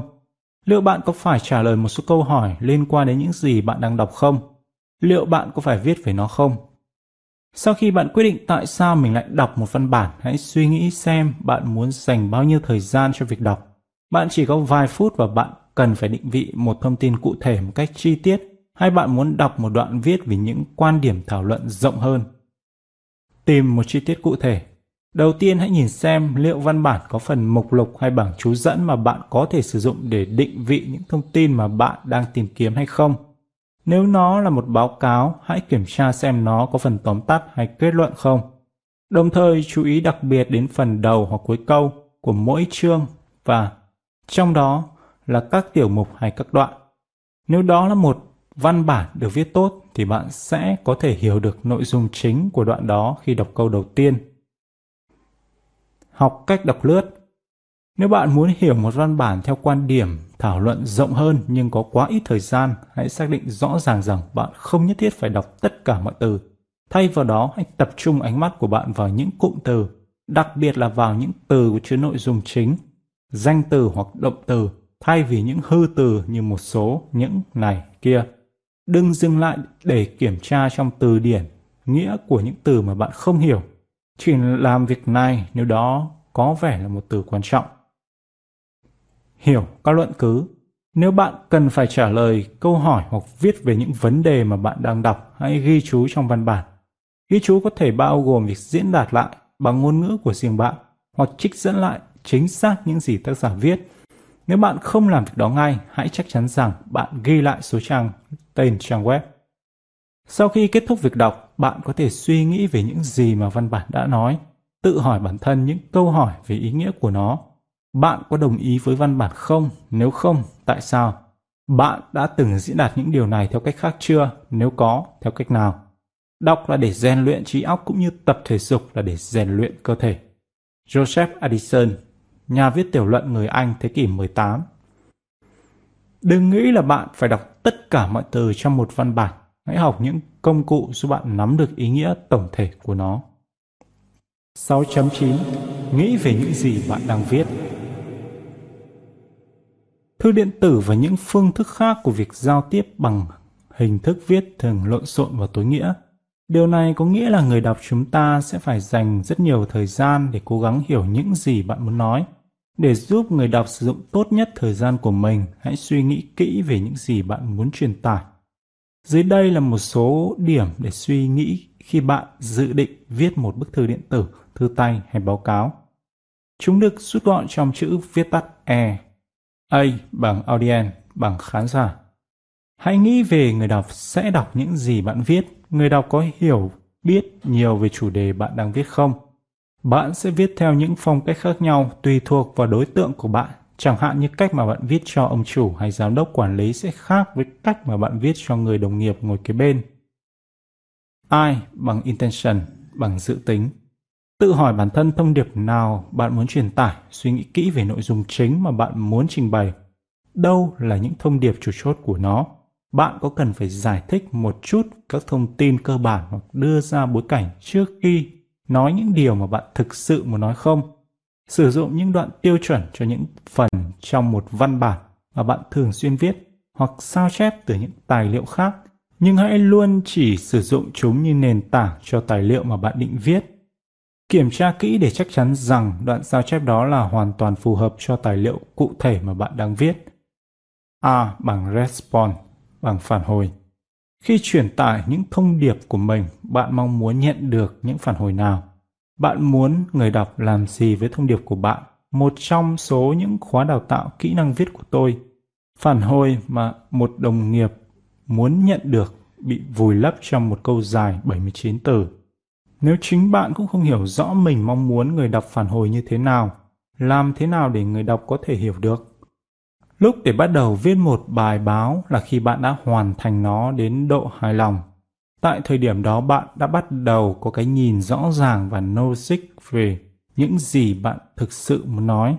Liệu bạn có phải trả lời một số câu hỏi liên quan đến những gì bạn đang đọc không? Liệu bạn có phải viết về nó không? Sau khi bạn quyết định tại sao mình lại đọc một văn bản, hãy suy nghĩ xem bạn muốn dành bao nhiêu thời gian cho việc đọc. Bạn chỉ có vài phút và bạn cần phải định vị một thông tin cụ thể một cách chi tiết hay bạn muốn đọc một đoạn viết về những quan điểm thảo luận rộng hơn. Tìm một chi tiết cụ thể. Đầu tiên hãy nhìn xem liệu văn bản có phần mục lục hay bảng chú dẫn mà bạn có thể sử dụng để định vị những thông tin mà bạn đang tìm kiếm hay không. Nếu nó là một báo cáo, hãy kiểm tra xem nó có phần tóm tắt hay kết luận không. Đồng thời chú ý đặc biệt đến phần đầu hoặc cuối câu của mỗi chương và trong đó là các tiểu mục hay các đoạn. Nếu đó là một văn bản được viết tốt thì bạn sẽ có thể hiểu được nội dung chính của đoạn đó khi đọc câu đầu tiên. Học cách đọc lướt Nếu bạn muốn hiểu một văn bản theo quan điểm thảo luận rộng hơn nhưng có quá ít thời gian, hãy xác định rõ ràng rằng bạn không nhất thiết phải đọc tất cả mọi từ. Thay vào đó, hãy tập trung ánh mắt của bạn vào những cụm từ, đặc biệt là vào những từ chứa nội dung chính, danh từ hoặc động từ, thay vì những hư từ như một số, những, này, kia. Đừng dừng lại để kiểm tra trong từ điển nghĩa của những từ mà bạn không hiểu. Chỉ làm việc này nếu đó có vẻ là một từ quan trọng. Hiểu các luận cứ. Nếu bạn cần phải trả lời câu hỏi hoặc viết về những vấn đề mà bạn đang đọc, hãy ghi chú trong văn bản. Ghi chú có thể bao gồm việc diễn đạt lại bằng ngôn ngữ của riêng bạn hoặc trích dẫn lại chính xác những gì tác giả viết nếu bạn không làm việc đó ngay, hãy chắc chắn rằng bạn ghi lại số trang, tên trang web. Sau khi kết thúc việc đọc, bạn có thể suy nghĩ về những gì mà văn bản đã nói, tự hỏi bản thân những câu hỏi về ý nghĩa của nó. Bạn có đồng ý với văn bản không? Nếu không, tại sao? Bạn đã từng diễn đạt những điều này theo cách khác chưa? Nếu có, theo cách nào? Đọc là để rèn luyện trí óc cũng như tập thể dục là để rèn luyện cơ thể. Joseph Addison nhà viết tiểu luận người Anh thế kỷ 18. Đừng nghĩ là bạn phải đọc tất cả mọi từ trong một văn bản. Hãy học những công cụ giúp bạn nắm được ý nghĩa tổng thể của nó. 6.9 Nghĩ về những gì bạn đang viết Thư điện tử và những phương thức khác của việc giao tiếp bằng hình thức viết thường lộn xộn và tối nghĩa. Điều này có nghĩa là người đọc chúng ta sẽ phải dành rất nhiều thời gian để cố gắng hiểu những gì bạn muốn nói để giúp người đọc sử dụng tốt nhất thời gian của mình, hãy suy nghĩ kỹ về những gì bạn muốn truyền tải. Dưới đây là một số điểm để suy nghĩ khi bạn dự định viết một bức thư điện tử, thư tay hay báo cáo. Chúng được rút gọn trong chữ viết tắt E. A bằng audience bằng khán giả. Hãy nghĩ về người đọc sẽ đọc những gì bạn viết. Người đọc có hiểu biết nhiều về chủ đề bạn đang viết không? Bạn sẽ viết theo những phong cách khác nhau tùy thuộc vào đối tượng của bạn. Chẳng hạn như cách mà bạn viết cho ông chủ hay giám đốc quản lý sẽ khác với cách mà bạn viết cho người đồng nghiệp ngồi kế bên. ai bằng intention, bằng dự tính. Tự hỏi bản thân thông điệp nào bạn muốn truyền tải, suy nghĩ kỹ về nội dung chính mà bạn muốn trình bày. Đâu là những thông điệp chủ chốt của nó? bạn có cần phải giải thích một chút các thông tin cơ bản hoặc đưa ra bối cảnh trước khi nói những điều mà bạn thực sự muốn nói không? Sử dụng những đoạn tiêu chuẩn cho những phần trong một văn bản mà bạn thường xuyên viết hoặc sao chép từ những tài liệu khác, nhưng hãy luôn chỉ sử dụng chúng như nền tảng cho tài liệu mà bạn định viết. Kiểm tra kỹ để chắc chắn rằng đoạn sao chép đó là hoàn toàn phù hợp cho tài liệu cụ thể mà bạn đang viết. A bằng response bằng phản hồi. Khi truyền tải những thông điệp của mình, bạn mong muốn nhận được những phản hồi nào? Bạn muốn người đọc làm gì với thông điệp của bạn? Một trong số những khóa đào tạo kỹ năng viết của tôi, phản hồi mà một đồng nghiệp muốn nhận được bị vùi lấp trong một câu dài 79 từ. Nếu chính bạn cũng không hiểu rõ mình mong muốn người đọc phản hồi như thế nào, làm thế nào để người đọc có thể hiểu được? Lúc để bắt đầu viết một bài báo là khi bạn đã hoàn thành nó đến độ hài lòng. Tại thời điểm đó bạn đã bắt đầu có cái nhìn rõ ràng và logic về những gì bạn thực sự muốn nói.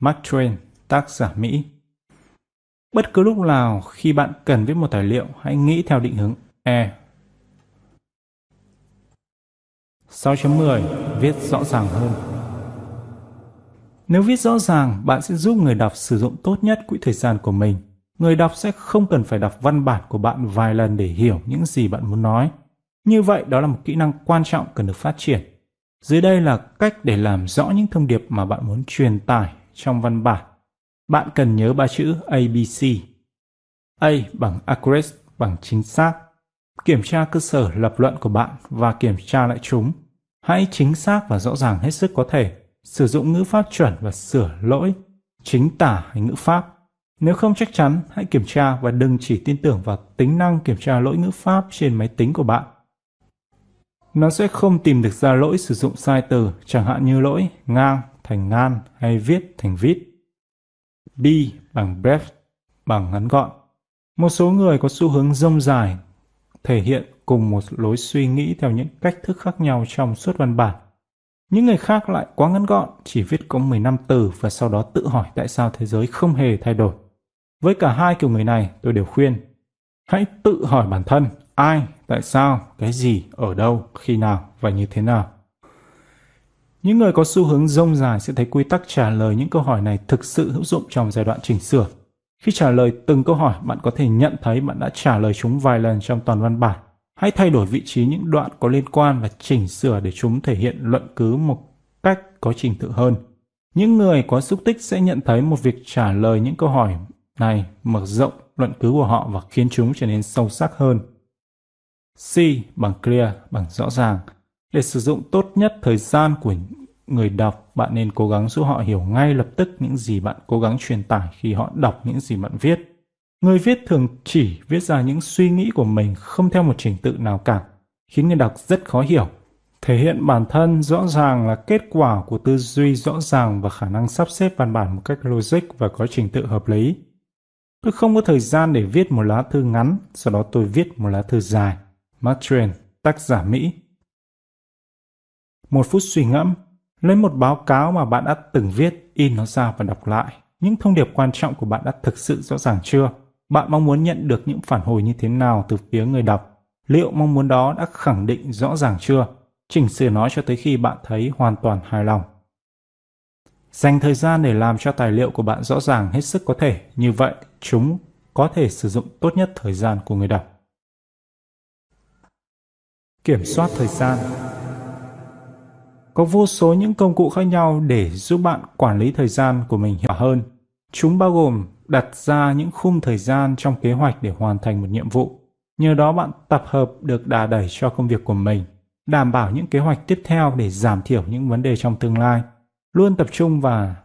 Mark Twain, tác giả Mỹ. Bất cứ lúc nào khi bạn cần viết một tài liệu, hãy nghĩ theo định hướng E. 6.10 Viết rõ ràng hơn nếu viết rõ ràng, bạn sẽ giúp người đọc sử dụng tốt nhất quỹ thời gian của mình. Người đọc sẽ không cần phải đọc văn bản của bạn vài lần để hiểu những gì bạn muốn nói. Như vậy, đó là một kỹ năng quan trọng cần được phát triển. Dưới đây là cách để làm rõ những thông điệp mà bạn muốn truyền tải trong văn bản. Bạn cần nhớ ba chữ ABC. A bằng accurate, bằng chính xác. Kiểm tra cơ sở lập luận của bạn và kiểm tra lại chúng. Hãy chính xác và rõ ràng hết sức có thể sử dụng ngữ pháp chuẩn và sửa lỗi, chính tả hay ngữ pháp. Nếu không chắc chắn, hãy kiểm tra và đừng chỉ tin tưởng vào tính năng kiểm tra lỗi ngữ pháp trên máy tính của bạn. Nó sẽ không tìm được ra lỗi sử dụng sai từ, chẳng hạn như lỗi ngang thành ngan hay viết thành vít. B bằng breath bằng ngắn gọn. Một số người có xu hướng rông dài, thể hiện cùng một lối suy nghĩ theo những cách thức khác nhau trong suốt văn bản. Những người khác lại quá ngắn gọn, chỉ viết có 15 từ và sau đó tự hỏi tại sao thế giới không hề thay đổi. Với cả hai kiểu người này, tôi đều khuyên, hãy tự hỏi bản thân, ai, tại sao, cái gì, ở đâu, khi nào và như thế nào. Những người có xu hướng rông dài sẽ thấy quy tắc trả lời những câu hỏi này thực sự hữu dụng trong giai đoạn chỉnh sửa. Khi trả lời từng câu hỏi, bạn có thể nhận thấy bạn đã trả lời chúng vài lần trong toàn văn bản Hãy thay đổi vị trí những đoạn có liên quan và chỉnh sửa để chúng thể hiện luận cứ một cách có trình tự hơn. Những người có xúc tích sẽ nhận thấy một việc trả lời những câu hỏi này mở rộng luận cứ của họ và khiến chúng trở nên sâu sắc hơn. C bằng clear bằng rõ ràng. Để sử dụng tốt nhất thời gian của người đọc, bạn nên cố gắng giúp họ hiểu ngay lập tức những gì bạn cố gắng truyền tải khi họ đọc những gì bạn viết. Người viết thường chỉ viết ra những suy nghĩ của mình không theo một trình tự nào cả, khiến người đọc rất khó hiểu. Thể hiện bản thân rõ ràng là kết quả của tư duy rõ ràng và khả năng sắp xếp văn bản một cách logic và có trình tự hợp lý. Tôi không có thời gian để viết một lá thư ngắn, sau đó tôi viết một lá thư dài. Mark Twain, tác giả Mỹ. Một phút suy ngẫm, lấy một báo cáo mà bạn đã từng viết, in nó ra và đọc lại. Những thông điệp quan trọng của bạn đã thực sự rõ ràng chưa? Bạn mong muốn nhận được những phản hồi như thế nào từ phía người đọc? Liệu mong muốn đó đã khẳng định rõ ràng chưa? Chỉnh sửa nó cho tới khi bạn thấy hoàn toàn hài lòng. Dành thời gian để làm cho tài liệu của bạn rõ ràng hết sức có thể, như vậy chúng có thể sử dụng tốt nhất thời gian của người đọc. Kiểm soát thời gian Có vô số những công cụ khác nhau để giúp bạn quản lý thời gian của mình hiệu hơn. Chúng bao gồm đặt ra những khung thời gian trong kế hoạch để hoàn thành một nhiệm vụ. Nhờ đó bạn tập hợp được đà đẩy cho công việc của mình, đảm bảo những kế hoạch tiếp theo để giảm thiểu những vấn đề trong tương lai, luôn tập trung và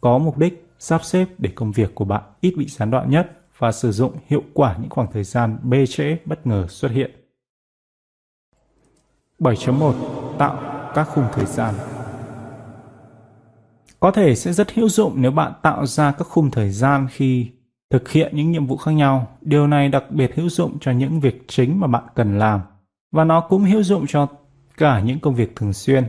có mục đích sắp xếp để công việc của bạn ít bị gián đoạn nhất và sử dụng hiệu quả những khoảng thời gian bê trễ bất ngờ xuất hiện. 7.1 Tạo các khung thời gian có thể sẽ rất hữu dụng nếu bạn tạo ra các khung thời gian khi thực hiện những nhiệm vụ khác nhau. Điều này đặc biệt hữu dụng cho những việc chính mà bạn cần làm và nó cũng hữu dụng cho cả những công việc thường xuyên.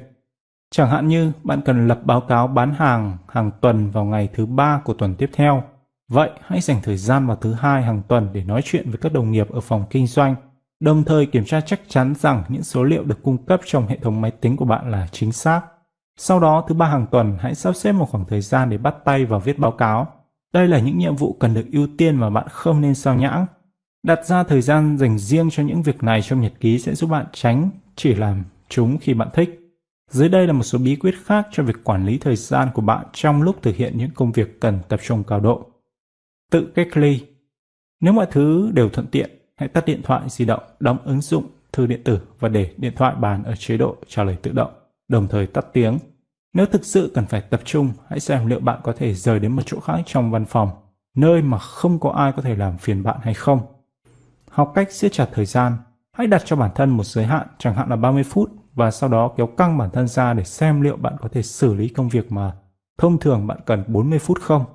Chẳng hạn như bạn cần lập báo cáo bán hàng hàng tuần vào ngày thứ ba của tuần tiếp theo. Vậy hãy dành thời gian vào thứ hai hàng tuần để nói chuyện với các đồng nghiệp ở phòng kinh doanh, đồng thời kiểm tra chắc chắn rằng những số liệu được cung cấp trong hệ thống máy tính của bạn là chính xác. Sau đó, thứ ba hàng tuần, hãy sắp xếp một khoảng thời gian để bắt tay vào viết báo cáo. Đây là những nhiệm vụ cần được ưu tiên mà bạn không nên sao nhãng. Đặt ra thời gian dành riêng cho những việc này trong nhật ký sẽ giúp bạn tránh chỉ làm chúng khi bạn thích. Dưới đây là một số bí quyết khác cho việc quản lý thời gian của bạn trong lúc thực hiện những công việc cần tập trung cao độ. Tự cách ly. Nếu mọi thứ đều thuận tiện, hãy tắt điện thoại di động, đóng ứng dụng thư điện tử và để điện thoại bàn ở chế độ trả lời tự động, đồng thời tắt tiếng. Nếu thực sự cần phải tập trung, hãy xem liệu bạn có thể rời đến một chỗ khác trong văn phòng, nơi mà không có ai có thể làm phiền bạn hay không. Học cách siết chặt thời gian. Hãy đặt cho bản thân một giới hạn, chẳng hạn là 30 phút, và sau đó kéo căng bản thân ra để xem liệu bạn có thể xử lý công việc mà thông thường bạn cần 40 phút không.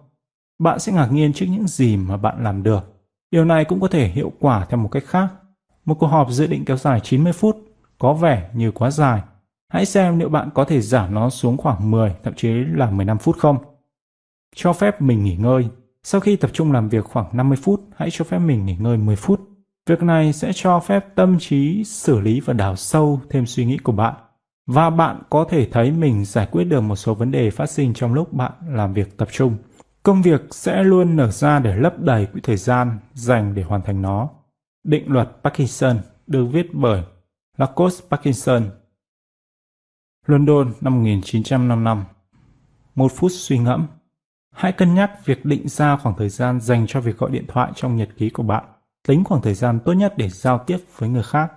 Bạn sẽ ngạc nhiên trước những gì mà bạn làm được. Điều này cũng có thể hiệu quả theo một cách khác. Một cuộc họp dự định kéo dài 90 phút có vẻ như quá dài. Hãy xem liệu bạn có thể giảm nó xuống khoảng 10, thậm chí là 15 phút không. Cho phép mình nghỉ ngơi. Sau khi tập trung làm việc khoảng 50 phút, hãy cho phép mình nghỉ ngơi 10 phút. Việc này sẽ cho phép tâm trí xử lý và đào sâu thêm suy nghĩ của bạn và bạn có thể thấy mình giải quyết được một số vấn đề phát sinh trong lúc bạn làm việc tập trung. Công việc sẽ luôn nở ra để lấp đầy quỹ thời gian dành để hoàn thành nó. Định luật Parkinson được viết bởi Lacos Parkinson. London năm 1955 Một phút suy ngẫm. Hãy cân nhắc việc định ra khoảng thời gian dành cho việc gọi điện thoại trong nhật ký của bạn, tính khoảng thời gian tốt nhất để giao tiếp với người khác.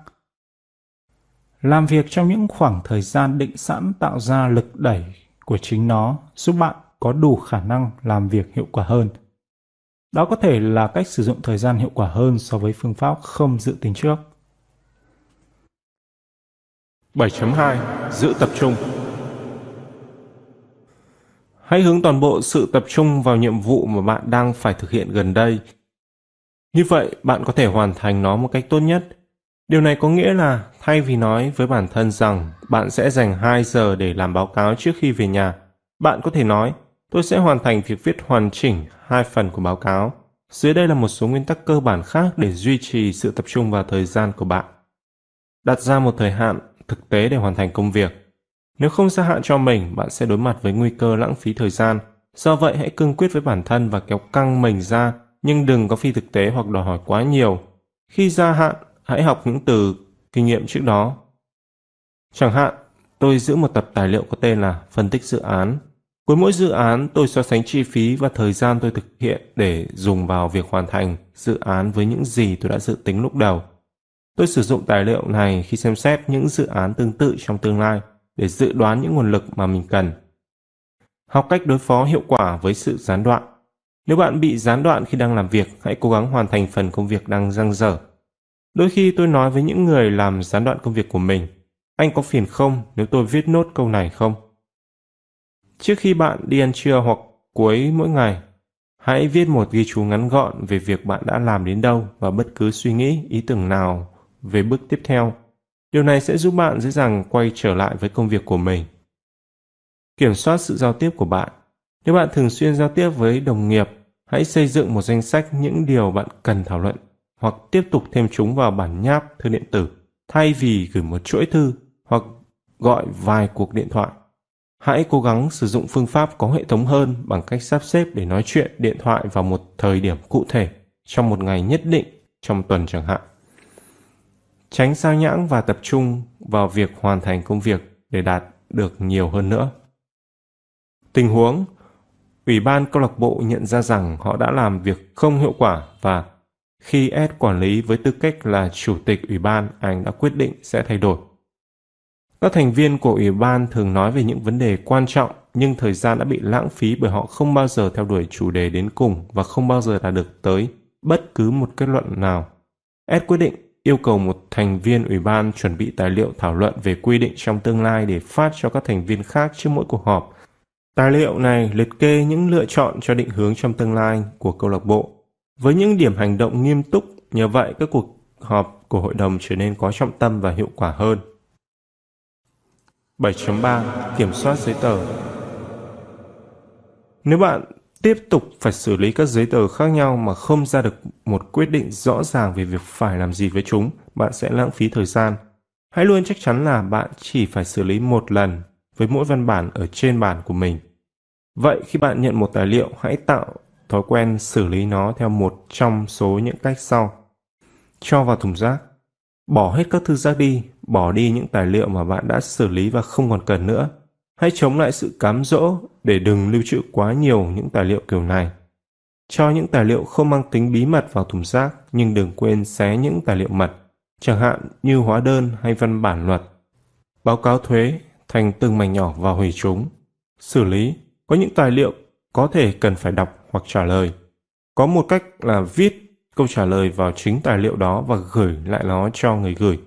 Làm việc trong những khoảng thời gian định sẵn tạo ra lực đẩy của chính nó, giúp bạn có đủ khả năng làm việc hiệu quả hơn. Đó có thể là cách sử dụng thời gian hiệu quả hơn so với phương pháp không dự tính trước. 7.2 Giữ tập trung Hãy hướng toàn bộ sự tập trung vào nhiệm vụ mà bạn đang phải thực hiện gần đây như vậy, bạn có thể hoàn thành nó một cách tốt nhất. Điều này có nghĩa là thay vì nói với bản thân rằng bạn sẽ dành 2 giờ để làm báo cáo trước khi về nhà, bạn có thể nói tôi sẽ hoàn thành việc viết hoàn chỉnh hai phần của báo cáo. Dưới đây là một số nguyên tắc cơ bản khác để duy trì sự tập trung vào thời gian của bạn. Đặt ra một thời hạn thực tế để hoàn thành công việc. Nếu không gia hạn cho mình, bạn sẽ đối mặt với nguy cơ lãng phí thời gian. Do vậy, hãy cương quyết với bản thân và kéo căng mình ra nhưng đừng có phi thực tế hoặc đòi hỏi quá nhiều. Khi gia hạn, hãy học những từ kinh nghiệm trước đó. Chẳng hạn, tôi giữ một tập tài liệu có tên là phân tích dự án. Cuối mỗi dự án, tôi so sánh chi phí và thời gian tôi thực hiện để dùng vào việc hoàn thành dự án với những gì tôi đã dự tính lúc đầu. Tôi sử dụng tài liệu này khi xem xét những dự án tương tự trong tương lai để dự đoán những nguồn lực mà mình cần. Học cách đối phó hiệu quả với sự gián đoạn. Nếu bạn bị gián đoạn khi đang làm việc, hãy cố gắng hoàn thành phần công việc đang dang dở. Đôi khi tôi nói với những người làm gián đoạn công việc của mình, anh có phiền không nếu tôi viết nốt câu này không? Trước khi bạn đi ăn trưa hoặc cuối mỗi ngày, hãy viết một ghi chú ngắn gọn về việc bạn đã làm đến đâu và bất cứ suy nghĩ, ý tưởng nào về bước tiếp theo. Điều này sẽ giúp bạn dễ dàng quay trở lại với công việc của mình. Kiểm soát sự giao tiếp của bạn nếu bạn thường xuyên giao tiếp với đồng nghiệp, hãy xây dựng một danh sách những điều bạn cần thảo luận hoặc tiếp tục thêm chúng vào bản nháp thư điện tử thay vì gửi một chuỗi thư hoặc gọi vài cuộc điện thoại. Hãy cố gắng sử dụng phương pháp có hệ thống hơn bằng cách sắp xếp để nói chuyện điện thoại vào một thời điểm cụ thể trong một ngày nhất định trong tuần chẳng hạn. Tránh sao nhãng và tập trung vào việc hoàn thành công việc để đạt được nhiều hơn nữa. Tình huống Ủy ban câu lạc bộ nhận ra rằng họ đã làm việc không hiệu quả và khi Ed quản lý với tư cách là chủ tịch ủy ban, anh đã quyết định sẽ thay đổi. Các thành viên của ủy ban thường nói về những vấn đề quan trọng nhưng thời gian đã bị lãng phí bởi họ không bao giờ theo đuổi chủ đề đến cùng và không bao giờ đạt được tới bất cứ một kết luận nào. Ed quyết định yêu cầu một thành viên ủy ban chuẩn bị tài liệu thảo luận về quy định trong tương lai để phát cho các thành viên khác trước mỗi cuộc họp Tài liệu này liệt kê những lựa chọn cho định hướng trong tương lai của câu lạc bộ. Với những điểm hành động nghiêm túc, nhờ vậy các cuộc họp của hội đồng trở nên có trọng tâm và hiệu quả hơn. 7.3 Kiểm soát giấy tờ Nếu bạn tiếp tục phải xử lý các giấy tờ khác nhau mà không ra được một quyết định rõ ràng về việc phải làm gì với chúng, bạn sẽ lãng phí thời gian. Hãy luôn chắc chắn là bạn chỉ phải xử lý một lần với mỗi văn bản ở trên bản của mình. Vậy khi bạn nhận một tài liệu, hãy tạo thói quen xử lý nó theo một trong số những cách sau. Cho vào thùng rác. Bỏ hết các thư rác đi, bỏ đi những tài liệu mà bạn đã xử lý và không còn cần nữa. Hãy chống lại sự cám dỗ để đừng lưu trữ quá nhiều những tài liệu kiểu này. Cho những tài liệu không mang tính bí mật vào thùng rác nhưng đừng quên xé những tài liệu mật, chẳng hạn như hóa đơn hay văn bản luật. Báo cáo thuế thành từng mảnh nhỏ và hủy chúng. Xử lý, có những tài liệu có thể cần phải đọc hoặc trả lời. Có một cách là viết câu trả lời vào chính tài liệu đó và gửi lại nó cho người gửi.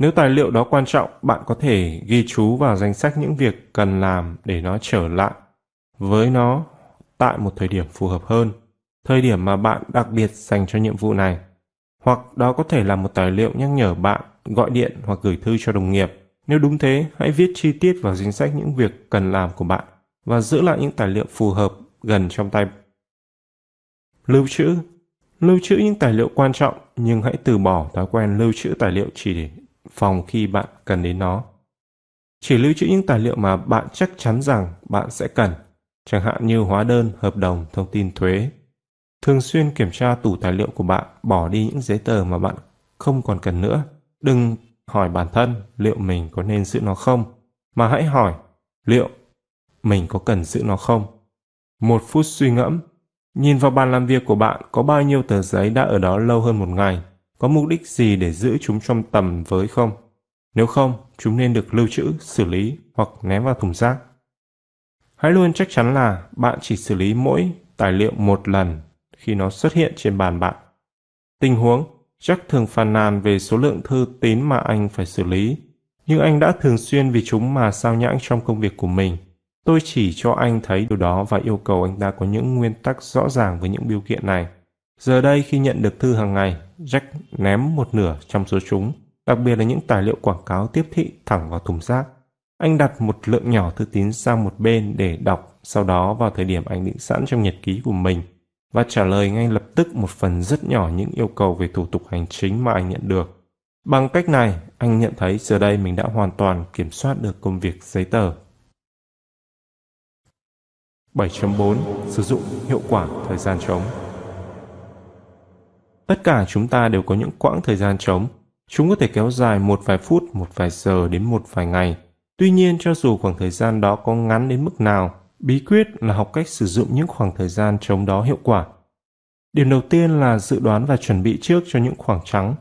Nếu tài liệu đó quan trọng, bạn có thể ghi chú vào danh sách những việc cần làm để nó trở lại với nó tại một thời điểm phù hợp hơn, thời điểm mà bạn đặc biệt dành cho nhiệm vụ này. Hoặc đó có thể là một tài liệu nhắc nhở bạn gọi điện hoặc gửi thư cho đồng nghiệp. Nếu đúng thế, hãy viết chi tiết vào danh sách những việc cần làm của bạn và giữ lại những tài liệu phù hợp gần trong tay. Lưu trữ Lưu trữ những tài liệu quan trọng nhưng hãy từ bỏ thói quen lưu trữ tài liệu chỉ để phòng khi bạn cần đến nó. Chỉ lưu trữ những tài liệu mà bạn chắc chắn rằng bạn sẽ cần, chẳng hạn như hóa đơn, hợp đồng, thông tin thuế. Thường xuyên kiểm tra tủ tài liệu của bạn, bỏ đi những giấy tờ mà bạn không còn cần nữa. Đừng hỏi bản thân liệu mình có nên giữ nó không, mà hãy hỏi liệu mình có cần giữ nó không. Một phút suy ngẫm, nhìn vào bàn làm việc của bạn có bao nhiêu tờ giấy đã ở đó lâu hơn một ngày có mục đích gì để giữ chúng trong tầm với không? Nếu không, chúng nên được lưu trữ, xử lý hoặc ném vào thùng rác. Hãy luôn chắc chắn là bạn chỉ xử lý mỗi tài liệu một lần khi nó xuất hiện trên bàn bạn. Tình huống, chắc thường phàn nàn về số lượng thư tín mà anh phải xử lý, nhưng anh đã thường xuyên vì chúng mà sao nhãng trong công việc của mình. Tôi chỉ cho anh thấy điều đó và yêu cầu anh ta có những nguyên tắc rõ ràng với những biểu kiện này. Giờ đây khi nhận được thư hàng ngày, Jack ném một nửa trong số chúng, đặc biệt là những tài liệu quảng cáo tiếp thị thẳng vào thùng rác. Anh đặt một lượng nhỏ thư tín sang một bên để đọc, sau đó vào thời điểm anh định sẵn trong nhật ký của mình và trả lời ngay lập tức một phần rất nhỏ những yêu cầu về thủ tục hành chính mà anh nhận được. Bằng cách này, anh nhận thấy giờ đây mình đã hoàn toàn kiểm soát được công việc giấy tờ. 7.4 Sử dụng hiệu quả thời gian trống Tất cả chúng ta đều có những quãng thời gian trống. Chúng có thể kéo dài một vài phút, một vài giờ đến một vài ngày. Tuy nhiên, cho dù khoảng thời gian đó có ngắn đến mức nào, bí quyết là học cách sử dụng những khoảng thời gian trống đó hiệu quả. Điểm đầu tiên là dự đoán và chuẩn bị trước cho những khoảng trắng.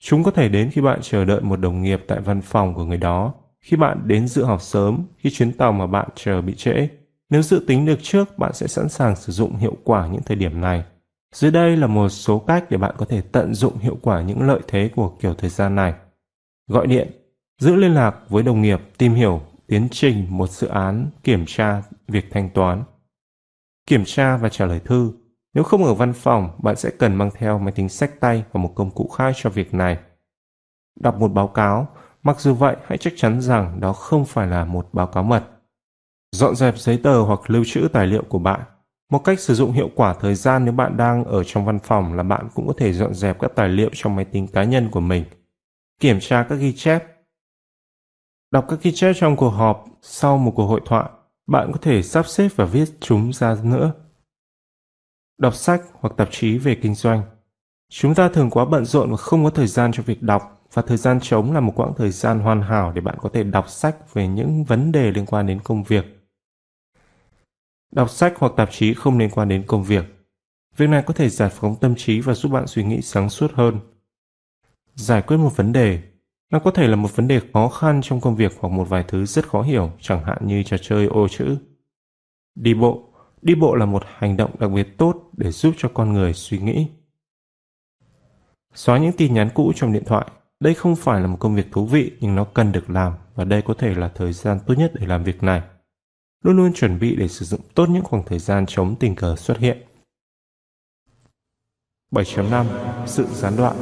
Chúng có thể đến khi bạn chờ đợi một đồng nghiệp tại văn phòng của người đó, khi bạn đến dự họp sớm, khi chuyến tàu mà bạn chờ bị trễ. Nếu dự tính được trước, bạn sẽ sẵn sàng sử dụng hiệu quả những thời điểm này. Dưới đây là một số cách để bạn có thể tận dụng hiệu quả những lợi thế của kiểu thời gian này. Gọi điện, giữ liên lạc với đồng nghiệp, tìm hiểu tiến trình một dự án, kiểm tra việc thanh toán. Kiểm tra và trả lời thư. Nếu không ở văn phòng, bạn sẽ cần mang theo máy tính sách tay và một công cụ khác cho việc này. Đọc một báo cáo, mặc dù vậy hãy chắc chắn rằng đó không phải là một báo cáo mật. Dọn dẹp giấy tờ hoặc lưu trữ tài liệu của bạn một cách sử dụng hiệu quả thời gian nếu bạn đang ở trong văn phòng là bạn cũng có thể dọn dẹp các tài liệu trong máy tính cá nhân của mình. Kiểm tra các ghi chép. Đọc các ghi chép trong cuộc họp sau một cuộc hội thoại, bạn có thể sắp xếp và viết chúng ra nữa. Đọc sách hoặc tạp chí về kinh doanh. Chúng ta thường quá bận rộn và không có thời gian cho việc đọc và thời gian trống là một quãng thời gian hoàn hảo để bạn có thể đọc sách về những vấn đề liên quan đến công việc Đọc sách hoặc tạp chí không liên quan đến công việc. Việc này có thể giải phóng tâm trí và giúp bạn suy nghĩ sáng suốt hơn. Giải quyết một vấn đề. Nó có thể là một vấn đề khó khăn trong công việc hoặc một vài thứ rất khó hiểu, chẳng hạn như trò chơi ô chữ. Đi bộ. Đi bộ là một hành động đặc biệt tốt để giúp cho con người suy nghĩ. Xóa những tin nhắn cũ trong điện thoại. Đây không phải là một công việc thú vị nhưng nó cần được làm và đây có thể là thời gian tốt nhất để làm việc này luôn luôn chuẩn bị để sử dụng tốt những khoảng thời gian chống tình cờ xuất hiện. 7.5 Sự gián đoạn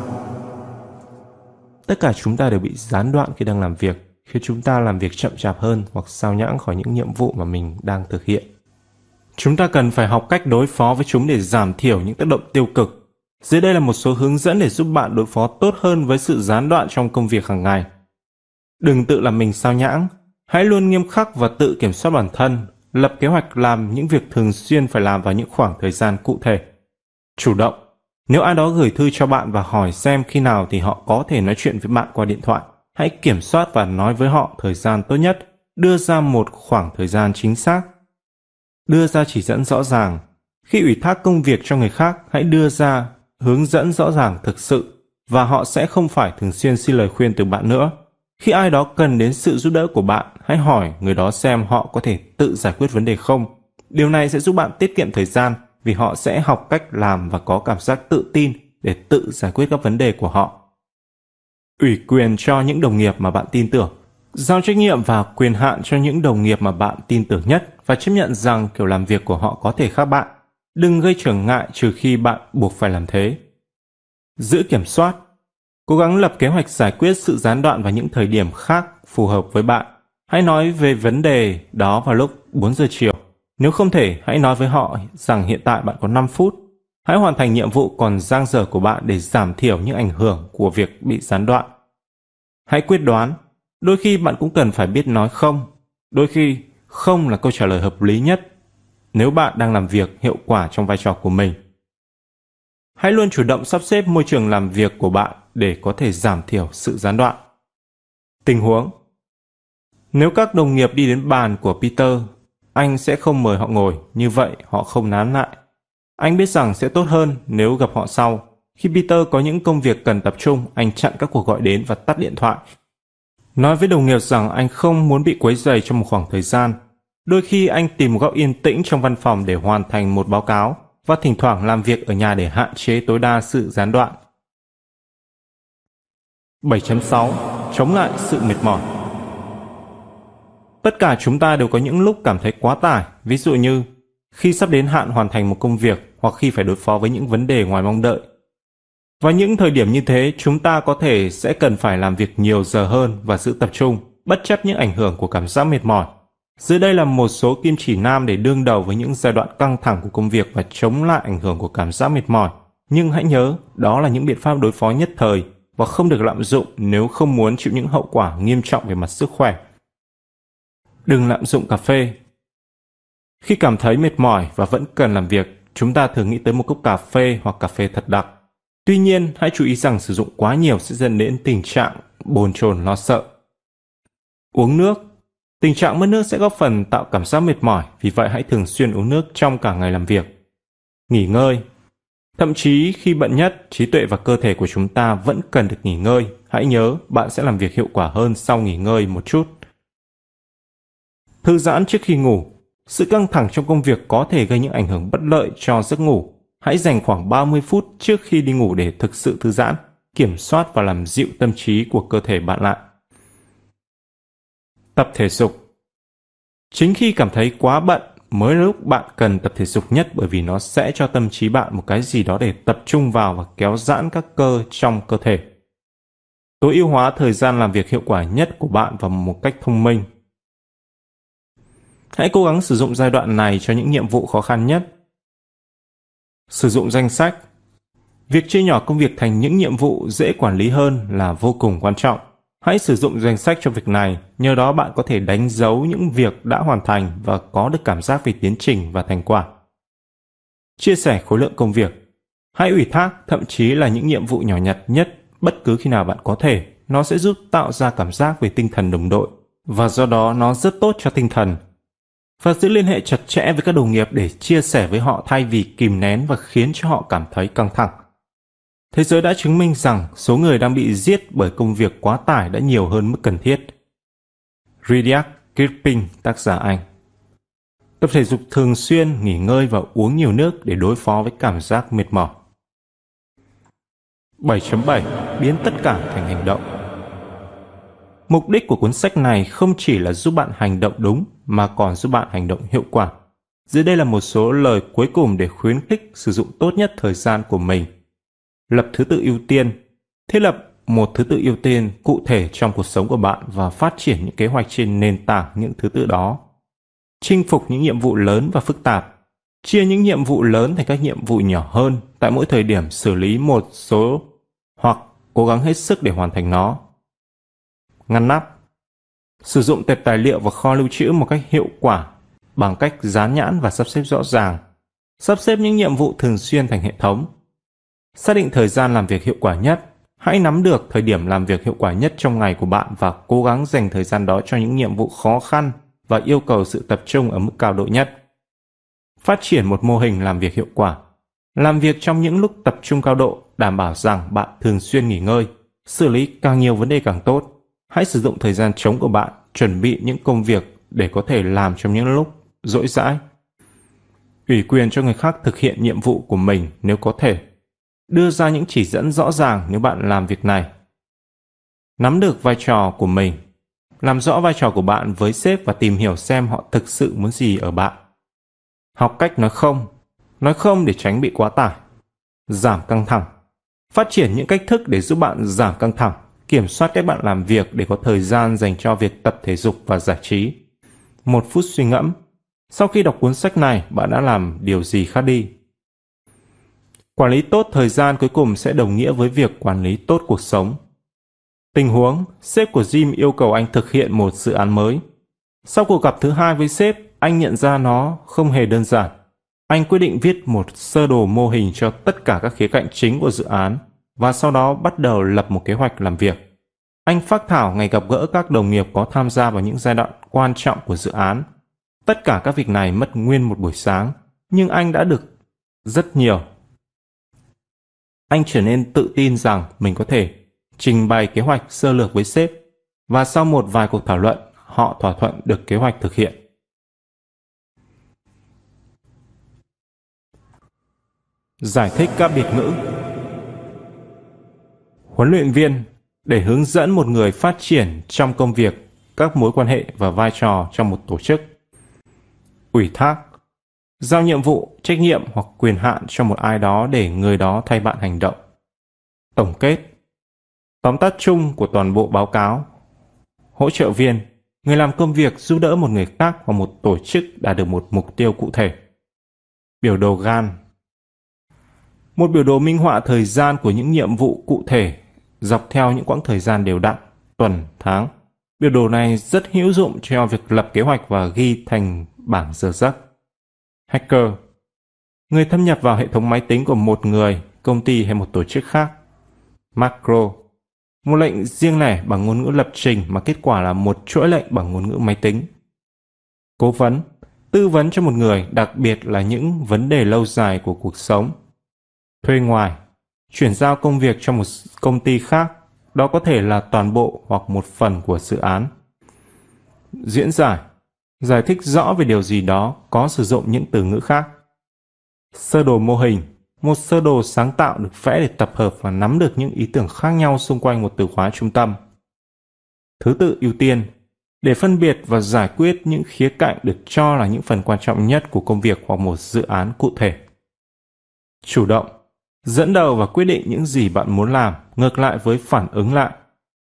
Tất cả chúng ta đều bị gián đoạn khi đang làm việc, khiến chúng ta làm việc chậm chạp hơn hoặc sao nhãng khỏi những nhiệm vụ mà mình đang thực hiện. Chúng ta cần phải học cách đối phó với chúng để giảm thiểu những tác động tiêu cực. Dưới đây là một số hướng dẫn để giúp bạn đối phó tốt hơn với sự gián đoạn trong công việc hàng ngày. Đừng tự làm mình sao nhãng, hãy luôn nghiêm khắc và tự kiểm soát bản thân, lập kế hoạch làm những việc thường xuyên phải làm vào những khoảng thời gian cụ thể. Chủ động, nếu ai đó gửi thư cho bạn và hỏi xem khi nào thì họ có thể nói chuyện với bạn qua điện thoại, hãy kiểm soát và nói với họ thời gian tốt nhất, đưa ra một khoảng thời gian chính xác. Đưa ra chỉ dẫn rõ ràng. Khi ủy thác công việc cho người khác, hãy đưa ra hướng dẫn rõ ràng thực sự và họ sẽ không phải thường xuyên xin lời khuyên từ bạn nữa. Khi ai đó cần đến sự giúp đỡ của bạn, hãy hỏi người đó xem họ có thể tự giải quyết vấn đề không. Điều này sẽ giúp bạn tiết kiệm thời gian vì họ sẽ học cách làm và có cảm giác tự tin để tự giải quyết các vấn đề của họ. Ủy quyền cho những đồng nghiệp mà bạn tin tưởng. Giao trách nhiệm và quyền hạn cho những đồng nghiệp mà bạn tin tưởng nhất và chấp nhận rằng kiểu làm việc của họ có thể khác bạn. Đừng gây trở ngại trừ khi bạn buộc phải làm thế. Giữ kiểm soát. Cố gắng lập kế hoạch giải quyết sự gián đoạn vào những thời điểm khác phù hợp với bạn. Hãy nói về vấn đề đó vào lúc 4 giờ chiều. Nếu không thể, hãy nói với họ rằng hiện tại bạn có 5 phút. Hãy hoàn thành nhiệm vụ còn dang dở của bạn để giảm thiểu những ảnh hưởng của việc bị gián đoạn. Hãy quyết đoán. Đôi khi bạn cũng cần phải biết nói không. Đôi khi, không là câu trả lời hợp lý nhất nếu bạn đang làm việc hiệu quả trong vai trò của mình. Hãy luôn chủ động sắp xếp môi trường làm việc của bạn để có thể giảm thiểu sự gián đoạn. Tình huống Nếu các đồng nghiệp đi đến bàn của Peter, anh sẽ không mời họ ngồi, như vậy họ không nán lại. Anh biết rằng sẽ tốt hơn nếu gặp họ sau. Khi Peter có những công việc cần tập trung, anh chặn các cuộc gọi đến và tắt điện thoại. Nói với đồng nghiệp rằng anh không muốn bị quấy rầy trong một khoảng thời gian. Đôi khi anh tìm một góc yên tĩnh trong văn phòng để hoàn thành một báo cáo và thỉnh thoảng làm việc ở nhà để hạn chế tối đa sự gián đoạn. 7.6. Chống lại sự mệt mỏi Tất cả chúng ta đều có những lúc cảm thấy quá tải, ví dụ như khi sắp đến hạn hoàn thành một công việc hoặc khi phải đối phó với những vấn đề ngoài mong đợi. và những thời điểm như thế, chúng ta có thể sẽ cần phải làm việc nhiều giờ hơn và giữ tập trung, bất chấp những ảnh hưởng của cảm giác mệt mỏi. Dưới đây là một số kim chỉ nam để đương đầu với những giai đoạn căng thẳng của công việc và chống lại ảnh hưởng của cảm giác mệt mỏi. Nhưng hãy nhớ, đó là những biện pháp đối phó nhất thời và không được lạm dụng nếu không muốn chịu những hậu quả nghiêm trọng về mặt sức khỏe. Đừng lạm dụng cà phê. Khi cảm thấy mệt mỏi và vẫn cần làm việc, chúng ta thường nghĩ tới một cốc cà phê hoặc cà phê thật đặc. Tuy nhiên, hãy chú ý rằng sử dụng quá nhiều sẽ dẫn đến tình trạng bồn chồn lo sợ. Uống nước Tình trạng mất nước sẽ góp phần tạo cảm giác mệt mỏi, vì vậy hãy thường xuyên uống nước trong cả ngày làm việc. Nghỉ ngơi Thậm chí khi bận nhất, trí tuệ và cơ thể của chúng ta vẫn cần được nghỉ ngơi. Hãy nhớ, bạn sẽ làm việc hiệu quả hơn sau nghỉ ngơi một chút. Thư giãn trước khi ngủ. Sự căng thẳng trong công việc có thể gây những ảnh hưởng bất lợi cho giấc ngủ. Hãy dành khoảng 30 phút trước khi đi ngủ để thực sự thư giãn, kiểm soát và làm dịu tâm trí của cơ thể bạn lại. Tập thể dục Chính khi cảm thấy quá bận, mới là lúc bạn cần tập thể dục nhất bởi vì nó sẽ cho tâm trí bạn một cái gì đó để tập trung vào và kéo giãn các cơ trong cơ thể. Tối ưu hóa thời gian làm việc hiệu quả nhất của bạn vào một cách thông minh. Hãy cố gắng sử dụng giai đoạn này cho những nhiệm vụ khó khăn nhất. Sử dụng danh sách. Việc chia nhỏ công việc thành những nhiệm vụ dễ quản lý hơn là vô cùng quan trọng. Hãy sử dụng danh sách cho việc này, nhờ đó bạn có thể đánh dấu những việc đã hoàn thành và có được cảm giác về tiến trình và thành quả. Chia sẻ khối lượng công việc. Hãy ủy thác thậm chí là những nhiệm vụ nhỏ nhặt nhất bất cứ khi nào bạn có thể. Nó sẽ giúp tạo ra cảm giác về tinh thần đồng đội và do đó nó rất tốt cho tinh thần. Và giữ liên hệ chặt chẽ với các đồng nghiệp để chia sẻ với họ thay vì kìm nén và khiến cho họ cảm thấy căng thẳng. Thế giới đã chứng minh rằng số người đang bị giết bởi công việc quá tải đã nhiều hơn mức cần thiết. Rudyard Kipling, tác giả Anh Tập thể dục thường xuyên, nghỉ ngơi và uống nhiều nước để đối phó với cảm giác mệt mỏi. 7.7 Biến tất cả thành hành động Mục đích của cuốn sách này không chỉ là giúp bạn hành động đúng mà còn giúp bạn hành động hiệu quả. Dưới đây là một số lời cuối cùng để khuyến khích sử dụng tốt nhất thời gian của mình lập thứ tự ưu tiên, thiết lập một thứ tự ưu tiên cụ thể trong cuộc sống của bạn và phát triển những kế hoạch trên nền tảng những thứ tự đó chinh phục những nhiệm vụ lớn và phức tạp, Chia những nhiệm vụ lớn thành các nhiệm vụ nhỏ hơn tại mỗi thời điểm xử lý một số hoặc cố gắng hết sức để hoàn thành nó. Ngăn nắp, Sử dụng tệp tài liệu và kho lưu trữ một cách hiệu quả bằng cách dán nhãn và sắp xếp rõ ràng. Sắp xếp những nhiệm vụ thường xuyên thành hệ thống. Xác định thời gian làm việc hiệu quả nhất. Hãy nắm được thời điểm làm việc hiệu quả nhất trong ngày của bạn và cố gắng dành thời gian đó cho những nhiệm vụ khó khăn và yêu cầu sự tập trung ở mức cao độ nhất. Phát triển một mô hình làm việc hiệu quả. Làm việc trong những lúc tập trung cao độ đảm bảo rằng bạn thường xuyên nghỉ ngơi, xử lý càng nhiều vấn đề càng tốt. Hãy sử dụng thời gian trống của bạn chuẩn bị những công việc để có thể làm trong những lúc rỗi rãi. Ủy quyền cho người khác thực hiện nhiệm vụ của mình nếu có thể. Đưa ra những chỉ dẫn rõ ràng nếu bạn làm việc này. Nắm được vai trò của mình. Làm rõ vai trò của bạn với sếp và tìm hiểu xem họ thực sự muốn gì ở bạn. Học cách nói không. Nói không để tránh bị quá tải. Giảm căng thẳng. Phát triển những cách thức để giúp bạn giảm căng thẳng kiểm soát cách bạn làm việc để có thời gian dành cho việc tập thể dục và giải trí. Một phút suy ngẫm. Sau khi đọc cuốn sách này, bạn đã làm điều gì khác đi? Quản lý tốt thời gian cuối cùng sẽ đồng nghĩa với việc quản lý tốt cuộc sống. Tình huống, sếp của Jim yêu cầu anh thực hiện một dự án mới. Sau cuộc gặp thứ hai với sếp, anh nhận ra nó không hề đơn giản. Anh quyết định viết một sơ đồ mô hình cho tất cả các khía cạnh chính của dự án và sau đó bắt đầu lập một kế hoạch làm việc. Anh phát thảo ngày gặp gỡ các đồng nghiệp có tham gia vào những giai đoạn quan trọng của dự án. Tất cả các việc này mất nguyên một buổi sáng, nhưng anh đã được rất nhiều. Anh trở nên tự tin rằng mình có thể trình bày kế hoạch sơ lược với sếp và sau một vài cuộc thảo luận, họ thỏa thuận được kế hoạch thực hiện. Giải thích các biệt ngữ huấn luyện viên để hướng dẫn một người phát triển trong công việc, các mối quan hệ và vai trò trong một tổ chức. Ủy thác giao nhiệm vụ, trách nhiệm hoặc quyền hạn cho một ai đó để người đó thay bạn hành động. Tổng kết tóm tắt chung của toàn bộ báo cáo. Hỗ trợ viên người làm công việc giúp đỡ một người khác hoặc một tổ chức đạt được một mục tiêu cụ thể. Biểu đồ GAN Một biểu đồ minh họa thời gian của những nhiệm vụ cụ thể dọc theo những quãng thời gian đều đặn, tuần, tháng. Biểu đồ này rất hữu dụng cho việc lập kế hoạch và ghi thành bảng giờ giấc. Hacker Người thâm nhập vào hệ thống máy tính của một người, công ty hay một tổ chức khác. Macro Một lệnh riêng lẻ bằng ngôn ngữ lập trình mà kết quả là một chuỗi lệnh bằng ngôn ngữ máy tính. Cố vấn Tư vấn cho một người, đặc biệt là những vấn đề lâu dài của cuộc sống. Thuê ngoài chuyển giao công việc cho một công ty khác, đó có thể là toàn bộ hoặc một phần của dự án. Diễn giải giải thích rõ về điều gì đó có sử dụng những từ ngữ khác. Sơ đồ mô hình một sơ đồ sáng tạo được vẽ để tập hợp và nắm được những ý tưởng khác nhau xung quanh một từ khóa trung tâm. Thứ tự, ưu tiên để phân biệt và giải quyết những khía cạnh được cho là những phần quan trọng nhất của công việc hoặc một dự án cụ thể. Chủ động dẫn đầu và quyết định những gì bạn muốn làm, ngược lại với phản ứng lại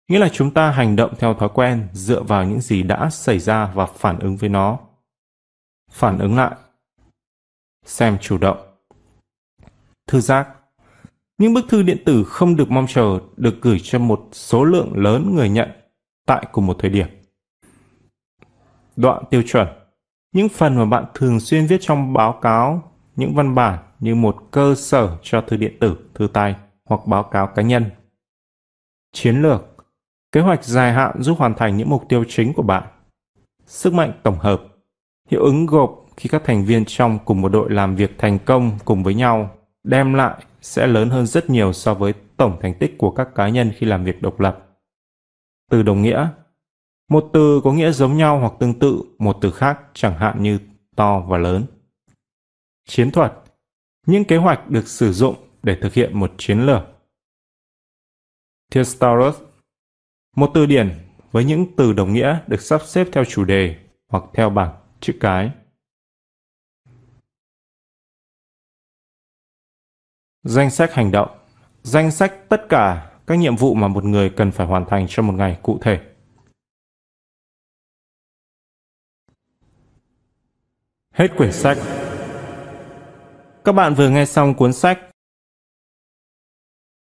nghĩa là chúng ta hành động theo thói quen dựa vào những gì đã xảy ra và phản ứng với nó. Phản ứng lại. Xem chủ động. Thư giác. Những bức thư điện tử không được mong chờ được gửi cho một số lượng lớn người nhận tại cùng một thời điểm. Đoạn tiêu chuẩn. Những phần mà bạn thường xuyên viết trong báo cáo những văn bản như một cơ sở cho thư điện tử, thư tay hoặc báo cáo cá nhân. Chiến lược. Kế hoạch dài hạn giúp hoàn thành những mục tiêu chính của bạn. Sức mạnh tổng hợp Hiệu ứng gộp khi các thành viên trong cùng một đội làm việc thành công cùng với nhau đem lại sẽ lớn hơn rất nhiều so với tổng thành tích của các cá nhân khi làm việc độc lập. Từ đồng nghĩa Một từ có nghĩa giống nhau hoặc tương tự, một từ khác chẳng hạn như to và lớn. Chiến thuật những kế hoạch được sử dụng để thực hiện một chiến lược. Thesaurus một từ điển với những từ đồng nghĩa được sắp xếp theo chủ đề hoặc theo bảng chữ cái. Danh sách hành động Danh sách tất cả các nhiệm vụ mà một người cần phải hoàn thành trong một ngày cụ thể. Hết quyển sách Các bạn vừa nghe xong cuốn sách